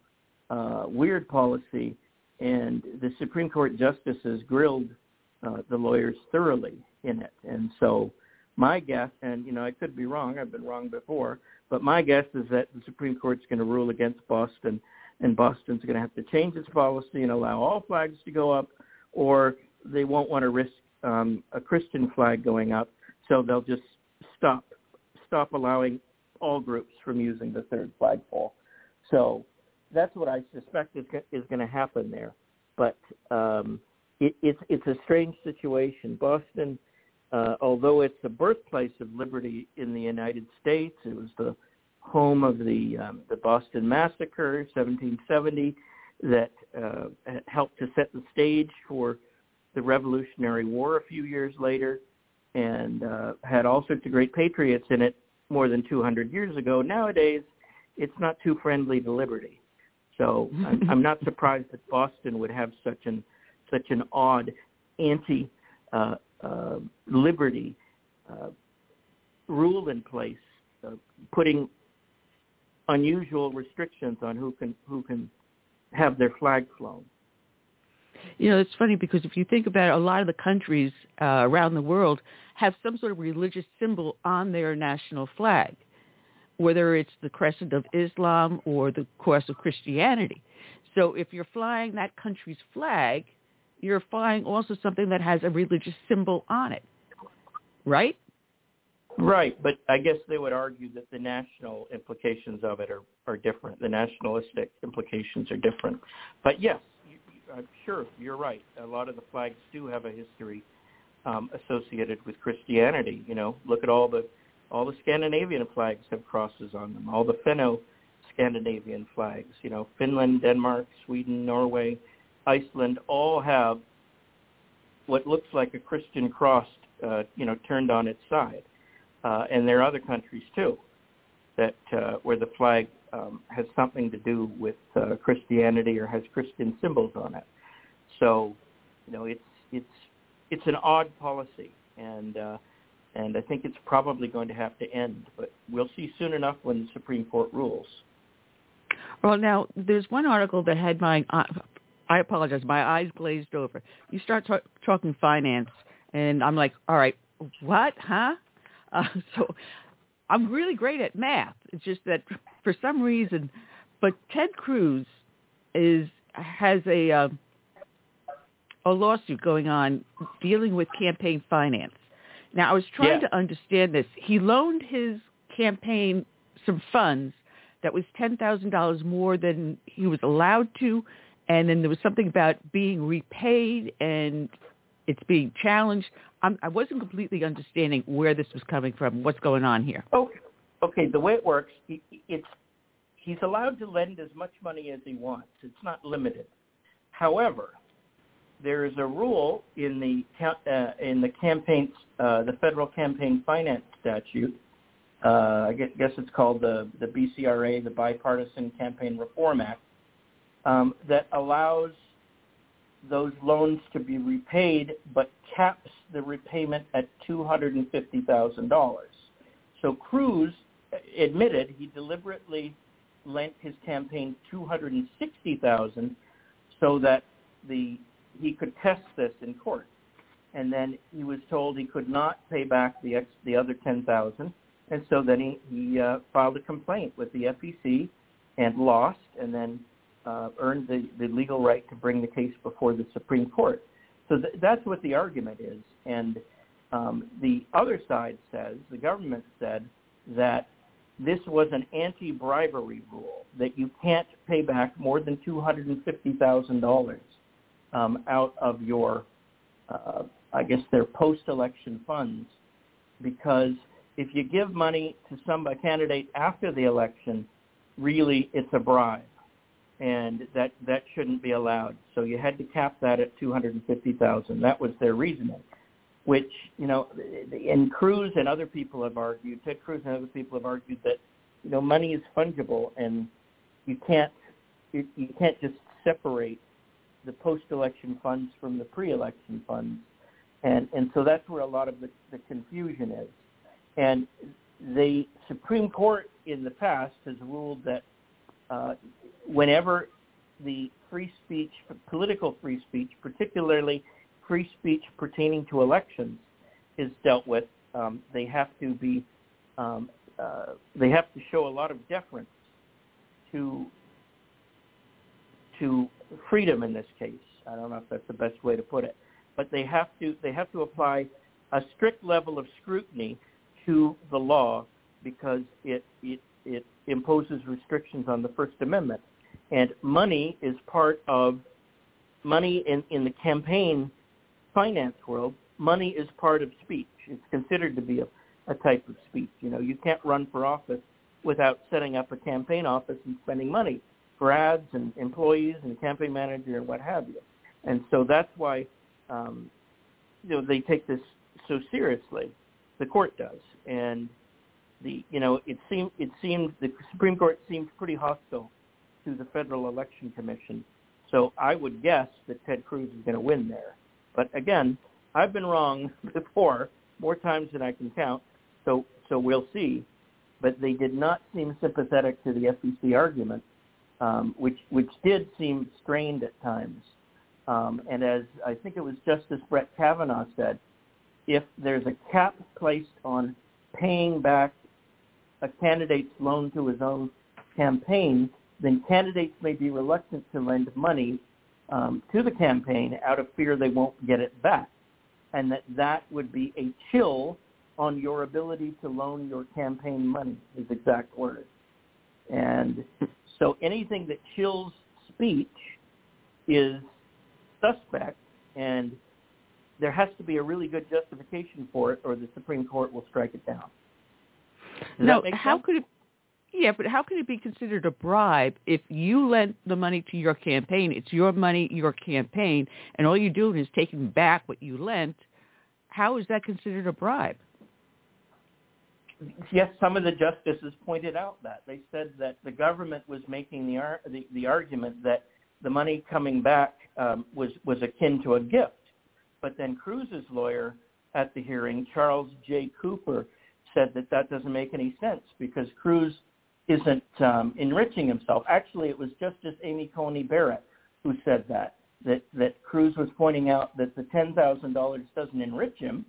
uh, weird policy, and the Supreme Court justices grilled uh, the lawyers thoroughly in it. And so my guess, and you know I could be wrong, I've been wrong before, but my guess is that the Supreme Court's going to rule against Boston, and Boston's going to have to change its policy and allow all flags to go up, or they won't want to risk um, a Christian flag going up, so they'll just stop stop allowing all groups from using the third flagpole. So that's what I suspect is, is going to happen there. But um, it, it's it's a strange situation. Boston uh, although it's the birthplace of liberty in the United States, it was the home of the um, the Boston Massacre, 1770, that uh, helped to set the stage for the Revolutionary War a few years later, and uh, had all sorts of great patriots in it more than 200 years ago. Nowadays, it's not too friendly to liberty. So I'm, I'm not surprised that Boston would have such an such an odd anti uh, uh, liberty uh, rule in place, uh, putting unusual restrictions on who can who can have their flag flown. You know, it's funny because if you think about it, a lot of the countries uh, around the world have some sort of religious symbol on their national flag, whether it's the crescent of Islam or the cross of Christianity. So if you're flying that country's flag, you're flying also something that has a religious symbol on it, right? Right, but I guess they would argue that the national implications of it are, are different. The nationalistic implications are different. But yes, you, I'm sure you're right. A lot of the flags do have a history um, associated with Christianity. You know, look at all the all the Scandinavian flags have crosses on them. All the Finno-Scandinavian flags. You know, Finland, Denmark, Sweden, Norway, Iceland all have what looks like a Christian cross, uh, you know, turned on its side, uh, and there are other countries too that uh, where the flag um, has something to do with uh, Christianity or has Christian symbols on it. So, you know, it's it's it's an odd policy, and uh, and I think it's probably going to have to end. But we'll see soon enough when the Supreme Court rules. Well, now there's one article that had my uh, I apologize. My eyes glazed over. You start talk, talking finance, and I'm like, all right, what, huh? Uh, so I'm really great at math. It's just that for some reason, but Ted Cruz is has a uh, a lawsuit going on dealing with campaign finance. Now, I was trying yeah. to understand this. He loaned his campaign some funds that was ten thousand dollars more than he was allowed to and then there was something about being repaid and it's being challenged. I'm, I wasn't completely understanding where this was coming from. What's going on here? Okay, okay. The way it works, it's he's allowed to lend as much money as he wants. It's not limited. However, there is a rule in the uh, in the campaign uh, the federal campaign finance statute. Uh, I guess, guess it's called the the BCRA, the Bipartisan Campaign Reform Act um, that allows those loans to be repaid but caps the repayment at $250,000. So Cruz admitted he deliberately lent his campaign two hundred and sixty thousand so that the he could test this in court. And then he was told he could not pay back the ex, the other ten thousand, and so then he he uh, filed a complaint with the FEC and lost, and then uh, earned the, the legal right to bring the case before the Supreme Court. So th- that's what the argument is. And um, the other side says, the government said that this was an anti-bribery rule, that you can't pay back more than $250,000 um, out of your, uh, I guess, their post-election funds, because if you give money to some a candidate after the election, really it's a bribe, and that that shouldn't be allowed. So you had to cap that at 250,000. That was their reasoning which you know, and Cruz and other people have argued. Ted Cruz and other people have argued that you know money is fungible, and you can't you, you can't just separate the post-election funds from the pre-election funds, and and so that's where a lot of the, the confusion is. And the Supreme Court in the past has ruled that uh, whenever the free speech, political free speech, particularly free speech pertaining to elections is dealt with, um, they have to be um, uh, they have to show a lot of deference to to freedom in this case. I don't know if that's the best way to put it, but they have to they have to apply a strict level of scrutiny to the law because it it it imposes restrictions on the First Amendment, and money is part of money in in the campaign finance world, money is part of speech. It's considered to be a, a type of speech. You know, you can't run for office without setting up a campaign office and spending money for ads and employees and a campaign manager and what have you. And so that's why um, you know they take this so seriously. The court does, and the you know it seemed it seemed the Supreme Court seemed pretty hostile to the Federal Election Commission. So I would guess that Ted Cruz is going to win there. But again, I've been wrong before, more times than I can count. So so we'll see. But they did not seem sympathetic to the FEC argument, um, which which did seem strained at times. Um, and as I think it was Justice Brett Kavanaugh said, if there's a cap placed on paying back a candidate's loan to his own campaign, then candidates may be reluctant to lend money um, to the campaign out of fear they won't get it back, and that that would be a chill on your ability to loan your campaign money, his exact words. And so anything that chills speech is suspect, and there has to be a really good justification for it, or the Supreme Court will strike it down. Does no, how could it yeah, but how can it be considered a bribe if you lent the money to your campaign? It's your money, your campaign, and all you're doing is taking back what you lent. How is that considered a bribe? Yes, some of the justices pointed out that they said that the government was making the ar- the, the argument that the money coming back um, was was akin to a gift, but then Cruz's lawyer at the hearing, Charles J. Cooper, said that that doesn't make any sense because Cruz isn't um, enriching himself. Actually, it was Justice Amy Coney Barrett who said that that that Cruz was pointing out that the ten thousand dollars doesn't enrich him.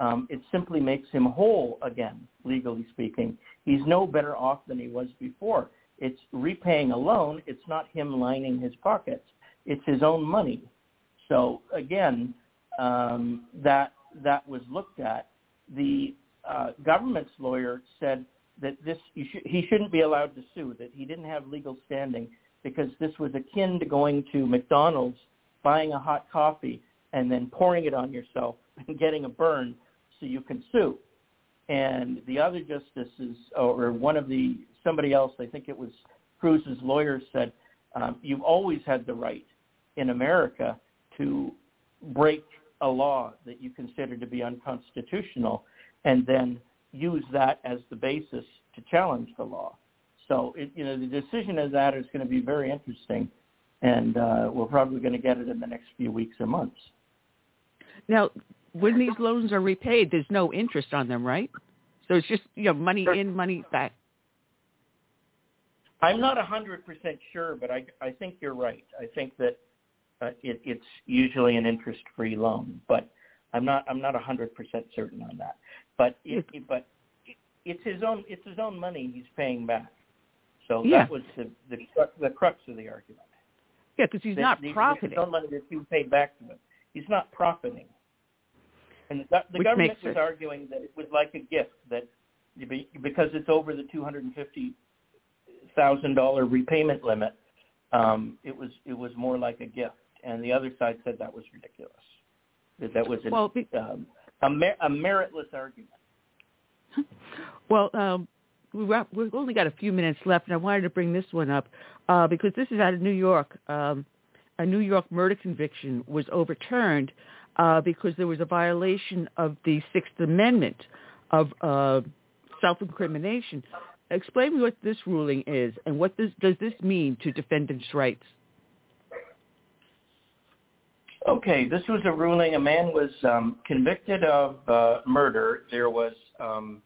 Um, it simply makes him whole again, legally speaking. He's no better off than he was before. It's repaying a loan. It's not him lining his pockets. It's his own money. So again, um, that that was looked at. The uh, government's lawyer said that this sh- he shouldn't be allowed to sue, that he didn't have legal standing because this was akin to going to McDonald's, buying a hot coffee, and then pouring it on yourself and getting a burn so you can sue. And the other justices, or one of the somebody else, I think it was Cruz's lawyer, said, um, "You've always had the right in America to break a law that you consider to be unconstitutional, and then use that as the basis to challenge the law. So, it, you know, the decision of that is going to be very interesting, and uh, we're probably going to get it in the next few weeks or months. Now, when these loans are repaid, there's no interest on them, right? So it's just you know money in, money back. I'm not 100% sure, but I, I think you're right. I think that uh, it, it's usually an interest-free loan, but I'm not I'm not 100% certain on that. But it, it, but it's his own it's his own money he's paying back. So Yeah. that was the the, the crux of the argument. Yeah, because he's That not profiting. his own money that's being paid back to him. He's not profiting. And the, the government was arguing that it was like a gift that because it's over the two hundred and fifty thousand dollar repayment limit, um, it was it was more like a gift. And the other side said that was ridiculous. That that was an, Well, be- um, a, mer- a meritless argument. Well, um, we've only got a few minutes left, and I wanted to bring this one up uh, because this is out of New York. Um, a New York murder conviction was overturned uh, because there was a violation of the Sixth Amendment of uh, self-incrimination. Explain what this ruling is, and what this, does this mean to defendants' rights? Okay, this was a ruling. A man was um, convicted of uh, murder. There was um,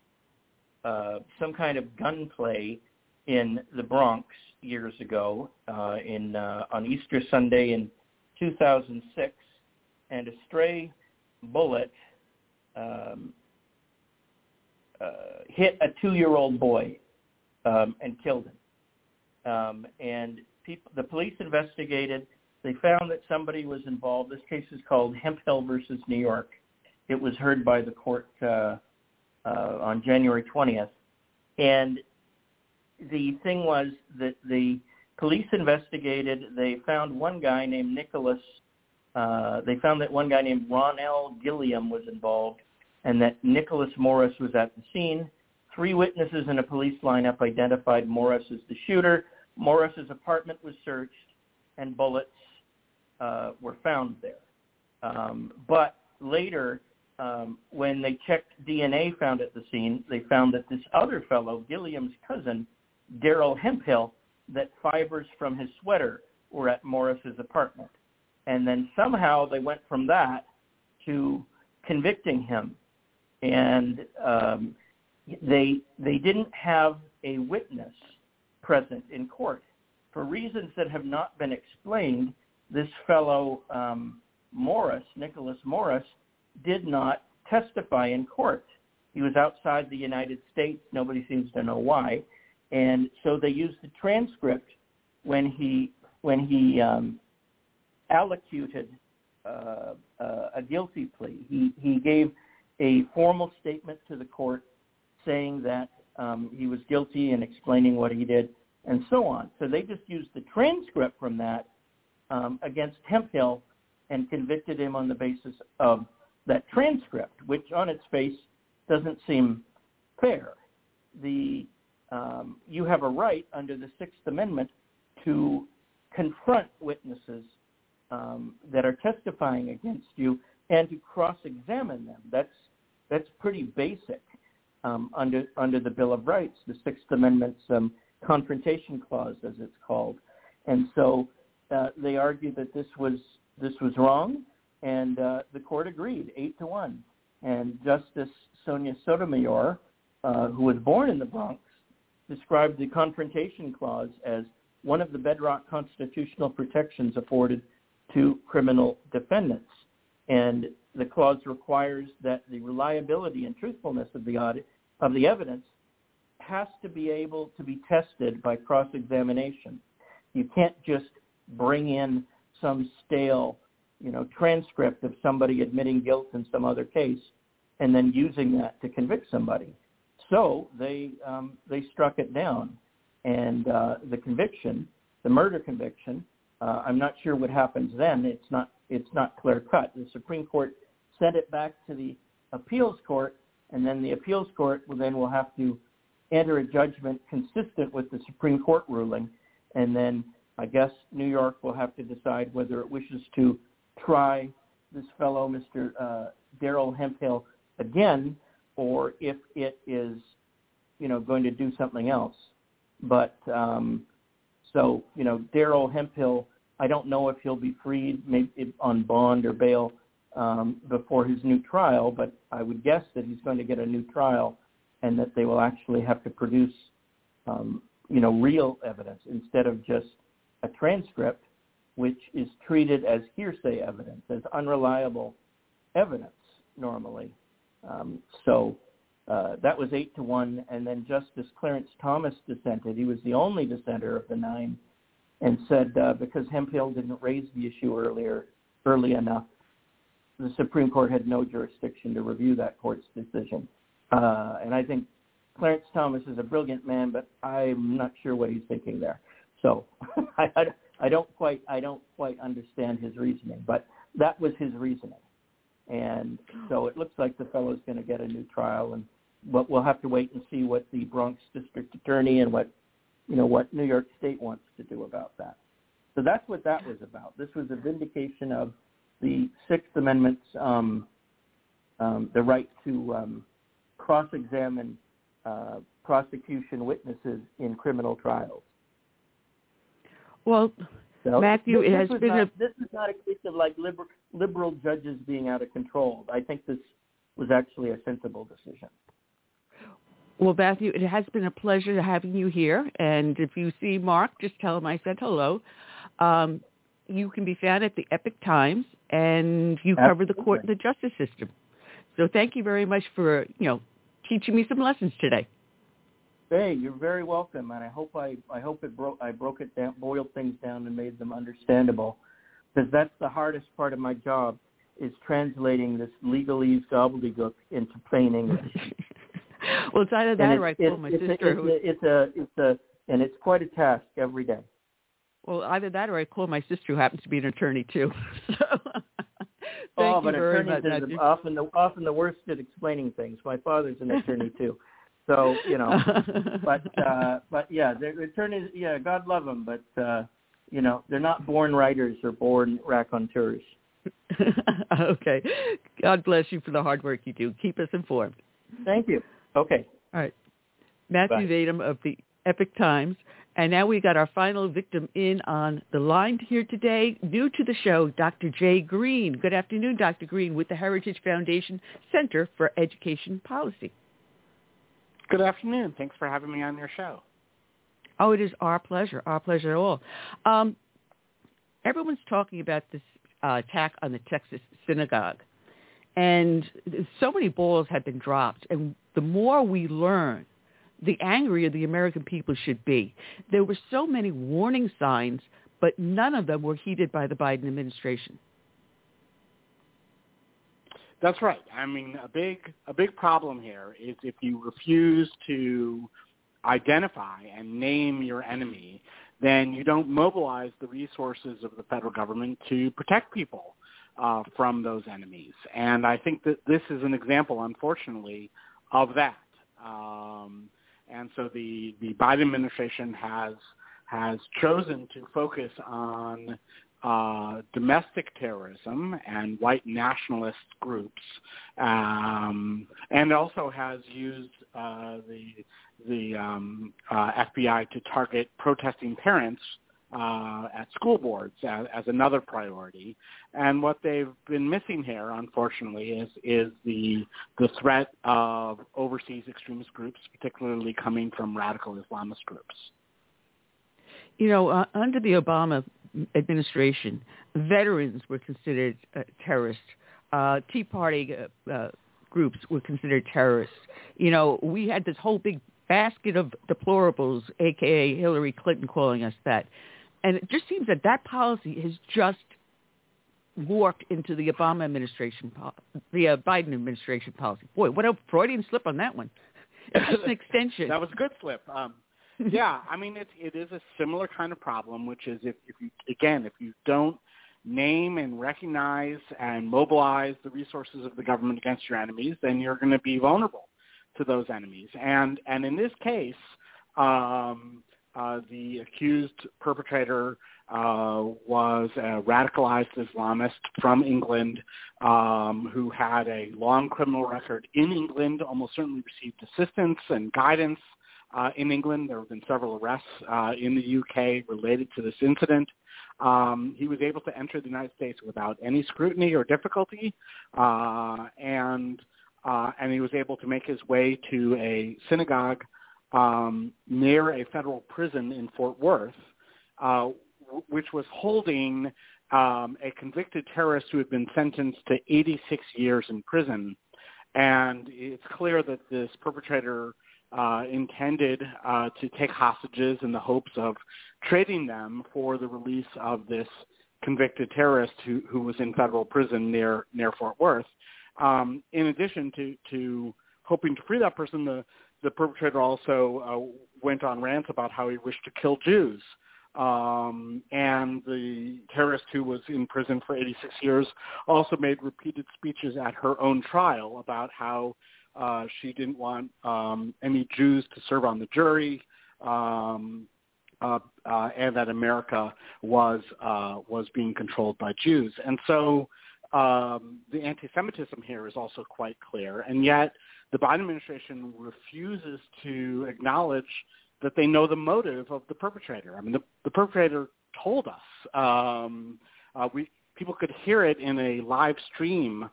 uh, some kind of gunplay in the Bronx years ago, uh, in uh, on Easter Sunday in 2006, and a stray bullet um, uh, hit a two-year-old boy um, and killed him. Um, and people, the police investigated. They found that somebody was involved. This case is called Hemphill versus New York. It was heard by the court uh, uh, on January 20th. And the thing was that the police investigated. They found one guy named Nicholas. Uh, they found that one guy named Ronell Gilliam was involved, and that Nicholas Morris was at the scene. Three witnesses in a police lineup identified Morris as the shooter. Morris's apartment was searched, and bullets uh, were found there. Um, but later, um, when they checked DNA found at the scene, they found that this other fellow, Gilliam's cousin, Darrell Hemphill, that fibers from his sweater were at Morris's apartment. And then somehow they went from that to convicting him. And um, they they didn't have a witness present in court for reasons that have not been explained. This fellow um, Morris, Nicholas Morris, did not testify in court. He was outside the United States. Nobody seems to know why, and so they used the transcript when he when he um, allocuted uh, uh, a guilty plea. He he gave a formal statement to the court saying that um, he was guilty and explaining what he did and so on. So they just used the transcript from that um, against Hemphill and convicted him on the basis of that transcript, which on its face doesn't seem fair. The um, you have a right under the Sixth Amendment to confront witnesses um, that are testifying against you and to cross-examine them. That's that's pretty basic um, under under the Bill of Rights, the Sixth Amendment's um, confrontation clause, as it's called. And so uh, they argued that this was this was wrong, and uh, the court agreed, eight to one. And Justice Sonia Sotomayor, uh, who was born in the Bronx, described the confrontation clause as one of the bedrock constitutional protections afforded to criminal defendants. And the clause requires that the reliability and truthfulness of the audit of the evidence has to be able to be tested by cross-examination. You can't just bring in some stale, you know, transcript of somebody admitting guilt in some other case and then using that to convict somebody. So they um, they struck it down, and uh, the conviction, the murder conviction, uh, I'm not sure what happens then. It's not it's not clear cut. The Supreme Court sent it back to the appeals court, and then the appeals court will then will have to enter a judgment consistent with the Supreme Court ruling, and then I guess New York will have to decide whether it wishes to try this fellow, Mr. Uh, Darrell Hemphill, again, or if it is, you know, going to do something else. But um, so, you know, Darrell Hemphill, I don't know if he'll be freed, maybe on bond or bail um, before his new trial, but I would guess that he's going to get a new trial and that they will actually have to produce um, you know, real evidence instead of just a transcript, which is treated as hearsay evidence, as unreliable evidence normally. Um, so uh, that was eight to one, and then Justice Clarence Thomas dissented. He was the only dissenter of the nine, and said uh, because Hemphill didn't raise the issue earlier, early enough, the Supreme Court had no jurisdiction to review that court's decision. Uh, and I think Clarence Thomas is a brilliant man, but I'm not sure what he's thinking there. So I, I, don't quite I don't quite understand his reasoning, but that was his reasoning. And so it looks like the fellow's going to get a new trial, and but we'll have to wait and see what the Bronx District Attorney and what you know what New York State wants to do about that. So that's what that was about. This was a vindication of the Sixth Amendment's um, um, the right to um, cross-examine uh, prosecution witnesses in criminal trials. Well, so Matthew, this, it has been not, a this is not a case of like liberal, liberal judges being out of control. I think this was actually a sensible decision. Well, Matthew, it has been a pleasure having you here. And if you see Mark, just tell him I said hello. Um, you can be found at the Epoch Times, and you cover the court and the justice system. So thank you very much for you know teaching me some lessons today. Hey, you're very welcome, and I hope I I hope it broke I broke it down, boiled things down, and made them understandable, because that's the hardest part of my job is translating this legalese gobbledygook into plain English. well, it's either that And or I it's, call my sister. It's who- a, it's a it's a and it's quite a task every day. well, either that or I call my sister, who happens to be an attorney too. So, oh, thank oh, you but very attorneys much. are often the often the worst at explaining things. My father's an attorney too, so you know. but uh, but yeah, the attorneys. Yeah, God love them, but uh, you know they're not born writers or born raconteurs. okay. God bless you for the hard work you do. Keep us informed. Thank you. Okay. All right. Matthew Bye. Vadum of the Epoch Times. And now we got our final victim in on the line here today. New to the show, Dr. Jay Greene. Good afternoon, Dr. Greene, with the Heritage Foundation Center for Education Policy. Good afternoon. Thanks for having me on your show. Oh, it is our pleasure. Our pleasure at all. Um, everyone's talking about this uh, attack on the Texas synagogue. And so many balls have been dropped. And the more we learn, the angrier the American people should be. There were so many warning signs, but none of them were heeded by the Biden administration. That's right. I mean, a big a big problem here is if you refuse to identify and name your enemy, then you don't mobilize the resources of the federal government to protect people uh, from those enemies. And I think that this is an example, unfortunately, of that. Um, and so the the Biden administration has has chosen to focus on uh, domestic terrorism and white nationalist groups, um, and also has used uh, the the um, uh, FBI to target protesting parents uh, at school boards as, as another priority. And what they've been missing here, unfortunately, is is the the threat of overseas extremist groups, particularly coming from radical Islamist groups. You know, uh, under the Obama administration, veterans were considered uh, terrorists. Uh, Tea Party uh, uh, groups were considered terrorists. You know, we had this whole big basket of deplorables, aka Hillary Clinton calling us that. And it just seems that that policy has just warped into the Obama administration, the uh, Biden administration policy. Boy, what a Freudian slip on that one. It's just an extension. that was a good slip. Um, yeah, I mean it it is a similar kind of problem, which is if, if you again if you don't name and recognize and mobilize the resources of the government against your enemies, then you're going to be vulnerable to those enemies. And and in this case, um, uh, the accused perpetrator uh, was a radicalized Islamist from England um, who had a long criminal record in England, almost certainly received assistance and guidance uh, in England. There have been several arrests uh, in the UK related to this incident. Um, he was able to enter the United States without any scrutiny or difficulty, uh, and uh, and he was able to make his way to a synagogue um, near a federal prison in Fort Worth, uh, w- which was holding um, a convicted terrorist who had been sentenced to 86 years in prison. And it's clear that this perpetrator uh, intended uh, to take hostages in the hopes of trading them for the release of this convicted terrorist who, who was in federal prison near near Fort Worth. Um, in addition to, to hoping to free that person, the, the perpetrator also uh, went on rants about how he wished to kill Jews. Um, and the terrorist who was in prison for 86 years also made repeated speeches at her own trial about how uh, she didn't want um, any Jews to serve on the jury, um, uh, uh, and that America was uh, was being controlled by Jews. And so um, the anti-Semitism here is also quite clear. And yet the Biden administration refuses to acknowledge that they know the motive of the perpetrator. I mean, the, the perpetrator told us. Um, uh, we people could hear it in a live stream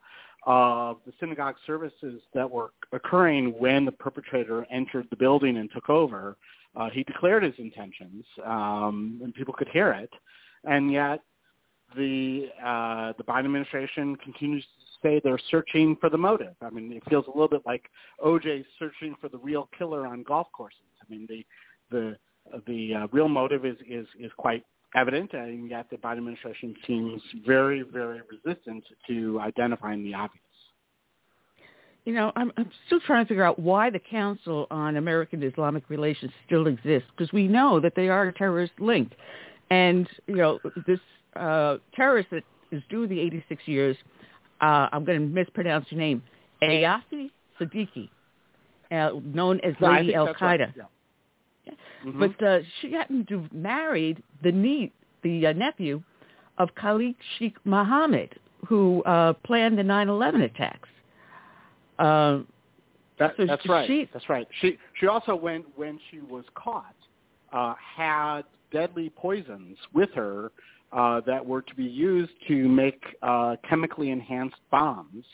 of the synagogue services that were occurring when the perpetrator entered the building and took over. Uh, he declared his intentions, um, and people could hear it, and yet the uh, the Biden administration continues to say they're searching for the motive. I mean, it feels a little bit like OJ searching for the real killer on golf courses. I mean, the the the uh, real motive is is is quite evident, and yet the Biden administration seems very very resistant to identifying the obvious. You know, I'm, I'm still trying to figure out why the Council on American Islamic Relations still exists, because we know that they are a terrorist linked, and you know this uh, terrorist that is due the 86 years. Uh, I'm going to mispronounce your name, Aafia Siddiqui, uh, known as Lady Al-Qaeda. right, yeah. Mhm. But uh, she happened to have married the nie- the uh, nephew of Khalid Sheikh Mohammed, who uh, planned the 9/11 attacks. Uh, That, so that's she- right. she- that's right. She she also when when she was caught uh, had deadly poisons with her uh, that were to be used to make uh, chemically enhanced bombs.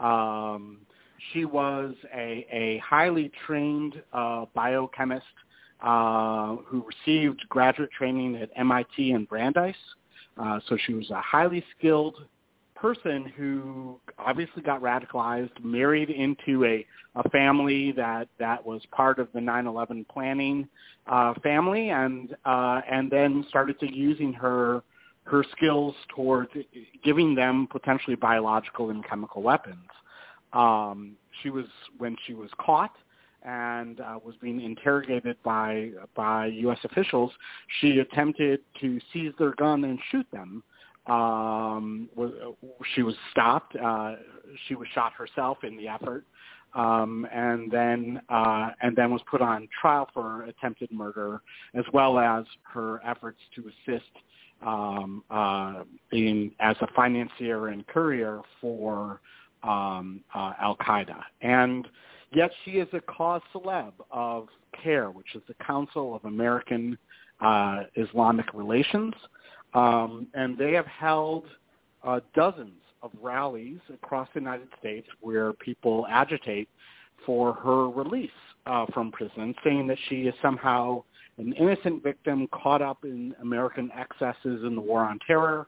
Um, she was a, a highly trained uh, biochemist uh, who received graduate training at MIT and Brandeis. Uh, so she was a highly skilled person who obviously got radicalized, married into a, a family that, that was part of the 9/11 planning uh, family, and uh, and then started to using her her skills towards giving them potentially biological and chemical weapons. Um, she was when she was caught and uh, was being interrogated by by U.S. officials. She attempted to seize their gun and shoot them. Um, was, she was stopped. Uh, she was shot herself in the effort, um, and then uh, and then was put on trial for attempted murder, as well as her efforts to assist um, uh, in as a financier and courier for um, uh, Al Qaeda, and yet she is a cause celeb of CAIR, which is the Council of American uh, Islamic Relations, um, and they have held uh, dozens of rallies across the United States where people agitate for her release uh, from prison, saying that she is somehow an innocent victim caught up in American excesses in the war on terror,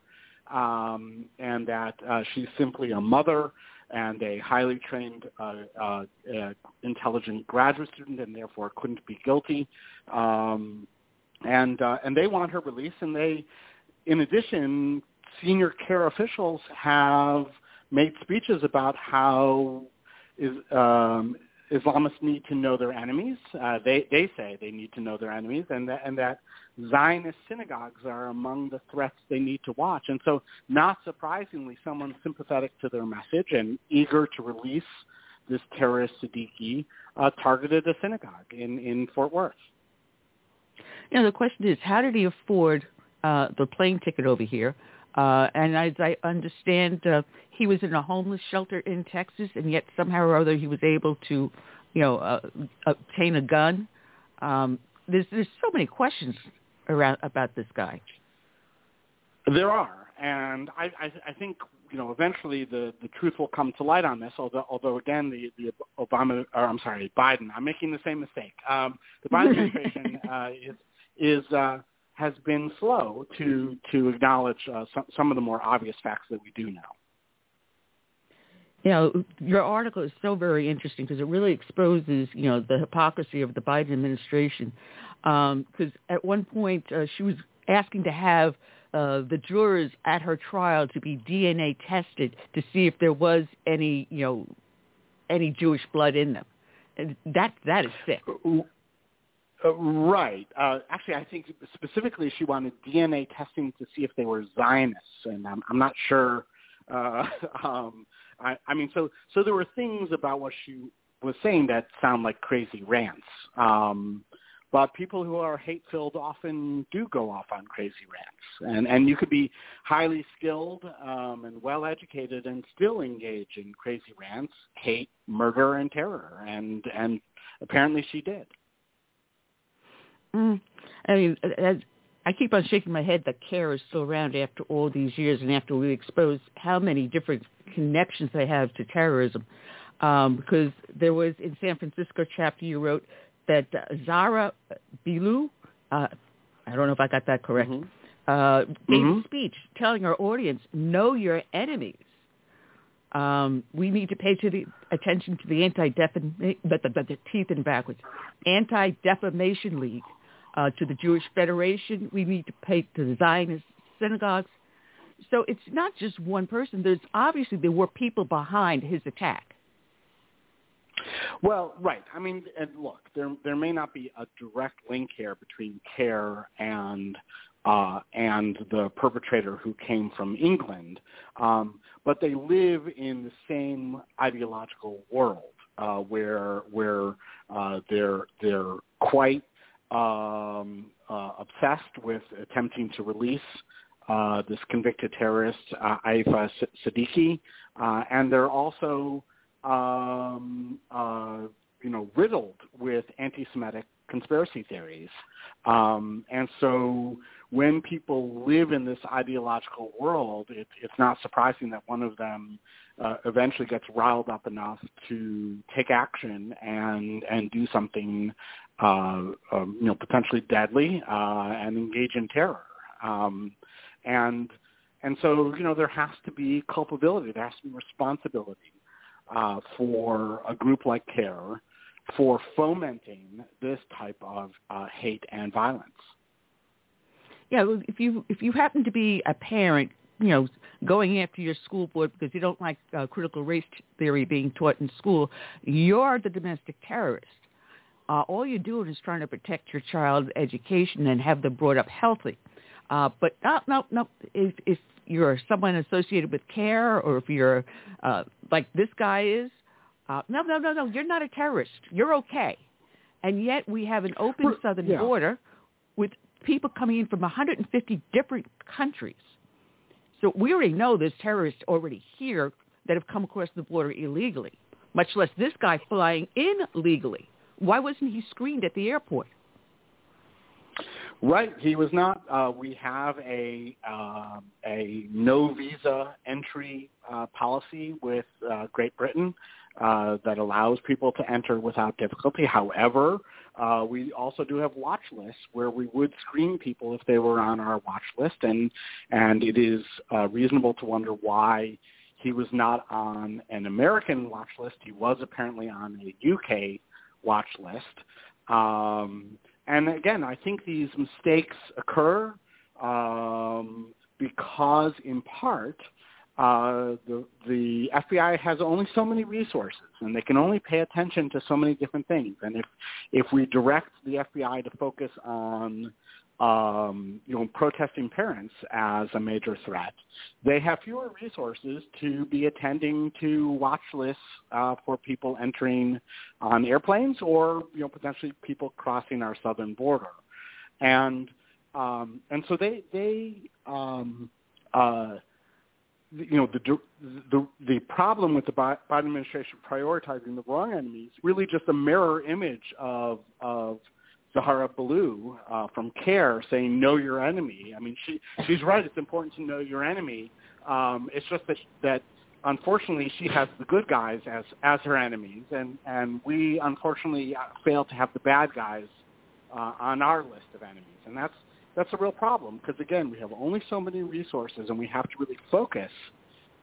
um, and that uh, she's simply a mother and a highly trained, uh, uh, uh, intelligent graduate student, and therefore couldn't be guilty. Um, and uh, and they want her release, and they, in addition, senior CAIR officials have made speeches about how is, um, Islamists need to know their enemies. Uh, they they say they need to know their enemies, and that and that Zionist synagogues are among the threats they need to watch. And so, not surprisingly, someone sympathetic to their message and eager to release this terrorist Siddiqui uh, targeted a synagogue in in Fort Worth. know, the question is, how did he afford uh, the plane ticket over here? Uh, and as I understand, uh, he was in a homeless shelter in Texas, and yet somehow or other he was able to, you know, uh, obtain a gun. Um, there's there's so many questions around about this guy. There are, and I, I, I think you know eventually the, the truth will come to light on this. Although, although again, the, the Obama, or I'm sorry, Biden. I'm making the same mistake. Um, the Biden administration uh, is is uh, has been slow to to acknowledge uh, some, some of the more obvious facts that we do know. You know, your article is so very interesting because it really exposes, you know, the hypocrisy of the Biden administration. Because um, at one point uh, she was asking to have uh, the jurors at her trial to be DNA tested to see if there was any, you know, any Jewish blood in them. And that that is sick. Uh, right. Uh, actually, I think specifically she wanted DNA testing to see if they were Zionists, and I'm, I'm not sure. Uh, um, I, I mean, so so there were things about what she was saying that sound like crazy rants. Um, but people who are hate-filled often do go off on crazy rants, and and you could be highly skilled um, and well-educated and still engage in crazy rants, hate, murder, and terror, and and apparently she did. Mm. I mean, as, I keep on shaking my head that CAIR is still around after all these years and after we expose how many different connections they have to terrorism. Um, because there was in San Francisco chapter you wrote that uh, Zahra Billoo, uh, I don't know if I got that correct, mm-hmm. uh, gave mm-hmm. a speech telling our audience, know your enemies. Um, we need to pay to the attention to the anti-defamation, the, the, the teeth in backwards, Anti-Defamation League, uh, to the Jewish Federation. We need to pay to the Zionist synagogues. So it's not just one person. There's obviously there were people behind his attack. Well, right. I mean, look, there there may not be a direct link here between CAIR and uh, and the perpetrator who came from England, um, but they live in the same ideological world uh, where where uh, they're they're quite um, uh, obsessed with attempting to release uh, this convicted terrorist uh, Aafia Siddiqui, uh, and they're also um, uh, you know riddled with anti-Semitic conspiracy theories. Um, and so when people live in this ideological world, it, it's not surprising that one of them uh, eventually gets riled up enough to take action and and do something, uh, um, you know, potentially deadly uh, and engage in terror. Um, and and so you know there has to be culpability, there has to be responsibility uh, for a group like CAIR for fomenting this type of uh, hate and violence. Yeah, if you if you happen to be a parent, you know, going after your school board because you don't like uh, critical race theory being taught in school, you're the domestic terrorist. Uh, all you're doing is trying to protect your child's education and have them brought up healthy. Uh, but no, no, no. If, if you're someone associated with CAIR, or if you're uh, like this guy is, uh, no, no, no, no. You're not a terrorist. You're okay. And yet we have an open southern yeah. border with people coming in from 150 different countries. So we already know there's terrorists already here that have come across the border illegally, much less this guy flying in legally. Why wasn't he screened at the airport? Right, he was not. Uh, we have a uh, a no visa entry uh, policy with uh, Great Britain uh, that allows people to enter without difficulty. However, uh, we also do have watch lists where we would screen people if they were on our watch list, and and it is uh, reasonable to wonder why he was not on an American watch list. He was apparently on a UK watch list. Um, and again, I think these mistakes occur um, because, in part, uh, the the FBI has only so many resources, and they can only pay attention to so many different things. And if if we direct the FBI to focus on um, you know, protesting parents as a major threat, they have fewer resources to be attending to watch lists uh, for people entering on airplanes or, you know, potentially people crossing our southern border. And um, and so they they um, uh, you know the the the problem with the Biden administration prioritizing the wrong enemies really just a mirror image of of Zahra Billoo uh, from CAIR saying "Know your enemy." I mean, she she's right. It's important to know your enemy. Um, it's just that that unfortunately she has the good guys as as her enemies, and and we unfortunately uh, fail to have the bad guys uh, on our list of enemies, and that's that's a real problem because again we have only so many resources, and we have to really focus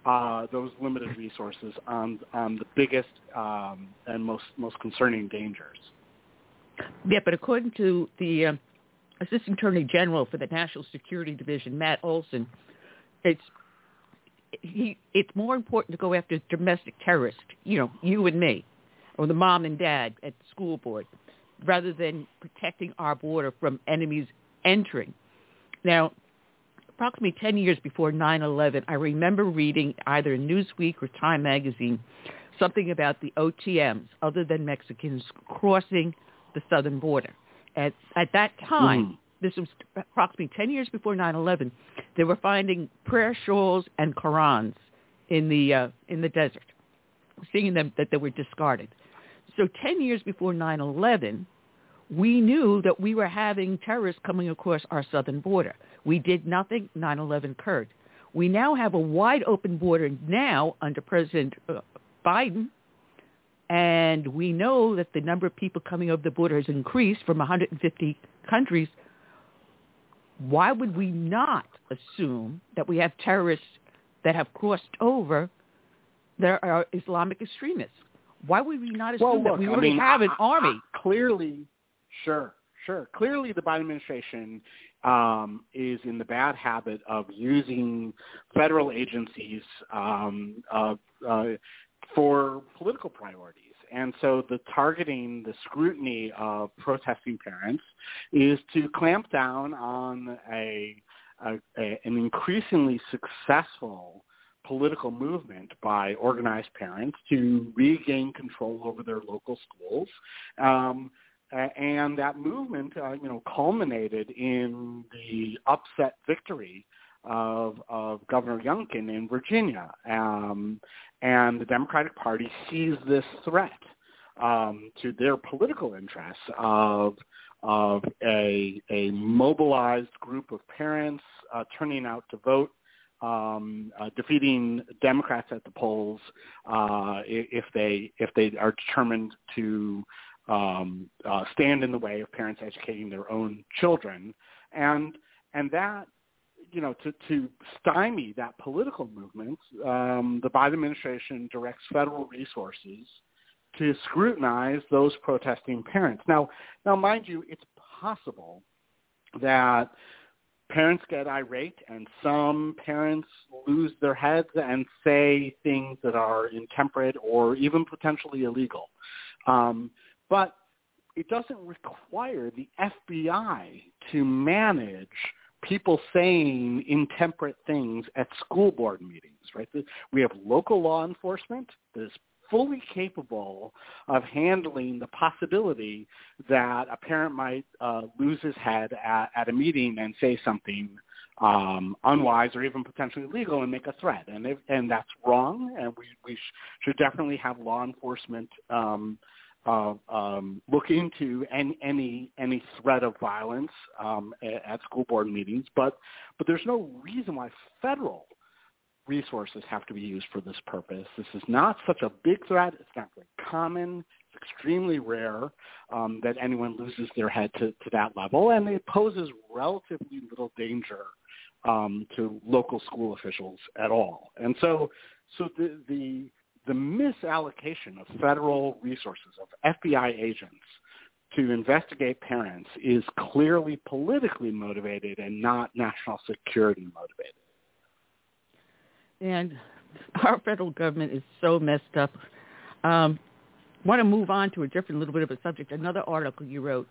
uh, those limited resources on on the biggest um, and most most concerning dangers. Yeah, but according to the uh, Assistant Attorney General for the National Security Division, Matt Olsen, it's he it's more important to go after domestic terrorists, you know, you and me, or the mom and dad at the school board, rather than protecting our border from enemies entering. Now, approximately 10 years before 9/11, I remember reading either Newsweek or Time magazine something about the OTMs, other than Mexicans, crossing the southern border. At at that time, mm. this was approximately 10 years before 9/11, they were finding prayer shawls and Qurans in the uh, in the desert, seeing them that they were discarded. So 10 years before 9/11, we knew that we were having terrorists coming across our southern border. We did nothing. 9/11 occurred. We now have a wide open border now under President uh, Biden, and we know that the number of people coming over the border has increased from 150 countries. Why would we not assume that we have terrorists that have crossed over that are Islamic extremists? Why would we not assume well, look, that we already I mean, have an army? Clearly, Sure, sure. Clearly, the Biden administration um, is in the bad habit of using federal agencies um, uh, uh, for political priorities. And so the targeting, the scrutiny of protesting parents is to clamp down on a, a, a an increasingly successful political movement by organized parents to regain control over their local schools. Um, and that movement, uh, you know, culminated in the upset victory of, of Governor Youngkin in Virginia. Um, and the Democratic Party sees this threat um, to their political interests of of a, a mobilized group of parents uh, turning out to vote, um, uh, defeating Democrats at the polls uh, if they if they are determined to um, uh, stand in the way of parents educating their own children, and and that you know to to stymie that political movement, um, the Biden administration directs federal resources to scrutinize those protesting parents. Now, now mind you, it's possible that parents get irate and some parents lose their heads and say things that are intemperate or even potentially illegal. Um, but it doesn't require the FBI to manage people saying intemperate things at school board meetings, right? We have local law enforcement that is fully capable of handling the possibility that a parent might uh, lose his head at, at a meeting and say something um, unwise or even potentially illegal and make a threat. And, if, and that's wrong, and we, we sh- should definitely have law enforcement um, um, look into any any any threat of violence um, at, school board meetings, but but there's no reason why federal resources have to be used for this purpose. This is not such a big threat. It's not very common. It's extremely rare um, that anyone loses their head to, to that level, and it poses relatively little danger um, to local school officials at all. And so, so the the the misallocation of federal resources, of FBI agents to investigate parents is clearly politically motivated and not national security motivated. And our federal government is so messed up. Um, want to move on to a different little bit of a subject. Another article you wrote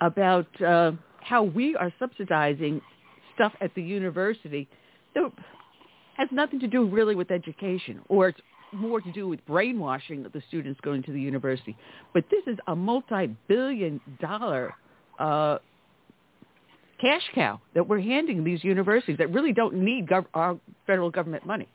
about uh, how we are subsidizing stuff at the university that has nothing to do really with education, or it's more to do with brainwashing of the students going to the university. But this is a multi-billion dollar uh, cash cow that we're handing these universities that really don't need gov- our federal government money.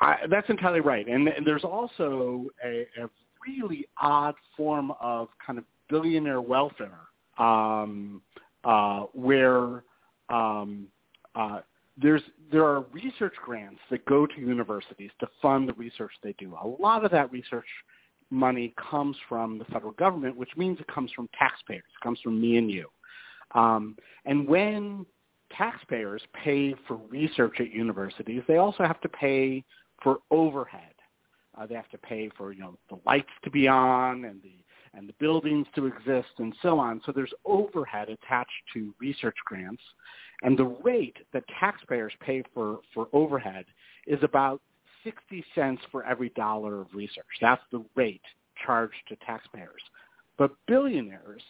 I, that's entirely right. And, and there's also a, a really odd form of kind of billionaire welfare, um, uh, where um, uh, there's there are research grants that go to universities to fund the research they do. A lot of that research money comes from the federal government, which means it comes from taxpayers. It comes from me and you. Um, and when taxpayers pay for research at universities, they also have to pay for overhead. Uh, they have to pay for you know the lights to be on and the and the buildings to exist and so on. So there's overhead attached to research grants, and the rate that taxpayers pay for for overhead is about 60 cents for every dollar of research. That's the rate charged to taxpayers. But billionaires,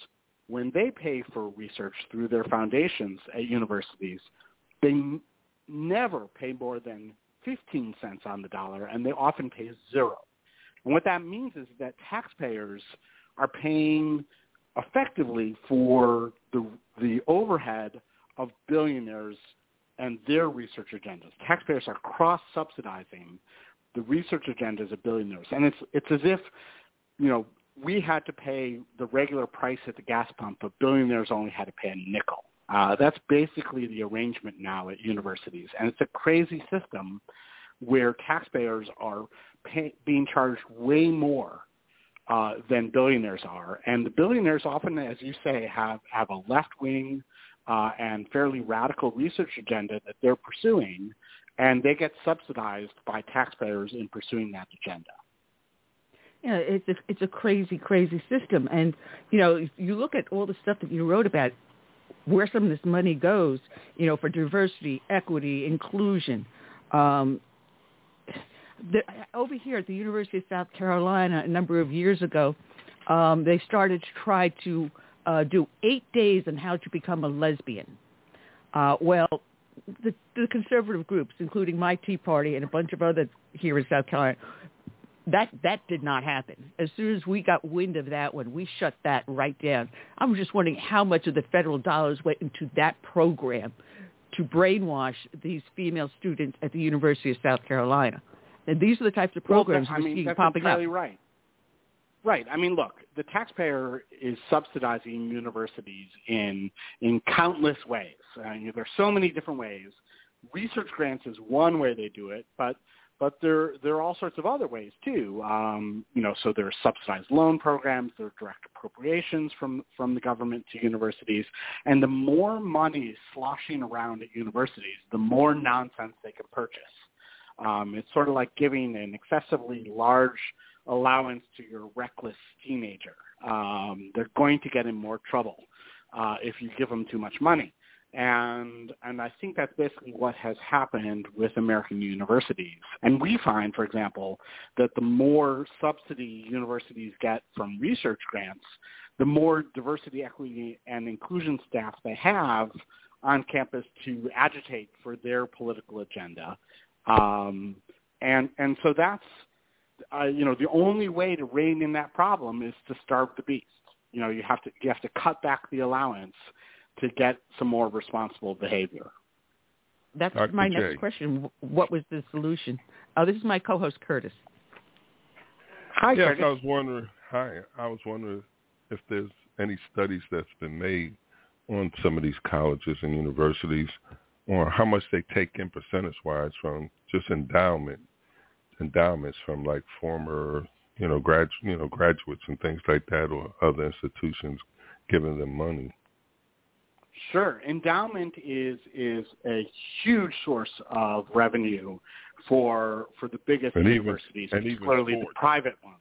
when they pay for research through their foundations at universities, they n- never pay more than 15 cents on the dollar, and they often pay zero. And what that means is that taxpayers are paying effectively for the the overhead of billionaires and their research agendas. Taxpayers are cross-subsidizing the research agendas of billionaires, and it's it's as if you know we had to pay the regular price at the gas pump, but billionaires only had to pay a nickel. Uh, that's basically the arrangement now at universities, and it's a crazy system where taxpayers are pay, being charged way more uh, than billionaires are, and the billionaires often, as you say, have have a left wing uh, and fairly radical research agenda that they're pursuing, and they get subsidized by taxpayers in pursuing that agenda. Yeah, it's a it's a crazy, crazy system, and you know, if you look at all the stuff that you wrote about, where some of this money goes, you know, for diversity, equity, inclusion. Um, the, over here at the University of South Carolina, a number of years ago, um, they started to try to uh, do eight days on how to become a lesbian. Uh, well, the, the conservative groups, including my Tea Party and a bunch of other here in South Carolina, that that did not happen. As soon as we got wind of that one, we shut that right down. I'm just wondering how much of the federal dollars went into that program to brainwash these female students at the University of South Carolina. And these are the types of programs well, I we're mean, seeing popping entirely up. Right. Right. I mean, look, the taxpayer is subsidizing universities in in countless ways. Uh, you know, there's so many different ways. Research grants is one way they do it, but but there there are all sorts of other ways too. Um, you know, so there are subsidized loan programs, there are direct appropriations from from the government to universities, and the more money sloshing around at universities, the more nonsense they can purchase. Um, it's sort of like giving an excessively large allowance to your reckless teenager. Um, they're going to get in more trouble uh, if you give them too much money. And and I think that's basically what has happened with American universities. And we find, for example, that the more subsidy universities get from research grants, the more diversity, equity, and inclusion staff they have on campus to agitate for their political agenda. Um, and and so that's uh, you know the only way to rein in that problem is to starve the beast. You know you have to you have to cut back the allowance to get some more responsible behavior. That's Dr. my J. next question. What was the solution? Oh, this is my co-host Curtis. Hi, yes, Curtis. I was wondering. Hi, I was wondering if there's any studies that's been made on some of these colleges and universities, or how much they take in percentage-wise from just endowment, endowments from like former, you know, grad, you know, graduates and things like that, or other institutions giving them money. Sure. Endowment is is a huge source of revenue for for the biggest And even- universities, and even particularly the private ones.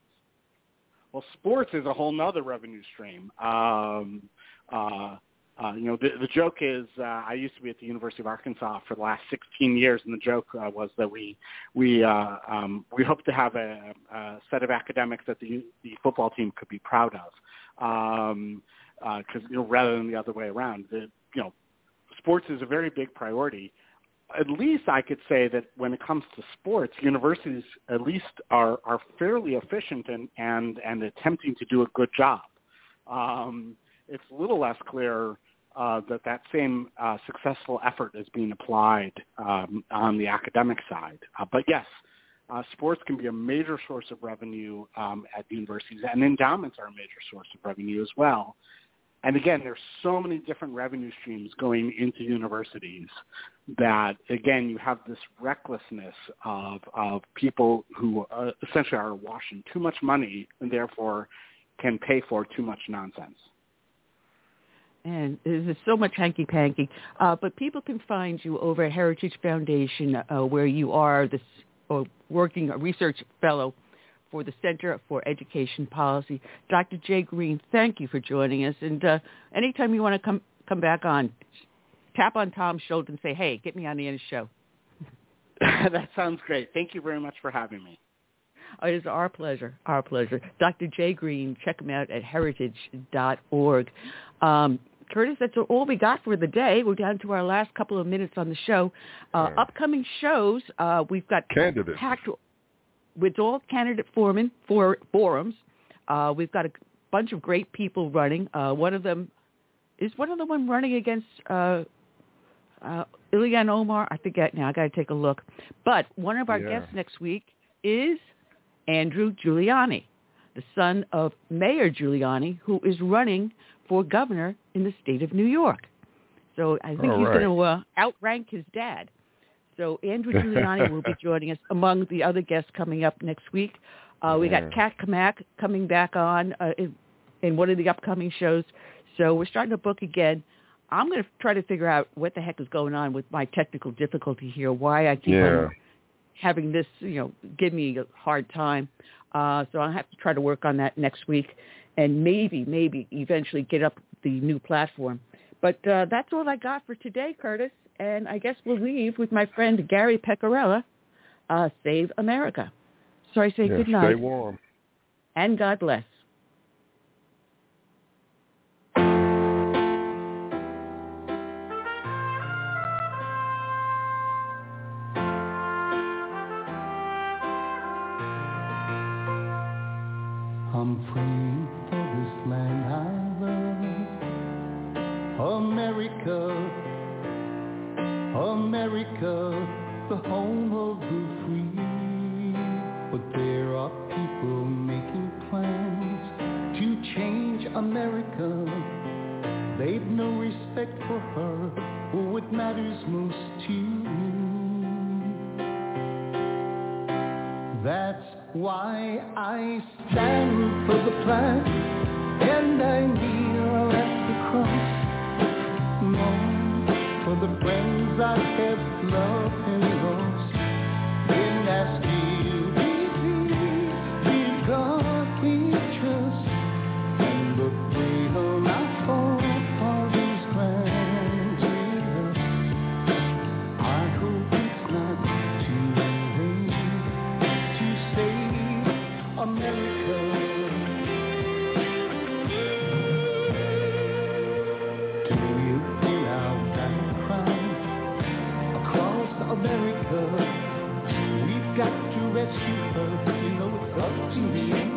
Well, sports is a whole nother revenue stream. Um, uh, uh, you know, the, the joke is uh, I used to be at the University of Arkansas for the last 16 years, and the joke uh, was that we we uh, um, we hope to have a, a set of academics that the the football team could be proud of, because you know rather than the other way around. The, you know, sports is a very big priority. At least I could say that when it comes to sports, universities at least are are fairly efficient and and and attempting to do a good job. Um, it's a little less clear uh, that that same uh, successful effort is being applied um, on the academic side. Uh, but yes, uh, sports can be a major source of revenue um, at universities, and endowments are a major source of revenue as well. And again, there's so many different revenue streams going into universities that, again, you have this recklessness of, of people who uh, essentially are washing too much money and therefore can pay for too much nonsense. And there's so much hanky-panky. Uh, but people can find you over at Heritage Foundation, uh, where you are this uh, working a research fellow for the Center for Education Policy. Dr. Jay Greene, thank you for joining us. And uh, anytime you want to come come back on, tap on Tom's shoulder and say, "Hey, get me on the end of the show." that sounds great. Thank you very much for having me. Oh, it is our pleasure, our pleasure. Dr. Jay Greene, check him out at heritage.org. Um, Curtis, that's all we got for the day. We're down to our last couple of minutes on the show. Uh. Upcoming shows, uh, we've got candidates packed with all candidate foreman for forums. Uh, we've got a bunch of great people running. Uh, one of them is one of the one running against uh, uh, Ilhan Omar. I forget now. I got to take a look. But one of our yeah. guests next week is Andrew Giuliani, the son of Mayor Giuliani, who is running for governor in the state of New York. So I think All he's right. going to uh, outrank his dad. So Andrew Giuliani will be joining us among the other guests coming up next week. Uh, we got Kat Cammack coming back on uh, in, in one of the upcoming shows. So we're starting to book again. I'm going to try to figure out what the heck is going on with my technical difficulty here, why I keep Yeah. on having this, you know, give me a hard time. Uh, so I'll have to try to work on that next week and maybe, maybe eventually get up the new platform. But uh, that's all I got for today, Curtis. And I guess we'll leave with my friend Gary Pecorella, uh, Save America. So I say Yeah, good night Stay warm. and God bless. America, America, the home of the free. But there are people making plans to change America. They've no respect for her or what matters most to you. That's why I stand for the flag and I kneel at the cross. The friends I have loved her. You know it's up to me